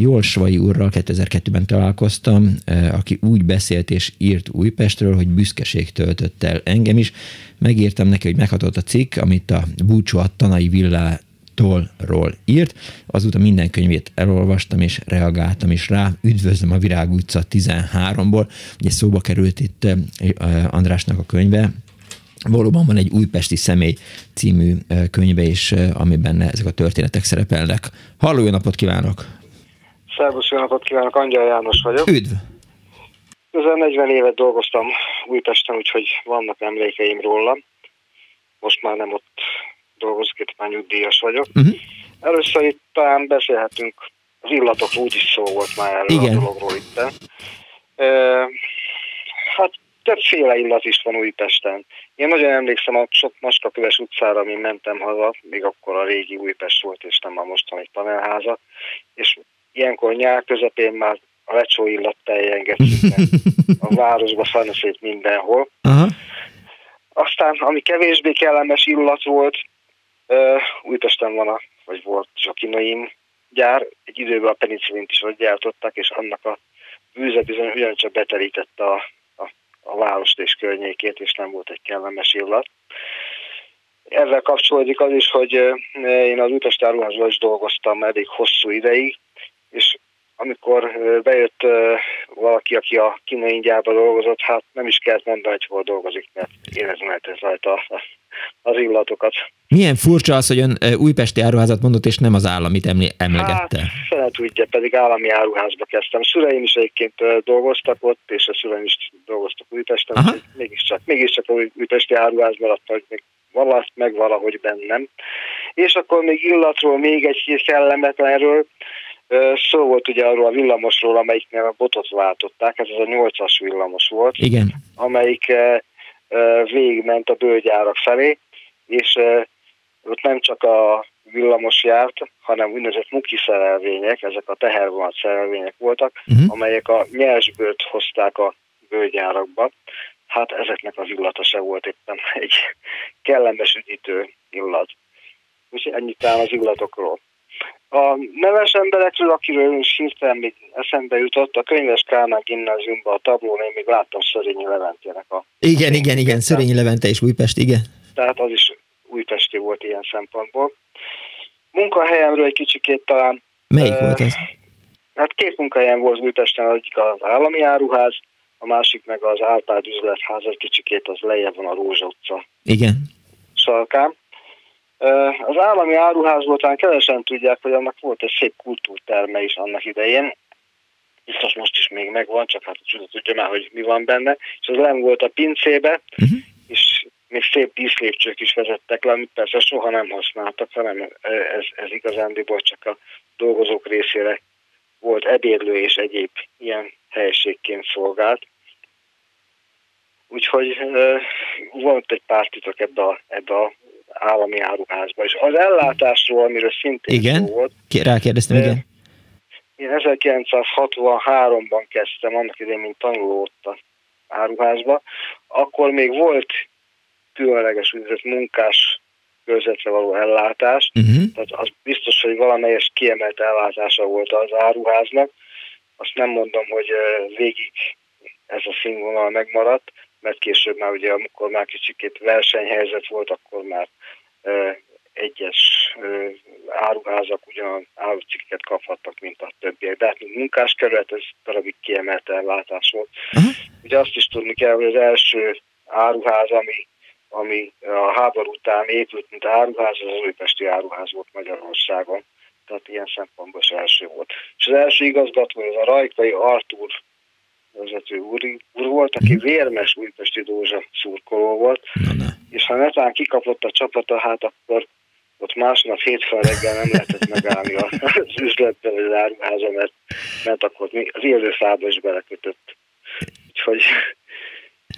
Jolsvai úrral 2002-ben találkoztam, eh, aki úgy beszélt és írt Újpestről, hogy büszkeség töltött el engem is. Megírtam neki, hogy meghatott a cikk, amit a búcsú a Tanai villá Tollról írt. Azóta minden könyvét elolvastam és reagáltam is rá. Üdvözlöm a Virág utca 13-ból. Ugye szóba került itt eh, Andrásnak a könyve, Valóban van egy újpesti személy című eh, könyve is, eh, amiben ezek a történetek szerepelnek. Halló, jó napot kívánok! Szervusz, jó napot kívánok, Angyal János vagyok. Üdv! Közel 40 évet dolgoztam Újpesten, úgyhogy vannak emlékeim róla. Most már nem ott már nyugdíjas vagyok. Uh-huh. Először itt talán beszélhetünk, az illatok úgy is szó volt már erről Igen. a dologról itt. E, hát többféle illat is van Újpesten. Én nagyon emlékszem a sok Maskaköves utcára, amin mentem haza, még akkor a régi Újpest volt, és nem a mostani panelháza, és ilyenkor nyár közepén már a lecsó illat teljengetünk a városba szanaszét mindenhol. Uh-huh. Aztán, ami kevésbé kellemes illat volt, Újpesten van a, vagy volt Zsakinaim gyár, egy időben a penicillint is ott gyártottak, és annak a bűze bizony ugyancsak beterítette a, a, a várost és környékét, és nem volt egy kellemes illat. Ezzel kapcsolódik az is, hogy én az Újpest áruházban is dolgoztam elég hosszú ideig, és amikor bejött valaki, aki a kínai gyárban dolgozott, hát nem is kellett mondani, hogy hol dolgozik, mert érezni lehet rajta az illatokat. Milyen furcsa az, hogy ön újpesti áruházat mondott, és nem az államit emlegette. Hát, fele tudja, pedig állami áruházba kezdtem. Szüleim is egyébként dolgoztak ott, és a szüleim is dolgoztak Újpesten, Aha. mégiscsak, mégiscsak a újpesti áruház maradt, hogy még valahogy meg valahogy bennem. És akkor még illatról még egy kellemetlenről, Szó volt ugye arról a villamosról, amelyiknél a botot váltották, ez az a nyolcas villamos volt, Igen. amelyik végigment a bőgyárak felé, és ott nem csak a villamos járt, hanem úgynevezett muki szerelvények, ezek a tehervonat szerelvények voltak, uh-huh. amelyek a nyersbőt hozták a bőgyárakba. Hát ezeknek az illata se volt éppen egy kellemes üdítő illat. Úgyhogy ennyit az illatokról. A neves emberekről, akiről is hirtelen még eszembe jutott, a könyves Kálmán gimnáziumban a tablón én még láttam Szörényi Leventének a... Igen, igen, igen, Szörényi Levente és Újpest, igen. Tehát az is újpesti volt ilyen szempontból. Munkahelyemről egy kicsikét talán... Melyik uh, volt ez? Hát két munkahelyen volt Újpesten, egyik az állami áruház, a másik meg az Árpád üzletház, egy kicsikét az lejjebb van a Rózsa utca. Igen. Salkám. Az állami áruházból talán kevesen tudják, hogy annak volt egy szép kultúrterme is annak idején. Biztos most is még megvan, csak hát tudja már, hogy mi van benne. És az nem volt a pincébe, uh-huh. és még szép díszlépcsők is vezettek le, amit persze soha nem használtak, hanem ez, ez igazándiból csak a dolgozók részére volt ebédlő és egyéb ilyen helységként szolgált. Úgyhogy uh, volt egy pár titok ebbe a, ebbe a állami áruházba. És az ellátásról, amiről szintén igen? volt. Rákérdeztem, igen. Én 1963-ban kezdtem, annak idején, mint tanuló ott a áruházba. Akkor még volt különleges úgynevezett munkás körzetre való ellátás, uh-huh. tehát az biztos, hogy valamelyes kiemelt ellátása volt az áruháznak. Azt nem mondom, hogy végig ez a színvonal megmaradt, mert később már ugye, amikor már kicsikét versenyhelyzet volt, akkor már egyes áruházak ugyan árucikket kaphattak, mint a többiek. De hát mint munkáskerület, ez darabig kiemelt ellátás volt. Uh-huh. Ugye azt is tudni kell, hogy az első áruház, ami, ami a háború után épült, mint áruház, az az újpesti áruház volt Magyarországon. Tehát ilyen szempontból az első volt. És az első igazgató, az a Rajkai Artur vezető úr, úr volt, aki mhm. vérmes újpesti dózsa szurkoló volt, és ha netán kikapott a csapata, hát akkor ott másnap hétfőn reggel nem lehetett megállni az üzletben, vagy az áruházon, mert, mert akkor az élő fába is belekötött. Úgyhogy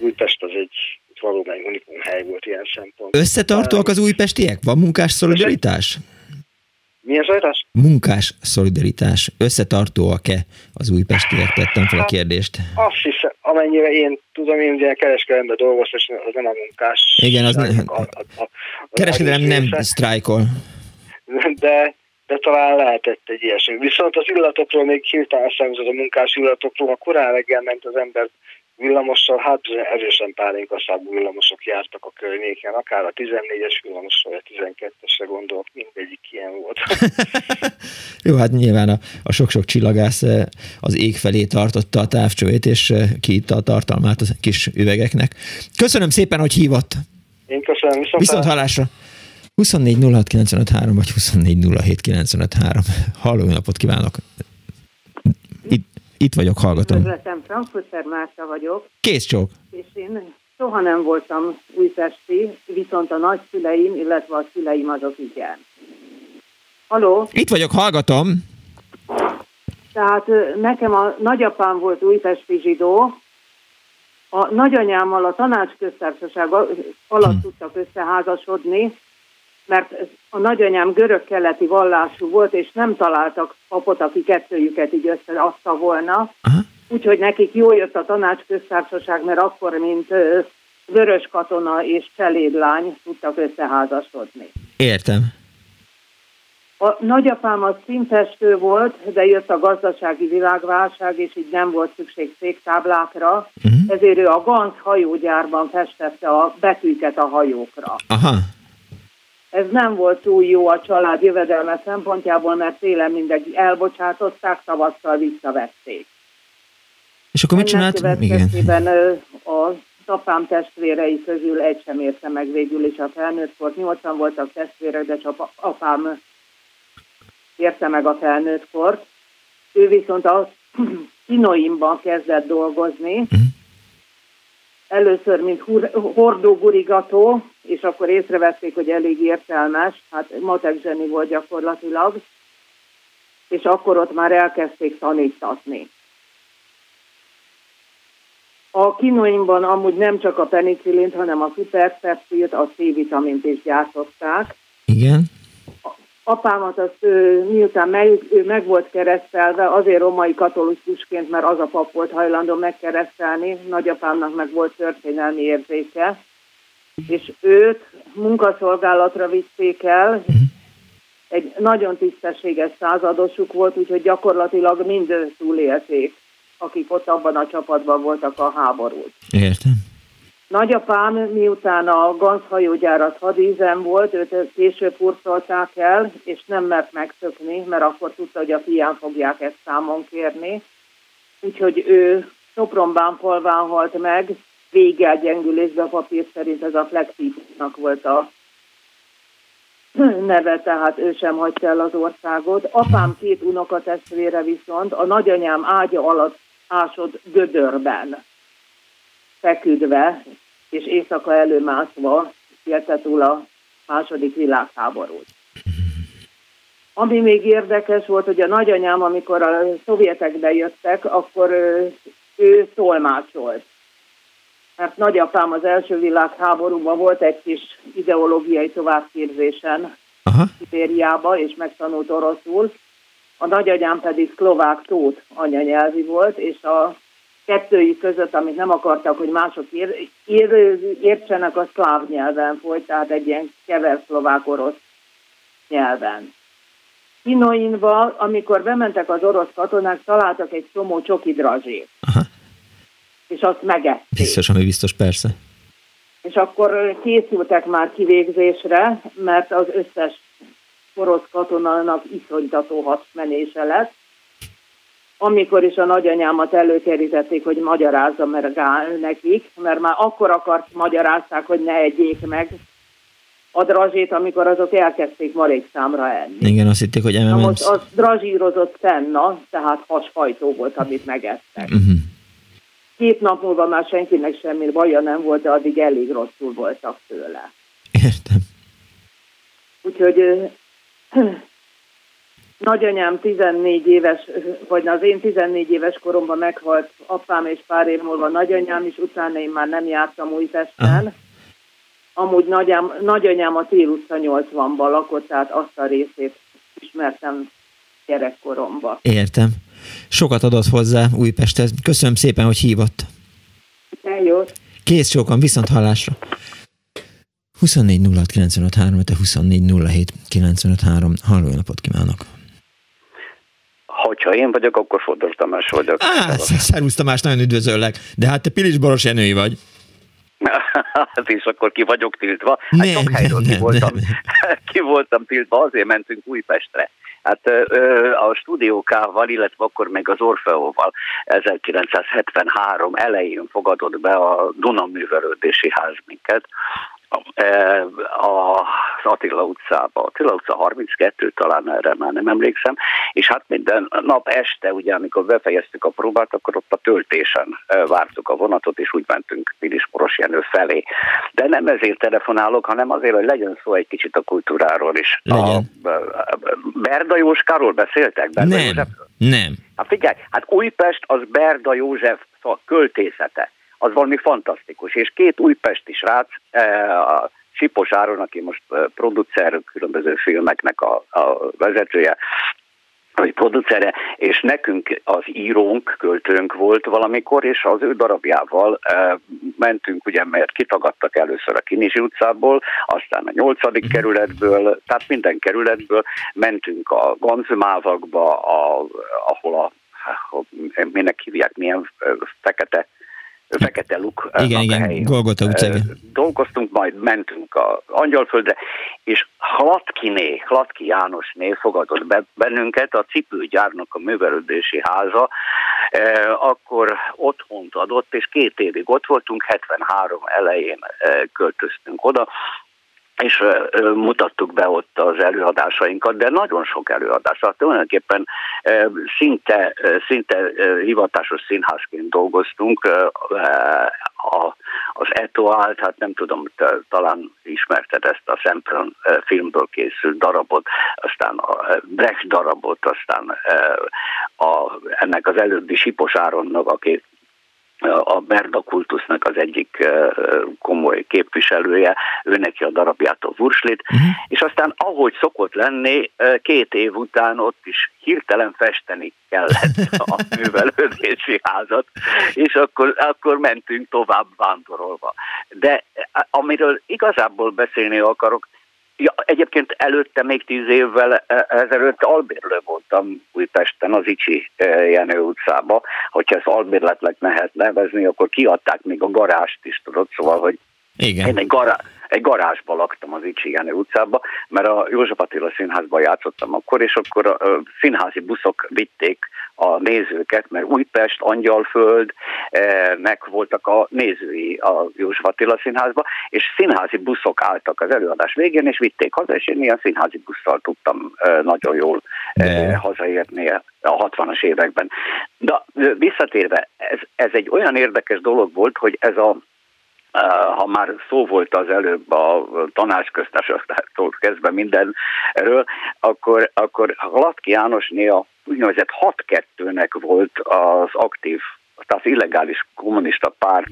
Újpest az egy valóban egy unikum hely volt ilyen szempontból. Összetartóak az újpestiek? Van munkás szolidaritás? Milyen szolidaritás? Munkás szolidaritás. Összetartóak-e az újpestiek? Tettem fel a hát, kérdést. Azt hiszem, amennyire én tudom, én ugye kereskedelemben dolgoztam, és az nem a munkás. Igen, az, nem. a, a, a, kereskedelem nem sztrájkol. De, de talán lehetett egy ilyesmi. Viszont az illatokról még hirtelen eszembe a munkás illatokról, ha korán reggel ment az ember villamossal, hát erősen pálinkaszagú villamosok jártak a környéken, akár a 14-es villamos, vagy a 12-esre gondolok, mindegyik ilyen volt. Jó, hát nyilván a, a sok-sok csillagász eh, az ég felé tartotta a távcsövét, és eh, kiitta a tartalmát a kis üvegeknek. Köszönöm szépen, hogy hívott! Én köszönöm, viszont, viszont hallásra! 24 vagy 24 Halló, napot kívánok! Itt vagyok, hallgatom. Üdvözletem, Frankfurter Márta vagyok. Kész csók. És én soha nem voltam újpesti, viszont a nagyszüleim, illetve a szüleim azok igen. Haló? Itt vagyok, hallgatom. Tehát nekem a nagyapám volt újpesti zsidó, a nagyanyámmal a tanácsköztársaság alatt hm. tudtak összeházasodni, mert a nagyanyám görög-keleti vallású volt, és nem találtak papot, aki kettőjüket így összeadta volna. Úgyhogy nekik jó jött a tanácsköztársaság, mert akkor, mint vörös katona és cselédlány tudtak összeházasodni. Értem. A nagyapám az színfestő volt, de jött a gazdasági világválság, és így nem volt szükség széktáblákra, uh-huh. ezért ő a Ganz hajógyárban festette a betűket a hajókra. Aha. Ez nem volt túl jó a család jövedelme szempontjából, mert télen mindegy elbocsátották, tavasszal visszavették. És akkor mit csinált? Igen. a apám testvérei közül egy sem érte meg végül is a felnőtt volt. Nyolcan voltak testvérek, de csak apám érte meg a felnőtt kort. Ő viszont a kinoimban kezdett dolgozni. Először, mint hordógurigató, és akkor észrevették, hogy elég értelmes, hát matek zseni volt gyakorlatilag, és akkor ott már elkezdték tanítatni. A kinoimban amúgy nem csak a penicillint, hanem a szuperpeptilt, a C-vitamint is gyártották. Igen. Apámat azt ő, miután meg, ő meg volt keresztelve, azért romai katolikusként, mert az a pap volt hajlandó megkeresztelni, nagyapámnak meg volt történelmi érzéke, és őt munkaszolgálatra vitték el, uh-huh. egy nagyon tisztességes századosuk volt, úgyhogy gyakorlatilag mind túlélték akik ott abban a csapatban voltak a háborút. Értem. Nagyapám, miután a ganzhajógyárat hadízem volt, őt később hurcolták el, és nem mert megszökni, mert akkor tudta, hogy a fián fogják ezt számon kérni. Úgyhogy ő Sopronbán polván halt meg, véggel gyengülésbe a papír szerint ez a flexívnak volt a neve, tehát ő sem hagyta el az országot. Apám két unokatestvére viszont a nagyanyám ágya alatt ásott gödörben feküdve, és éjszaka előmászva élte túl a második világháborút. Ami még érdekes volt, hogy a nagyanyám, amikor a szovjetek bejöttek, akkor ő, ő tolmácsolt. Mert nagyapám az első világháborúban volt egy kis ideológiai továbbképzésen Szibériába, és megtanult oroszul, a nagyanyám pedig szlovák tót anyanyelvi volt, és a kettőjük között, amit nem akartak, hogy mások ér, ér, értsenek, a szláv nyelven folyt, tehát egy ilyen kever szlovák-orosz nyelven. Kinoinba, amikor bementek az orosz katonák, találtak egy csomó csoki drazsét. Aha. És azt megették. Biztos, ami biztos, persze. És akkor készültek már kivégzésre, mert az összes orosz katonának iszonytató hatmenése lett. Amikor is a nagyanyámat előkerítették, hogy magyarázza meg nekik, mert már akkor akart magyarázták, hogy ne egyék meg a drazsét, amikor azok elkezdték marék számra enni. Igen, azt hitték, hogy Na most az drazsírozott tenna, tehát hashajtó volt, amit megettek. Uh-huh. Két nap múlva már senkinek semmi baja nem volt, de addig elég rosszul voltak tőle. Értem. Úgyhogy Nagyanyám 14 éves, vagy az én 14 éves koromban meghalt apám, és pár év múlva nagyanyám is, utána én már nem jártam Újpesten. Amúgy nagyám, nagyanyám a Tél utca 80-ban lakott, tehát azt a részét ismertem gyerekkoromban. Értem. Sokat adott hozzá Újpesthez. Köszönöm szépen, hogy hívott. Jó. Kész sokan, viszont hallásra. 24 06 95 3, 24 07 95 3. Halló, napot kívánok! Hogyha én vagyok, akkor Fodor Tamás vagyok. Á, szervusz Tamás, nagyon üdvözöllek. De hát te Pilis Boros Jenői vagy. hát és akkor ki vagyok tiltva. Hát nem, sok helyről nem, ki, voltam, nem. ki voltam tiltva, azért mentünk Újpestre. Hát a Studio K-val, illetve akkor meg az Orfeóval 1973 elején fogadott be a Duna Művelődési Ház minket, az Attila utcába. Attila utca 32 talán erre már nem emlékszem, és hát minden nap este, ugye amikor befejeztük a próbát, akkor ott a töltésen vártuk a vonatot, és úgy mentünk Pilis Jenő felé. De nem ezért telefonálok, hanem azért, hogy legyen szó egy kicsit a kultúráról is. Legyen. A Berda Jóskáról beszéltek? Berda nem, Józsefről? nem. Hát figyelj, hát Újpest az Berda József költészete az valami fantasztikus. És két újpesti srác, a Sipos Áron, aki most producer különböző filmeknek a, a vezetője, vagy producere, és nekünk az írónk, költőnk volt valamikor, és az ő darabjával e, mentünk, ugye, mert kitagadtak először a Kinizsi utcából, aztán a nyolcadik mhm. kerületből, tehát minden kerületből mentünk a Ganzmávakba, a, ahol a, a minek hívják, milyen fekete Fekete Luk igen, igen, helyén. Golgota utcában. Dolgoztunk, majd mentünk a Angyalföldre, és Hlatkiné, Hlatki Jánosné fogadott be bennünket, a cipőgyárnak a művelődési háza, akkor otthont adott, és két évig ott voltunk, 73 elején költöztünk oda, és mutattuk be ott az előadásainkat, de nagyon sok előadás. Tehát tulajdonképpen szinte, szinte hivatásos színházként dolgoztunk. Az Etoált, hát nem tudom, talán ismerted ezt a Szempron filmből készült darabot, aztán a Brecht darabot, aztán a, ennek az előbbi Sipos Áronnak, aki a Berda kultusznak az egyik komoly képviselője, ő neki a darabját a Vurslit, uh-huh. és aztán ahogy szokott lenni, két év után ott is hirtelen festeni kellett a művelődési házat, és akkor, akkor mentünk tovább vándorolva. De amiről igazából beszélni akarok, Ja, egyébként előtte még tíz évvel e, ezelőtt albérlő voltam Újpesten, az Icsi e, Jenő utcába. Hogyha ezt albérletnek lehet nevezni, akkor kiadták még a garást is, tudod, szóval, hogy Igen. én egy, gará, egy garázsba laktam az Icsi Jenő utcába, mert a József Attila színházban játszottam akkor, és akkor a színházi buszok vitték a nézőket, mert Újpest, Angyalföld, meg voltak a nézői a József Attila színházba, és színházi buszok álltak az előadás végén, és vitték haza, és én ilyen színházi busszal tudtam nagyon jól De. hazaérni a 60-as években. De visszatérve, ez, ez egy olyan érdekes dolog volt, hogy ez a ha már szó volt az előbb a tanácsköztársaságtól kezdve mindenről, akkor, akkor Latki Jánosné a úgynevezett 6-2-nek volt az aktív, tehát az illegális kommunista párt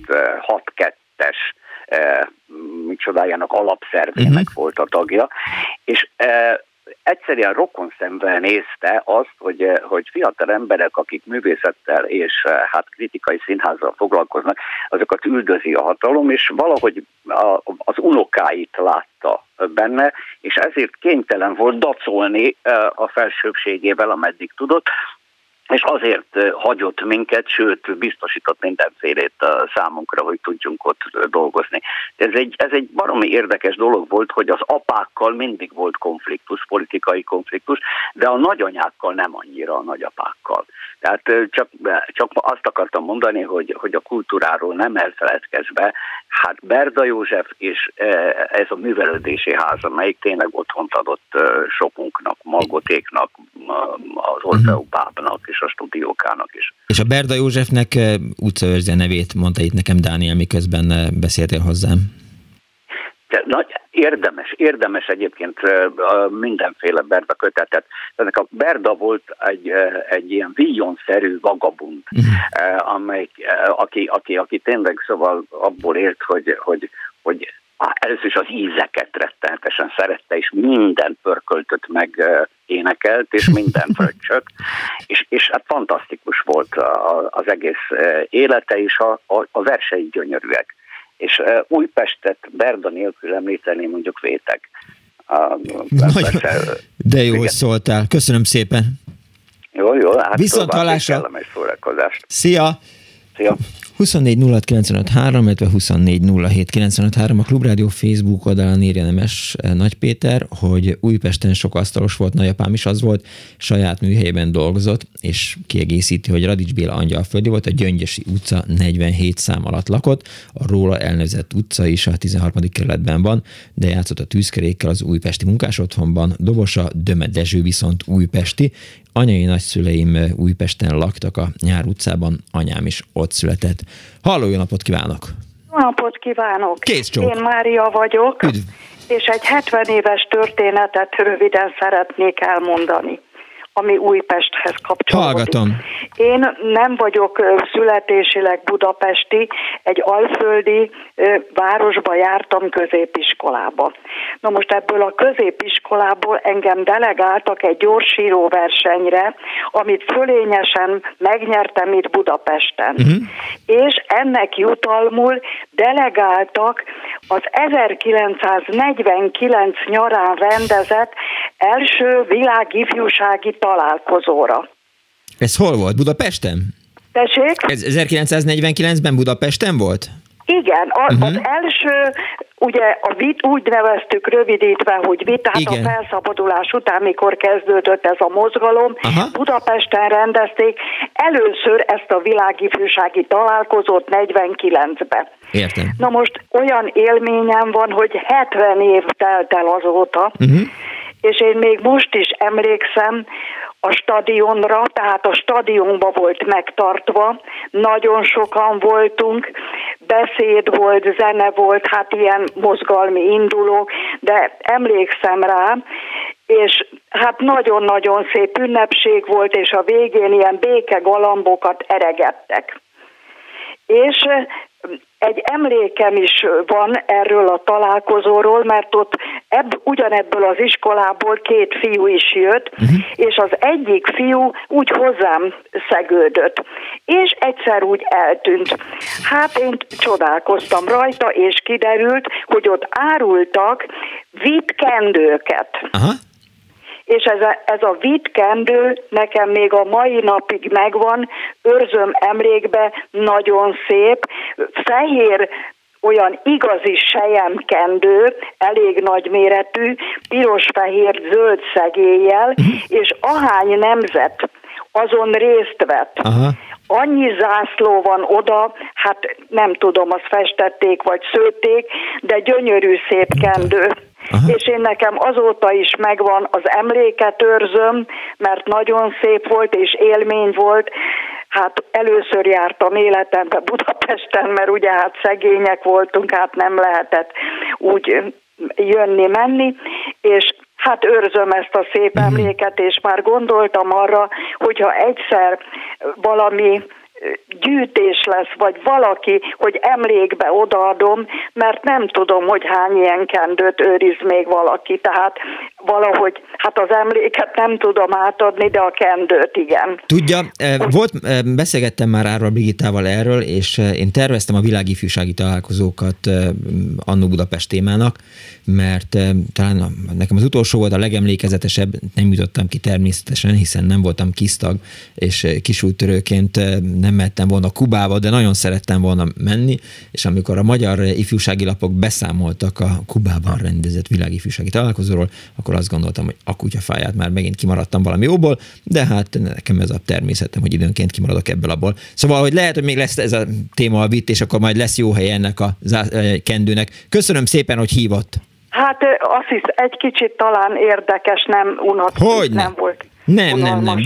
6-2-es micsodájának alapszervének uh-huh. volt a tagja, és egyszerűen rokon szemben nézte azt, hogy, eh, hogy fiatal emberek, akik művészettel és eh, hát kritikai színházzal foglalkoznak, azokat üldözi a hatalom, és valahogy a, az unokáit látta benne, és ezért kénytelen volt dacolni eh, a felsőbségével, ameddig tudott, és azért hagyott minket, sőt biztosított mindenfélét számunkra, hogy tudjunk ott dolgozni. Ez egy, ez egy baromi érdekes dolog volt, hogy az apákkal mindig volt konfliktus, politikai konfliktus, de a nagyanyákkal nem annyira a nagyapákkal. Tehát csak, csak azt akartam mondani, hogy, hogy a kultúráról nem elfeledkezve, hát Berda József és ez a művelődési ház, amelyik tényleg otthont adott sokunknak, Malgotéknak, az Orfeubábnak és a stúdiókának is. És a Berda Józsefnek utcaőrze nevét mondta itt nekem Dániel, miközben beszéltél hozzám. De nagy, érdemes, érdemes egyébként mindenféle Berda kötetet. Ennek a Berda volt egy, egy ilyen villonszerű vagabund, uh-huh. amely, aki, aki, aki tényleg szóval abból élt, hogy, hogy, hogy először is az ízeket rettenetesen szerette, és minden pörköltött meg énekelt, és minden fröccsök, és, és hát fantasztikus volt az egész élete, és a, a, a versei gyönyörűek. És Újpestet Berda nélkül említeni mondjuk Vétek. Nagyon, de jó, hogy szóltál. Köszönöm szépen. Jó, jó. Hát Viszont hallásra. Szia. Szia. 24 illetve 24 a Klubrádió Facebook oldalán írja Nemes eh, Nagy Péter, hogy Újpesten sok asztalos volt, nagyapám is az volt, saját műhelyében dolgozott, és kiegészíti, hogy Radics Béla angyalföldi volt, a Gyöngyösi utca 47 szám alatt lakott, a róla elnevezett utca is a 13. kerületben van, de játszott a tűzkerékkel az újpesti munkás otthonban, dobosa Döme Dezső viszont újpesti, Anyai nagyszüleim Újpesten laktak a Nyár utcában, anyám is ott született. Halló, jó napot kívánok! Jó napot kívánok! Kész csók. Én Mária vagyok, Üdv. és egy 70 éves történetet röviden szeretnék elmondani ami Újpesthez kapcsolódik. Hallgatom. Én nem vagyok születésileg budapesti, egy alföldi városba jártam középiskolába. Na most ebből a középiskolából engem delegáltak egy gyorsíró versenyre, amit fölényesen megnyertem itt Budapesten. Uh-huh. És ennek jutalmul delegáltak az 1949 nyarán rendezett első világifjúsági találkozóra. Ez hol volt? Budapesten? Tessék? Ez 1949-ben Budapesten volt? Igen, a, uh-huh. az első, ugye a vit úgy neveztük rövidítve, hogy vit, tehát Igen. a felszabadulás után, mikor kezdődött ez a mozgalom, Aha. Budapesten rendezték először ezt a világifjúsági találkozót 49-be. Értem. Na most olyan élményem van, hogy 70 év telt el azóta, uh-huh és én még most is emlékszem a stadionra, tehát a stadionba volt megtartva, nagyon sokan voltunk, beszéd volt, zene volt, hát ilyen mozgalmi indulók, de emlékszem rá, és hát nagyon-nagyon szép ünnepség volt, és a végén ilyen béke galambokat eregettek. És egy emlékem is van erről a találkozóról, mert ott ebb, ugyanebből az iskolából két fiú is jött, uh-huh. és az egyik fiú úgy hozzám szegődött, és egyszer úgy eltűnt. Hát én csodálkoztam rajta, és kiderült, hogy ott árultak vitkendőket. Uh-huh és ez a, ez a vitkendő nekem még a mai napig megvan, őrzöm emlékbe, nagyon szép, fehér olyan igazi sejemkendő, elég nagy méretű, piros-fehér-zöld szegéllyel, mhm. és ahány nemzet azon részt vett. Aha. Annyi zászló van oda, hát nem tudom, azt festették vagy szőtték, de gyönyörű szép kendő. Aha. és én nekem azóta is megvan az emléket őrzöm, mert nagyon szép volt és élmény volt. Hát először jártam életemben Budapesten, mert ugye hát szegények voltunk, hát nem lehetett úgy jönni-menni, és Hát őrzöm ezt a szép mhm. emléket, és már gondoltam arra, hogyha egyszer valami gyűjtés lesz, vagy valaki, hogy emlékbe odaadom, mert nem tudom, hogy hány ilyen kendőt őriz még valaki, tehát valahogy, hát az emléket nem tudom átadni, de a kendőt igen. Tudja, eh, volt, eh, beszélgettem már Árva Brigitával erről, és eh, én terveztem a világifjúsági találkozókat Annó Budapest témának, mert talán nekem az utolsó volt a legemlékezetesebb, nem jutottam ki természetesen, hiszen nem voltam kisztag, és kisútörőként nem mehettem volna Kubába, de nagyon szerettem volna menni, és amikor a magyar ifjúsági lapok beszámoltak a Kubában rendezett világifjúsági találkozóról, akkor azt gondoltam, hogy a kutyafáját már megint kimaradtam valami jóból, de hát nekem ez a természetem, hogy időnként kimaradok ebből abból. Szóval, hogy lehet, hogy még lesz ez a téma a vitt, és akkor majd lesz jó hely ennek a kendőnek. Köszönöm szépen, hogy hívott. Hát azt hisz, egy kicsit talán érdekes, nem unat, hogy nem, nem volt. Nem, nem, nem,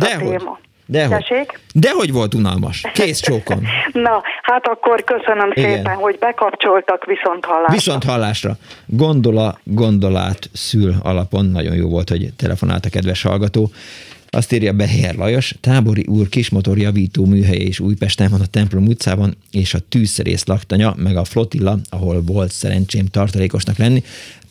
dehogy. Dehogy. Dehogy volt unalmas. Kész csókon. Na, hát akkor köszönöm Igen. szépen, hogy bekapcsoltak viszont hallásra. Viszont hallásra. Gondola, gondolát szül alapon. Nagyon jó volt, hogy telefonált a kedves hallgató. Azt írja Behér Lajos, tábori úr kismotor javító műhelye és Újpesten van a templom utcában, és a tűzszerész laktanya, meg a flotilla, ahol volt szerencsém tartalékosnak lenni.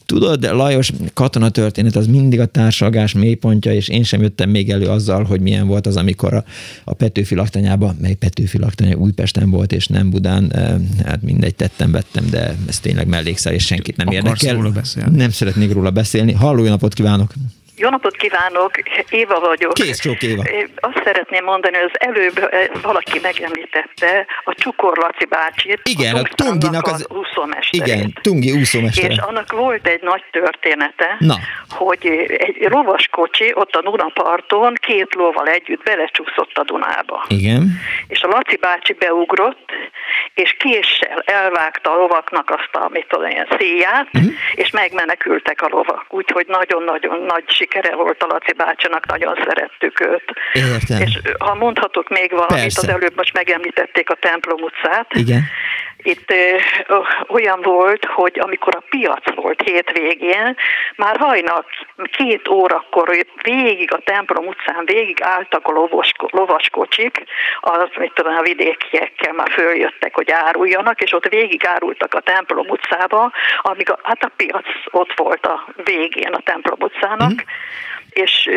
Tudod, Lajos katonatörténet az mindig a társalgás mélypontja, és én sem jöttem még elő azzal, hogy milyen volt az, amikor a, a Petőfi laktanyába, mely Petőfi laktanya Újpesten volt, és nem Budán, eh, hát mindegy, tettem, vettem, de ez tényleg mellékszer, és senkit nem Akarsz érdekel. Róla beszélni? Nem szeretnék róla beszélni. Halló, napot kívánok! Jó napot kívánok, Éva vagyok. Kész csók, Éva. Azt szeretném mondani, hogy az előbb valaki megemlítette a Csukor Laci bácsit. Igen, a, a Tunginak az... úszómesterét. Igen, Tungi úszómestere. És annak volt egy nagy története, Na. hogy egy lovaskocsi ott a Dunaparton két lóval együtt belecsúszott a Dunába. Igen. És a Laci bácsi beugrott, és késsel elvágta a lovaknak azt a, mit tudom, ilyen széját, uh-huh. és megmenekültek a lovak. Úgyhogy nagyon-nagyon nagy sikere volt a Laci bácsinak, nagyon szerettük őt. Értem. És ha mondhatok még valamit, Persze. az előbb most megemlítették a templom utcát. Igen. Itt olyan volt, hogy amikor a piac volt hétvégén, már hajnal két órakor végig a templom utcán végig álltak a lovos, lovaskocsik, az, mit tudom, a vidékiekkel már följöttek, hogy áruljanak, és ott végig árultak a templom utcába, amíg a, hát a piac ott volt a végén a templom utcának, mm és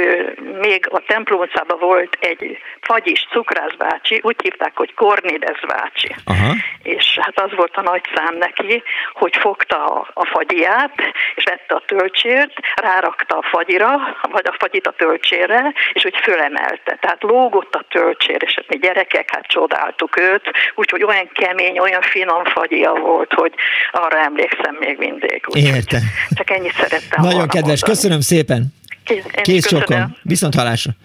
még a templom utcában volt egy fagyis cukrász bácsi, úgy hívták, hogy Kornides bácsi. Aha. És hát az volt a nagy szám neki, hogy fogta a, a fagyját, és vette a töltsért, rárakta a fagyira, vagy a fagyit a töltsére, és úgy fölemelte. Tehát lógott a töltsér, és mi gyerekek, hát csodáltuk őt, úgyhogy olyan kemény, olyan finom fagyja volt, hogy arra emlékszem még mindig. Úgy, Érte. Csak ennyit szerettem Nagyon kedves, mondani. köszönöm szépen. Kész sokan. Viszont halásra.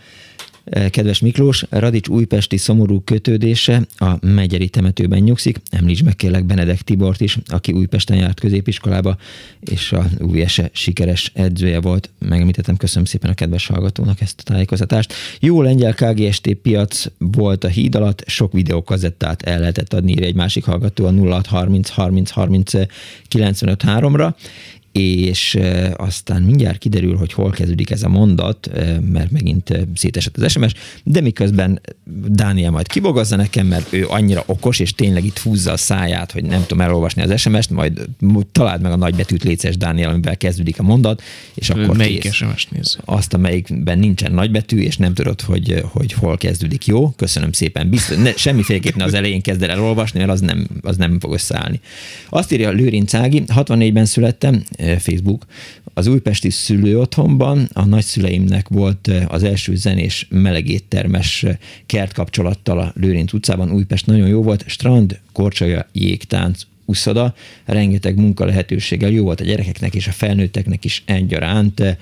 Kedves Miklós, Radics újpesti szomorú kötődése a Megyeri temetőben nyugszik. Említs meg kérlek Benedek Tibort is, aki Újpesten járt középiskolába, és a UVS sikeres edzője volt. Megemlítettem, köszönöm szépen a kedves hallgatónak ezt a tájékoztatást. Jó lengyel KGST piac volt a híd alatt, sok videókazettát el lehetett adni, írja egy másik hallgató a 0630 30 30 95 3-ra, és aztán mindjárt kiderül, hogy hol kezdődik ez a mondat, mert megint szétesett az SMS, de miközben Dániel majd kibogazza nekem, mert ő annyira okos, és tényleg itt húzza a száját, hogy nem tudom elolvasni az SMS-t, majd találd meg a nagybetűt léces Dániel, amivel kezdődik a mondat, és akkor Melyik kész. SMS-t nézz? Azt, amelyikben nincsen nagybetű, és nem tudod, hogy, hogy hol kezdődik. Jó? Köszönöm szépen. Biztos, ne, semmiféleképpen az elején kezd el elolvasni, mert az nem, az nem fog összeállni. Azt írja Lőrinc Ági, 64-ben születtem, Facebook. Az újpesti szülőotthonban a nagyszüleimnek volt az első zenés melegéttermes kertkapcsolattal a Lőrinc utcában. Újpest nagyon jó volt, strand, korcsolya, jégtánc, uszoda, rengeteg munka lehetőséggel jó volt a gyerekeknek és a felnőtteknek is egyaránt.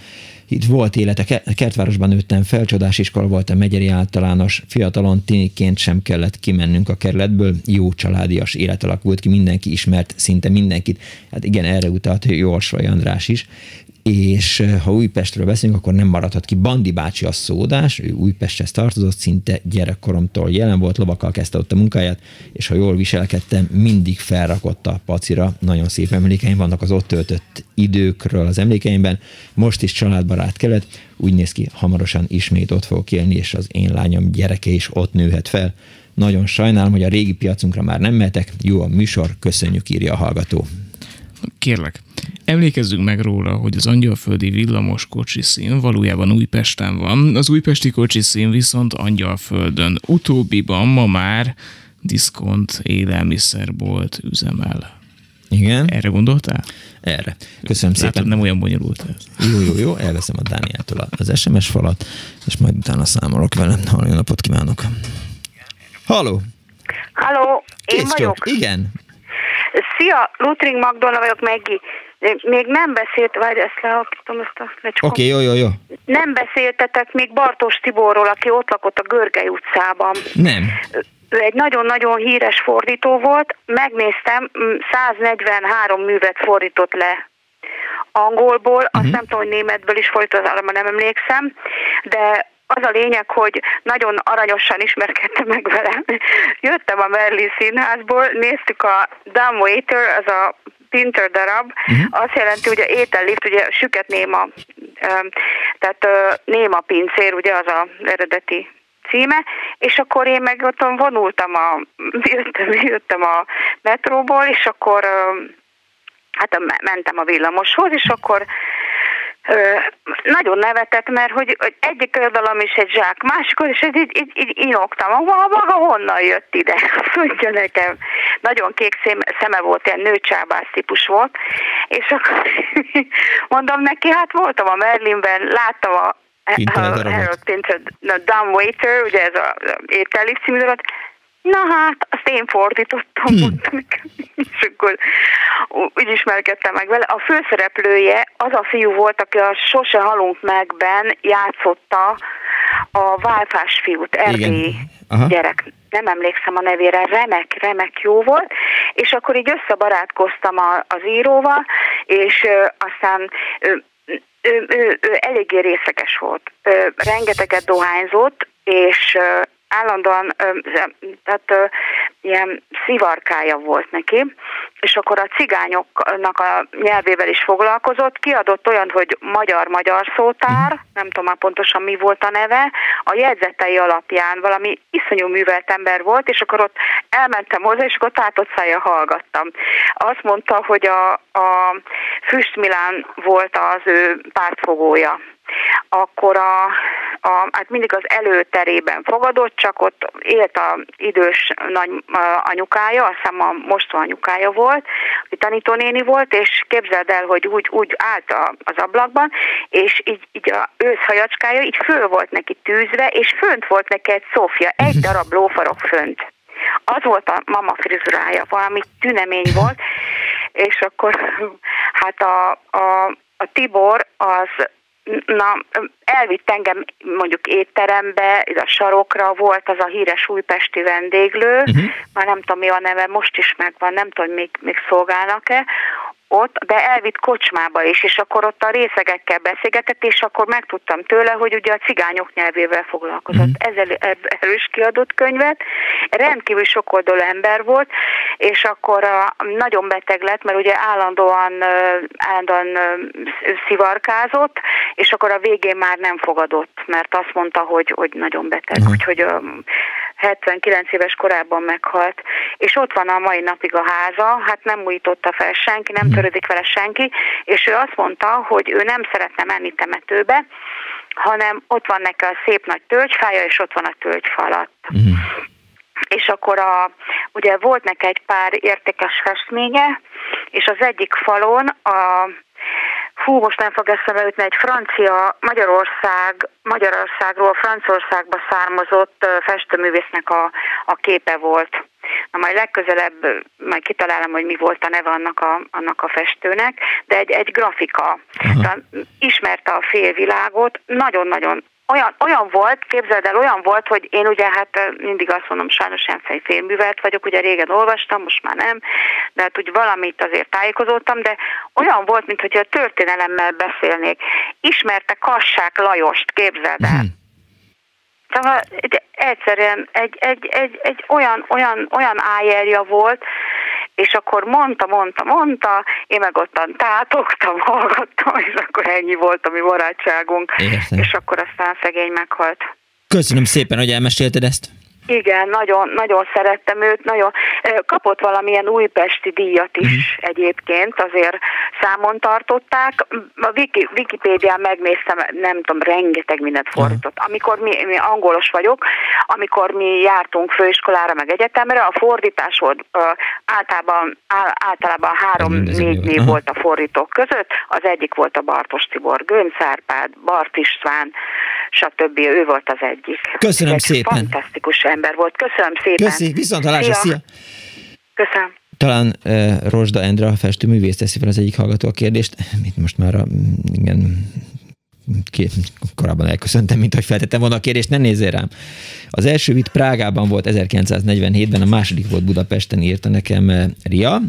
Itt volt élet, a kertvárosban nőttem fel, csodás iskola volt a megyeri általános, fiatalon tiniként sem kellett kimennünk a kerületből, jó családias élet alakult ki, mindenki ismert szinte mindenkit. Hát igen, erre utalt Jorsvai András is, és ha Újpestről beszélünk, akkor nem maradhat ki Bandi bácsi a szódás, ő Újpesthez tartozott, szinte gyerekkoromtól jelen volt, lovakkal kezdte ott a munkáját, és ha jól viselkedtem, mindig felrakott a pacira. Nagyon szép emlékeim vannak az ott töltött időkről az emlékeimben. Most is családbarát kelet, úgy néz ki, hamarosan ismét ott fogok élni, és az én lányom gyereke is ott nőhet fel. Nagyon sajnálom, hogy a régi piacunkra már nem mehetek. Jó a műsor, köszönjük, írja a hallgató. Kérlek, emlékezzünk meg róla, hogy az angyalföldi villamos kocsiszín valójában Újpesten van, az újpesti kocsiszín viszont Angyalföldön. Utóbbiban ma már diszkont élelmiszerbolt üzemel. Igen. Erre gondoltál? Erre. Köszönöm Látod, szépen. nem olyan bonyolult ez. Jó, jó, jó, elveszem a Dániától az SMS falat, és majd utána számolok vele. Halló, napot kívánok! Halló! Halló, én Kész vagyok. csók. Igen. Szia, Lutring Magdolna vagyok, Meggi. Még nem beszélt, várj, ezt lealakítom, ezt a lecskot. Oké, okay, jó, jó, jó. Nem beszéltetek még Bartos Tiborról, aki ott lakott a Görgely utcában. Nem. Ő egy nagyon-nagyon híres fordító volt, megnéztem, mm, 143 művet fordított le angolból, azt Mhm. nem tudom, hogy németből is fordított, arra már nem emlékszem, de az a lényeg, hogy nagyon aranyosan ismerkedtem meg vele. Jöttem a Merlin színházból, néztük a Dumb Waiter, az a Pinter darab, Mhm. azt jelenti, hogy a étellift, ugye süket néma, tehát néma pincér, ugye az a eredeti címe, és akkor én meg ott vonultam a, jöttem, jöttem a metróból, és akkor hát mentem a villamoshoz, és akkor nagyon nevetett, mert hogy, hogy egyik oldalam is egy zsák, másikor is így, így, így inoktam. Maga, maga honnan jött ide? Mondja nekem. Nagyon kék szeme volt, ilyen nőcsábász típus volt. És akkor mondom neki, hát voltam a Merlinben, láttam a Harold Pinter, a Dumb Waiter, ugye ez a ételi című Na hát, azt én fordítottam, hmm. mondtam és akkor úgy ismerkedtem meg vele. A főszereplője az a fiú volt, aki a Sose halunk megben játszotta a válfás fiút, erdélyi gyerek. Nem emlékszem a nevére, remek, remek jó volt, és akkor így összebarátkoztam a, az íróval, és ö, aztán ö, ő, ő, ő eléggé részeges volt. Ö, rengeteget dohányzott, és állandóan, tehát ilyen szivarkája volt neki, és akkor a cigányoknak a nyelvével is foglalkozott, kiadott olyan, hogy magyar-magyar szótár, mhm. nem tudom már pontosan mi volt a neve, a jegyzetei alapján valami iszonyú művelt ember volt, és akkor ott elmentem hozzá, és akkor tátott szája hallgattam. Azt mondta, hogy a, a Füst Milán volt az ő pártfogója akkor a, a, hát mindig az előterében fogadott, csak ott élt a idős nagy anyukája, azt hiszem a mostó anyukája volt, aki tanítónéni volt, és képzeld el, hogy úgy, úgy állt a, az ablakban, és így, így a őszhajacskája így föl volt neki tűzve, és fönt volt neki egy szófia, egy darab lófarok fönt. Az volt a mama frizurája, valami tünemény volt, és akkor hát a, a, a Tibor az na, elvitt engem mondjuk étterembe, a sarokra volt az a híres újpesti vendéglő, uh-huh. már nem tudom mi a neve, most is megvan, nem tudom, még, még szolgálnak-e, ott, de elvitt kocsmába is, és akkor ott a részegekkel beszélgetett, és akkor megtudtam tőle, hogy ugye a cigányok nyelvével foglalkozott. Mm. Ezzel erős kiadott könyvet. Rendkívül sokoldalú ember volt, és akkor a, nagyon beteg lett, mert ugye állandóan, állandóan szivarkázott, és akkor a végén már nem fogadott, mert azt mondta, hogy, hogy nagyon beteg, mm. úgyhogy 79 éves korában meghalt, és ott van a mai napig a háza, hát nem újította fel senki, nem törődik vele senki, és ő azt mondta, hogy ő nem szeretne menni temetőbe, hanem ott van neki a szép nagy tölgyfája, és ott van a tölgyfa alatt. Mm. És akkor a, ugye volt neki egy pár értékes festménye, és az egyik falon a Hú, most nem fog eszembe jutni, egy francia, Magyarország, Magyarországról Franciaországba származott festőművésznek a, a képe volt. Na majd legközelebb majd kitalálom, hogy mi volt a neve annak a, annak a festőnek, de egy, egy grafika. Uh-huh. Ismerte a félvilágot, nagyon-nagyon olyan, olyan volt, képzeld el, olyan volt, hogy én ugye hát mindig azt mondom, sajnos ilyen félművelt vagyok, ugye régen olvastam, most már nem, de hát úgy valamit azért tájékozottam, de olyan volt, mintha a történelemmel beszélnék. Ismerte Kassák Lajost, képzeld el. Hmm. Szóval egyszerűen egy, egy, egy, egy olyan, olyan, olyan ájelja volt, és akkor mondta, mondta, mondta, én meg ottan tátogtam, hallgattam, és akkor ennyi volt a mi barátságunk, Értem. és akkor aztán szegény meghalt. Köszönöm szépen, hogy elmesélted ezt. Igen, nagyon, nagyon szerettem őt, nagyon kapott valamilyen újpesti díjat is uh-huh. egyébként, azért számon tartották. A Wiki, Wikipédián megnéztem, nem tudom, rengeteg mindent fordított. Uh-huh. Amikor mi, mi angolos vagyok, amikor mi jártunk főiskolára, meg egyetemre, a fordítás volt uh, általában, általában három-négy név uh-huh. volt a fordítók között, az egyik volt a Bartos Tibor, Gönc Árpád, Bart István, stb. Ő volt az egyik. Köszönöm Egy szépen. Fantasztikus ember volt. Köszönöm szépen. Köszi, viszont szia. szia. Köszönöm. Talán uh, Rozsda Endre, a festőművész teszi fel az egyik hallgató a kérdést, mit most már a, igen, korábban elköszöntem, mint hogy feltettem volna a kérdést, ne nézzél rám. Az első vit Prágában volt 1947-ben, a második volt Budapesten, írta nekem Ria,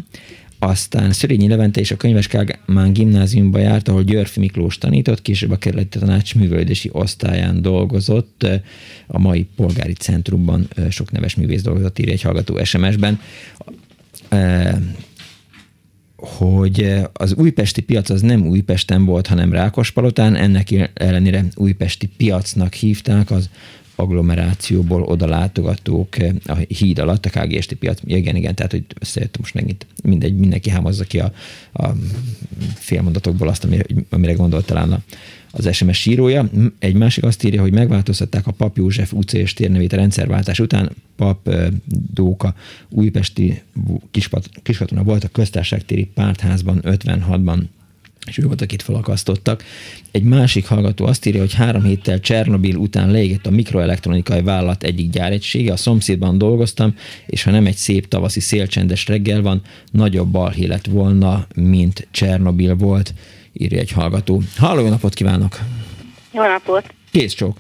aztán Szörényi Levente és a Könyves Kálmán gimnáziumba járt, ahol Györfi Miklós tanított, később a kerületi tanács művelődési osztályán dolgozott, a mai polgári centrumban sok neves művész dolgozott, írja egy hallgató SMS-ben hogy az újpesti piac az nem Újpesten volt, hanem Rákospalotán, ennek ellenére újpesti piacnak hívták, az agglomerációból oda látogatók a híd alatt, a KGST piac, igen, igen, tehát hogy összejött most megint mindegy, mindenki hámozza ki a, a félmondatokból azt, amire, amire gondolt talán a, az SMS sírója. Egy másik azt írja, hogy megváltoztatták a Pap József utca és térnevét a rendszerváltás után. Pap Dóka újpesti kiskatona volt a köztársaságtéri pártházban 56-ban és ő volt, akit felakasztottak. Egy másik hallgató azt írja, hogy három héttel Csernobil után leégett a mikroelektronikai vállalat egyik gyáregysége, a szomszédban dolgoztam, és ha nem egy szép tavaszi szélcsendes reggel van, nagyobb balhé lett volna, mint Csernobil volt, írja egy hallgató. Halló, jó napot kívánok! Jó napot! Kész csók!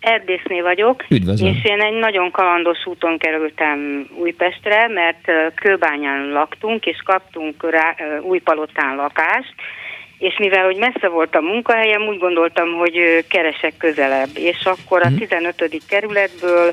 Erdészné vagyok, Üdvözlöm. és én egy nagyon kalandos úton kerültem Újpestre, mert Kőbányán laktunk, és kaptunk rá, Újpalotán lakást, és mivel hogy messze volt a munkahelyem, úgy gondoltam, hogy keresek közelebb. És akkor a 15. Mhm. kerületből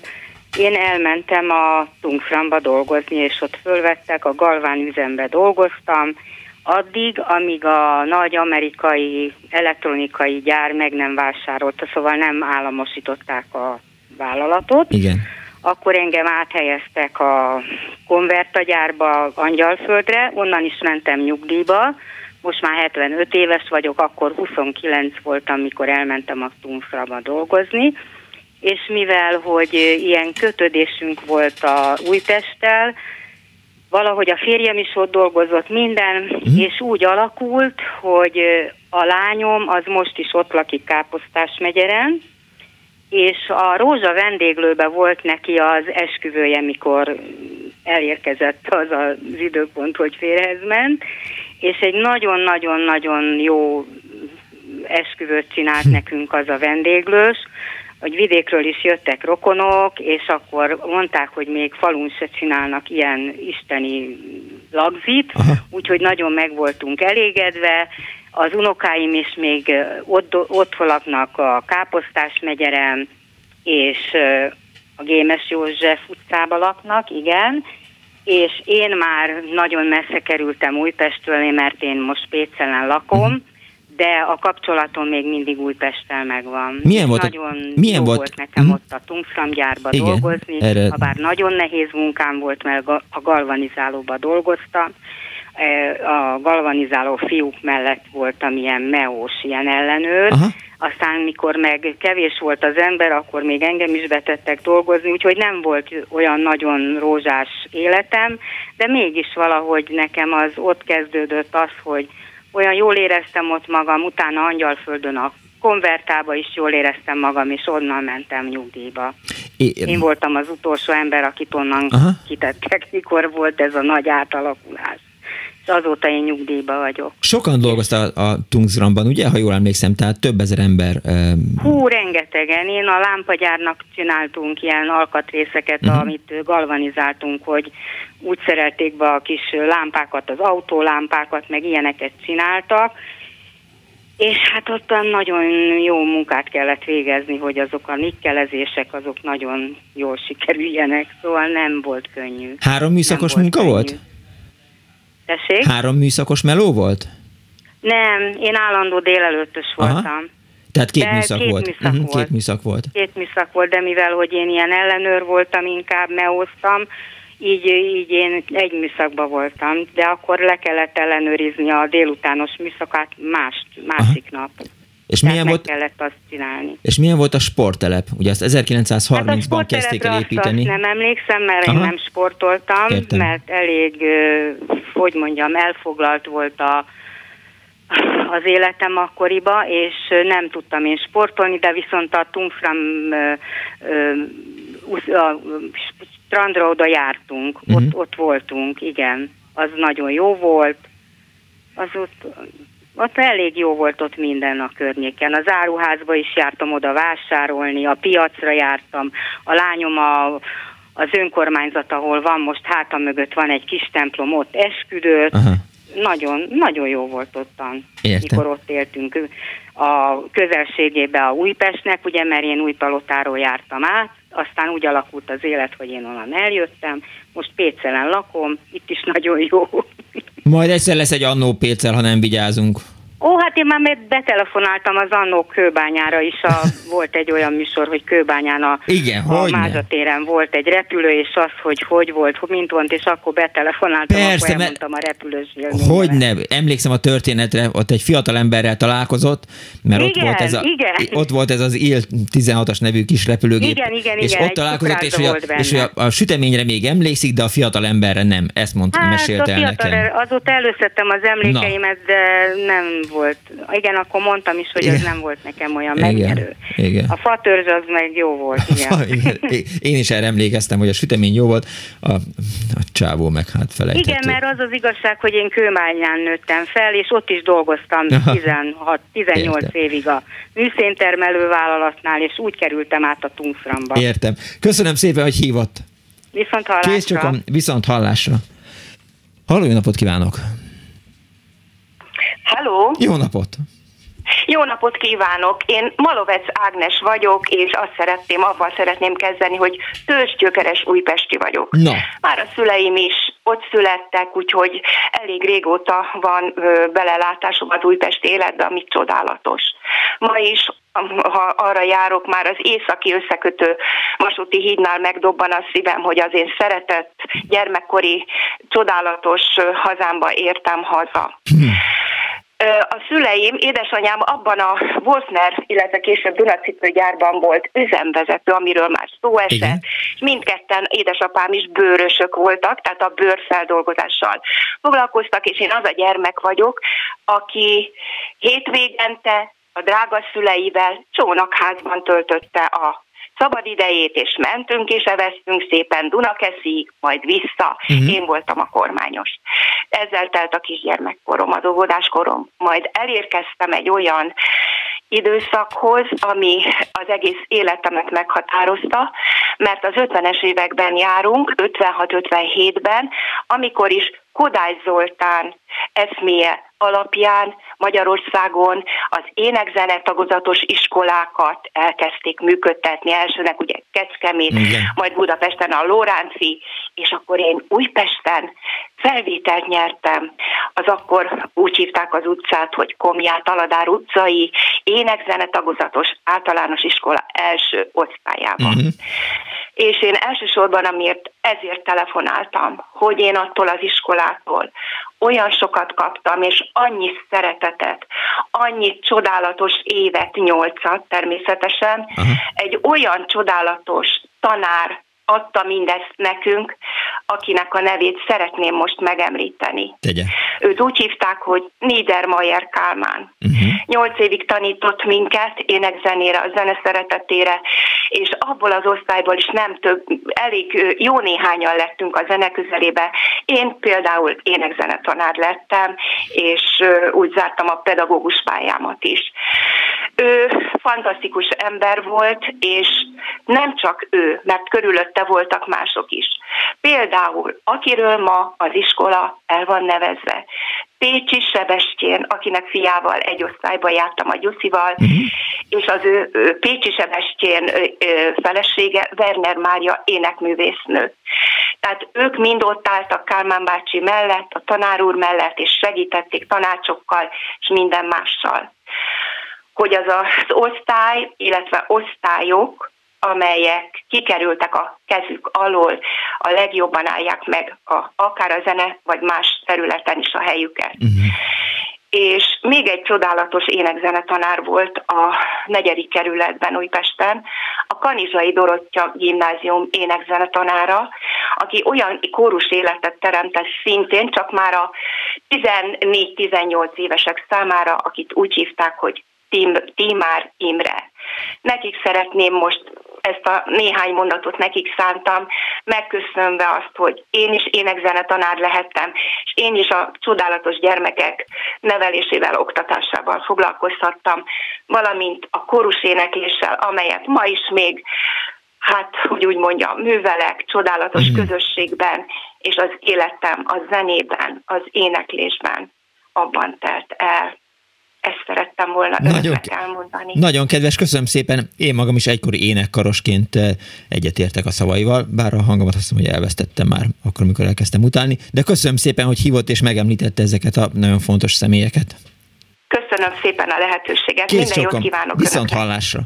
én elmentem a Tungframba dolgozni, és ott fölvettek, a Galván üzembe dolgoztam, addig, amíg a nagy amerikai elektronikai gyár meg nem vásárolta, szóval nem államosították a vállalatot. Igen. Akkor engem áthelyeztek a konvertagyárba, Angyalföldre, onnan is mentem nyugdíjba, most már 75 éves vagyok, akkor 29 voltam, mikor elmentem a Tumfraba dolgozni, és mivel, hogy ilyen kötődésünk volt a Újtesttel, valahogy a férjem is ott dolgozott minden, mm. és úgy alakult, hogy a lányom az most is ott lakik Káposztás megyeren, és a Rózsa vendéglőbe volt neki az esküvője, mikor elérkezett az az időpont, hogy férhez ment, és egy nagyon-nagyon-nagyon jó esküvőt csinált hm. nekünk az a vendéglős, hogy vidékről is jöttek rokonok, és akkor mondták, hogy még falun se csinálnak ilyen isteni lagzit, úgyhogy nagyon meg voltunk elégedve. Az unokáim is még ott, ott laknak a Káposztás megyeren, és a Gémes József utcába laknak, igen, és én már nagyon messze kerültem Újpestről, mert én most Pécelen lakom, uh-huh de a kapcsolatom még mindig Újpesttel megvan. Milyen volt? Nagyon milyen jó volt? volt nekem mm. ott a Tungsram gyárba Igen, dolgozni, erre... ha bár nagyon nehéz munkám volt, mert a galvanizálóba dolgoztam, a galvanizáló fiúk mellett voltam ilyen meós, ilyen ellenőr, Aha. aztán mikor meg kevés volt az ember, akkor még engem is betettek dolgozni, úgyhogy nem volt olyan nagyon rózsás életem, de mégis valahogy nekem az ott kezdődött az, hogy olyan jól éreztem ott magam, utána Angyalföldön a konvertába is jól éreztem magam, és onnan mentem nyugdíjba. É, Én voltam az utolsó ember, akit onnan Aha. kitettek, mikor volt ez a nagy átalakulás. Azóta én nyugdíjba vagyok. Sokan dolgoztál a Tungsramban, ugye, ha jól emlékszem, tehát több ezer ember. Uh... Hú, rengetegen. Én a lámpagyárnak csináltunk ilyen alkatrészeket, uh-huh. amit galvanizáltunk, hogy úgy szerelték be a kis lámpákat, az autólámpákat, meg ilyeneket csináltak, és hát ott nagyon jó munkát kellett végezni, hogy azok a nikkelezések azok nagyon jól sikerüljenek, szóval nem volt könnyű. Három műszakos volt munka könnyű. volt? Tessék? Három műszakos meló volt? Nem, én állandó délelőttös voltam. Aha. Tehát két műszak két volt. Műszak uh-huh, volt. Két műszak volt. Két műszak volt, de mivel, hogy én ilyen ellenőr voltam, inkább meóztam, így, így én egy műszakban voltam, de akkor le kellett ellenőrizni a délutános műszakát más, másik Aha. nap. És milyen volt, kellett azt csinálni. És milyen volt a sporttelep? Ugye azt 1930-ban hát kezdték el építeni. Azt nem emlékszem, mert Aha. én nem sportoltam, Értem. mert elég, hogy mondjam, elfoglalt volt a, az életem akkoriba, és nem tudtam én sportolni, de viszont a Tungfram strandra oda jártunk, uh-huh. ott, ott voltunk, igen. Az nagyon jó volt. Az ott, ott elég jó volt ott minden a környéken. Az áruházba is jártam oda vásárolni, a piacra jártam, a lányom a, az önkormányzat, ahol van most háta mögött van egy kis templom, ott esküdött. Uh-huh. Nagyon, nagyon jó volt ottan, Értem. mikor ott éltünk a közelségébe a Újpestnek, ugye, mert én Újpalotáról jártam át, aztán úgy alakult az élet, hogy én onnan eljöttem, most Pécelen lakom, itt is nagyon jó. Majd egyszer lesz egy annó Pécel, ha nem vigyázunk. Ó, hát én már betelefonáltam az Annó kőbányára is, a, volt egy olyan műsor, hogy kőbányán a, Igen, a Mázatéren volt egy repülő, és az, hogy hogy volt, mint volt, és akkor betelefonáltam, Persze, akkor elmondtam a repülős Hogy ne, emlékszem a történetre, ott egy fiatal emberrel találkozott, mert igen, ott, volt ez a, igen. ott volt ez az IL 16-as nevű kis repülőgép. Igen, igen, és igen, ott találkozott, és, a, és a, a süteményre még emlékszik, de a fiatal emberre nem. Ezt mondta, hát, mesélte el nekem. Azóta előszedtem az emlékeimet, Na. de nem volt. Igen, akkor mondtam is, hogy igen. az nem volt nekem olyan igen. megnyerő. Igen. A fatörzs az meg jó volt, igen. igen. Én is erre emlékeztem, hogy a sütemény jó volt, a, a csávó meg hát felejtett. Igen, mert az az igazság, hogy én kőmányán nőttem fel, és ott is dolgoztam 16, 18 Értem. évig a műszéntermelő vállalatnál, és úgy kerültem át a Tungframba. Értem. Köszönöm szépen, hogy hívott. Viszont hallásra. Kész csak viszont hallásra. Halló, napot kívánok! Hello! Jó napot! Jó napot kívánok! Én Malovec Ágnes vagyok, és azt szeretném, avval szeretném kezdeni, hogy tőzsgyökeres újpesti vagyok. Na. Már a szüleim is ott születtek, úgyhogy elég régóta van ö, belelátásom az újpesti életbe, ami csodálatos. Ma is ha arra járok, már az északi összekötő vasúti hídnál megdobban a szívem, hogy az én szeretett gyermekkori csodálatos hazámba értem haza. Hmm. A szüleim, édesanyám abban a Wolfner, illetve később Dunacipőgyárban volt üzemvezető, amiről már szó esett. Mindketten édesapám is bőrösök voltak, tehát a bőrfeldolgozással foglalkoztak, és én az a gyermek vagyok, aki hétvégente a drága szüleivel csónakházban töltötte a szabad idejét, és mentünk és eveztünk szépen Dunakeszi, majd vissza. Uh-huh. Én voltam a kormányos. Ezzel telt a kisgyermekkorom, az óvodáskorom. Majd elérkeztem egy olyan időszakhoz, ami az egész életemet meghatározta, mert az 50-es években járunk, 56-57-ben, amikor is Kodály Zoltán eszméje alapján Magyarországon az énekzene tagozatos iskolákat elkezdték működtetni. Elsőnek ugye Kecskemét, Igen. majd Budapesten a Lóránci, és akkor én Újpesten felvételt nyertem. Az akkor úgy hívták az utcát, hogy Komját Aladár utcai énekzene tagozatos általános iskola első osztályában. Uh-huh. És én elsősorban, amiért ezért telefonáltam, hogy én attól az iskolától olyan sokat kaptam, és annyi szeretetet, annyi csodálatos évet, nyolcat természetesen, uh-huh. egy olyan csodálatos tanár, adta mindezt nekünk, akinek a nevét szeretném most megemlíteni. Tegye. Őt úgy hívták, hogy Niedermayer Kálmán. Uh-huh. Nyolc évig tanított minket énekzenére, a zene szeretetére, és abból az osztályból is nem több, elég jó néhányan lettünk a zene közelébe. Én például énekzenetanár lettem, és úgy zártam a pedagógus pályámat is. Ő fantasztikus ember volt, és nem csak ő, mert körülötte voltak mások is. Például, akiről ma az iskola el van nevezve, Pécsi Sebestyén, akinek fiával egy osztályba jártam a Gyuszival, uh-huh. és az ő, ő Pécsi Sebestyén felesége Werner Mária énekművésznő. Tehát ők mind ott álltak Kálmán bácsi mellett, a tanár úr mellett, és segítették tanácsokkal és minden mással. Hogy az az osztály, illetve osztályok amelyek kikerültek a kezük alól, a legjobban állják meg a, akár a zene, vagy más területen is a helyüket. Uh-huh. És még egy csodálatos énekzenetanár volt a negyedik kerületben Újpesten, a Kanizsai Dorottya gimnázium énekzenetanára, aki olyan kórus életet teremtett szintén, csak már a 14-18 évesek számára, akit úgy hívták, hogy Tim, Timár Imre. Nekik szeretném most ezt a néhány mondatot nekik szántam, megköszönve azt, hogy én is énekzenetanár lehettem, és én is a csodálatos gyermekek nevelésével, oktatásával foglalkozhattam, valamint a korus énekléssel, amelyet ma is még hát, hogy úgy mondjam, művelek csodálatos mm. közösségben, és az életem a zenében, az éneklésben abban telt el ezt szerettem volna nagyon, elmondani. Nagyon kedves, köszönöm szépen. Én magam is egykori énekkarosként eh, egyetértek a szavaival, bár a hangomat azt mondom, hogy elvesztettem már akkor, amikor elkezdtem utálni, de köszönöm szépen, hogy hívott és megemlítette ezeket a nagyon fontos személyeket. Köszönöm szépen a lehetőséget. Kész Minden jót kívánok Viszont hallásra.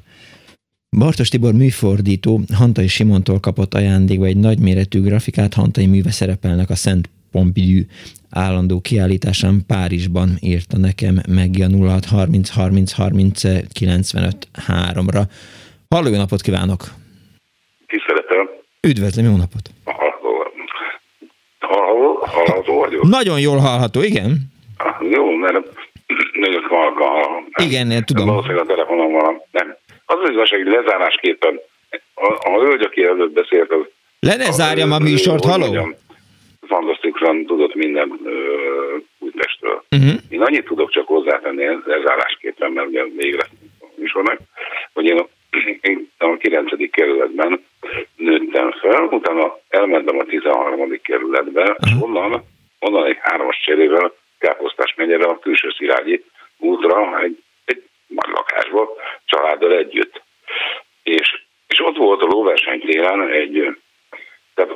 Bartos Tibor műfordító Hantai Simontól kapott ajándékba egy nagyméretű grafikát, Hantai műve szerepelnek a Szent Pompidou állandó kiállításán Párizsban írta nekem meg a 06 30 30 30 95 3-ra. Halló, jó napot kívánok! Tiszteletem! Üdvözlöm, jó napot! Hallható, hallható vagyok? Nagyon jól hallható, igen. Jó, mert nagyon halkan Igen, tudom. Valószínűleg a telefonon van. Nem. Az az igazság, hogy lezárásképpen a, a hölgy, aki előtt beszélt, az... Le ne zárjam a műsort, haló? Fantasztikusan tudott minden Újpestről. Uh-huh. Én annyit tudok csak hozzátenni lezárásképpen, mert ugye végre műsornak, hogy én a, én a 9. kerületben nőttem fel, utána elmentem a 13. kerületbe, uh-huh. és onnan, onnan egy hármas cserével Káposztás megyere a külső Szilágyi útra, egy, egy nagy lakásba, családdal együtt. És, és ott volt a lóverseny téren egy, tehát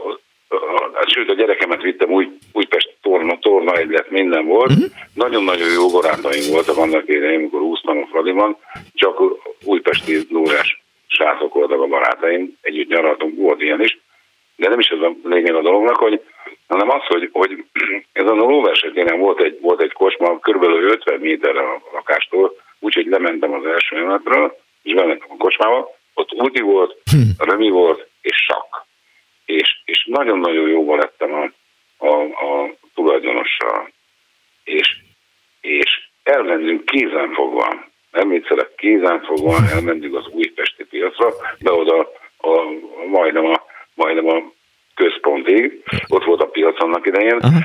sőt a gyerekemet vittem új, Újpest torna, torna egylet, minden volt. Uh-huh. Nagyon-nagyon jó barátaim voltak annak idején, amikor úsztam a Fradiban, csak újpesti lórás srácok voltak a barátaim, együtt nyaraltunk, volt ilyen is, de nem is ez a lényeg a dolognak, hogy hanem az, hogy, hogy ezen a lóversenytéren volt egy, volt egy kocsma, kb. 50 méterre a lakástól, úgyhogy lementem az első emeletről, és bementem a kocsmába, ott úti volt, hm. römi volt, és sakk. És, és nagyon-nagyon jóba lettem a, a, a tulajdonossal. És, és elmentünk kézenfogva, nem viccelek, kézenfogva elmentünk az újpesti piacra, de oda a, a, majdnem, a, majdnem a központig, ott volt a piac annak idején, Aha.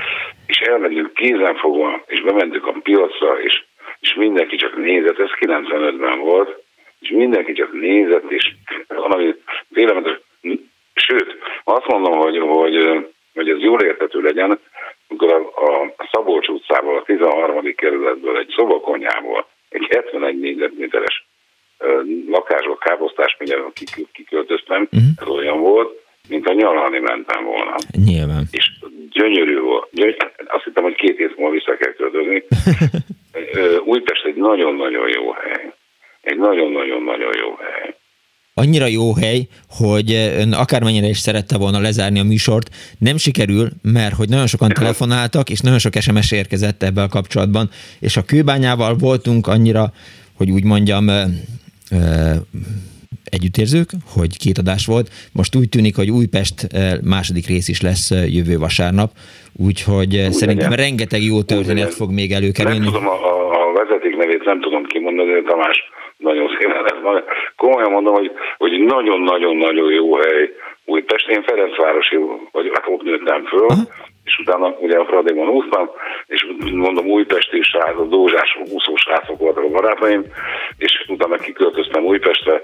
és elmentünk kézenfogva, és bementünk a piacra, és, és mindenki csak nézett, ez 95-ben volt, és mindenki csak nézett, és valami vélementes, sőt, azt mondom, hogy, hogy, hogy ez jól értető legyen, amikor a, a Szabolcs utcából, a 13. kerületből, egy szobakonyából, egy 71 négyzetméteres lakásba, káposztás, mindjárt kiköltöztem, uh-huh. ez olyan volt, mint a nyaralni mentem volna. Nyilván. És gyönyörű volt. Gyöny... Azt hittem, hogy két hét múlva vissza kell költözni. Újpest egy nagyon-nagyon jó hely. Egy nagyon-nagyon-nagyon jó hely. Annyira jó hely, hogy ön akármennyire is szerette volna lezárni a műsort, nem sikerül, mert hogy nagyon sokan telefonáltak, és nagyon sok SMS érkezett ebbe a kapcsolatban, és a kőbányával voltunk annyira, hogy úgy mondjam, együttérzők, hogy két adás volt. Most úgy tűnik, hogy Újpest eh, második rész is lesz eh, jövő vasárnap, úgyhogy eh, úgy szerintem legyen. rengeteg jó történet fog még előkerülni. Nem tudom a, a nevét, nem tudom kimondani, de Tamás nagyon szépen lesz. Komolyan mondom, hogy, hogy nagyon-nagyon-nagyon jó hely Újpest. Én Ferencvárosi vagy, hát ott nőttem föl, és utána ugye a Fradiban úsztam, és mondom Újpesti srácok, Dózsás úszó srácok voltak a barátaim, és utána kiköltöztem Újpestre,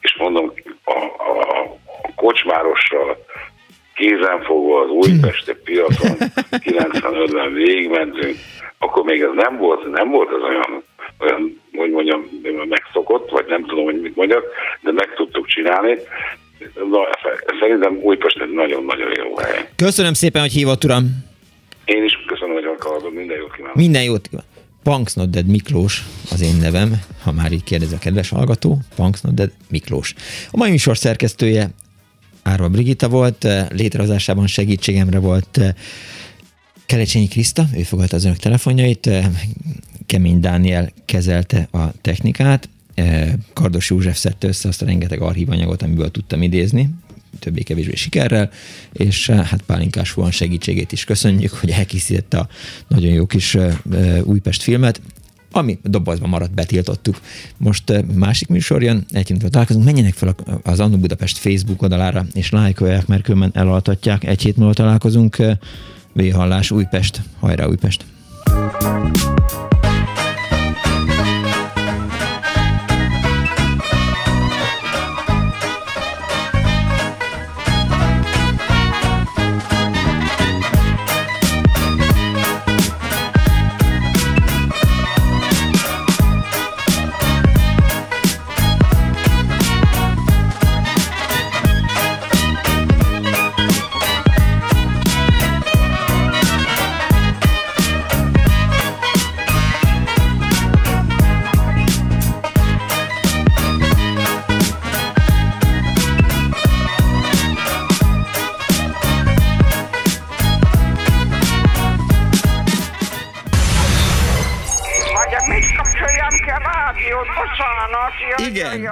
és mondom a, a, a kocsmárossal kézenfogva az Újpesti piacon 95-ben végigmentünk, akkor még ez nem volt, nem volt ez olyan, olyan, hogy mondjam, megszokott, vagy nem tudom, hogy mit mondjak, de meg tudtuk csinálni, Na, szerintem Újpest egy nagyon-nagyon jó hely. Köszönöm szépen, hogy hívott, uram. Én is köszönöm, hogy alkalmazom. Minden jót kívánok. Minden jót kívánok. Punks Not Dead Miklós az én nevem, ha már így kérdez a kedves hallgató, Punks Not Dead Miklós. A mai műsor szerkesztője Árva Brigitta volt, létrehozásában segítségemre volt Kelecsényi Kriszta, ő fogadta az önök telefonjait, Kemény Dániel kezelte a technikát, Kardos József szedte össze azt a rengeteg archívanyagot, amiből tudtam idézni, többé-kevésbé sikerrel, és hát Pálinkás Fuan segítségét is köszönjük, hogy elkészítette a nagyon jó kis Újpest filmet, ami dobozban maradt, betiltottuk. Most másik műsor jön, egy találkozunk, menjenek fel az Annu Budapest Facebook oldalára, és lájkolják, mert különben elaltatják. Egy hét múlva találkozunk. Véhallás Újpest, hajrá Újpest! igen,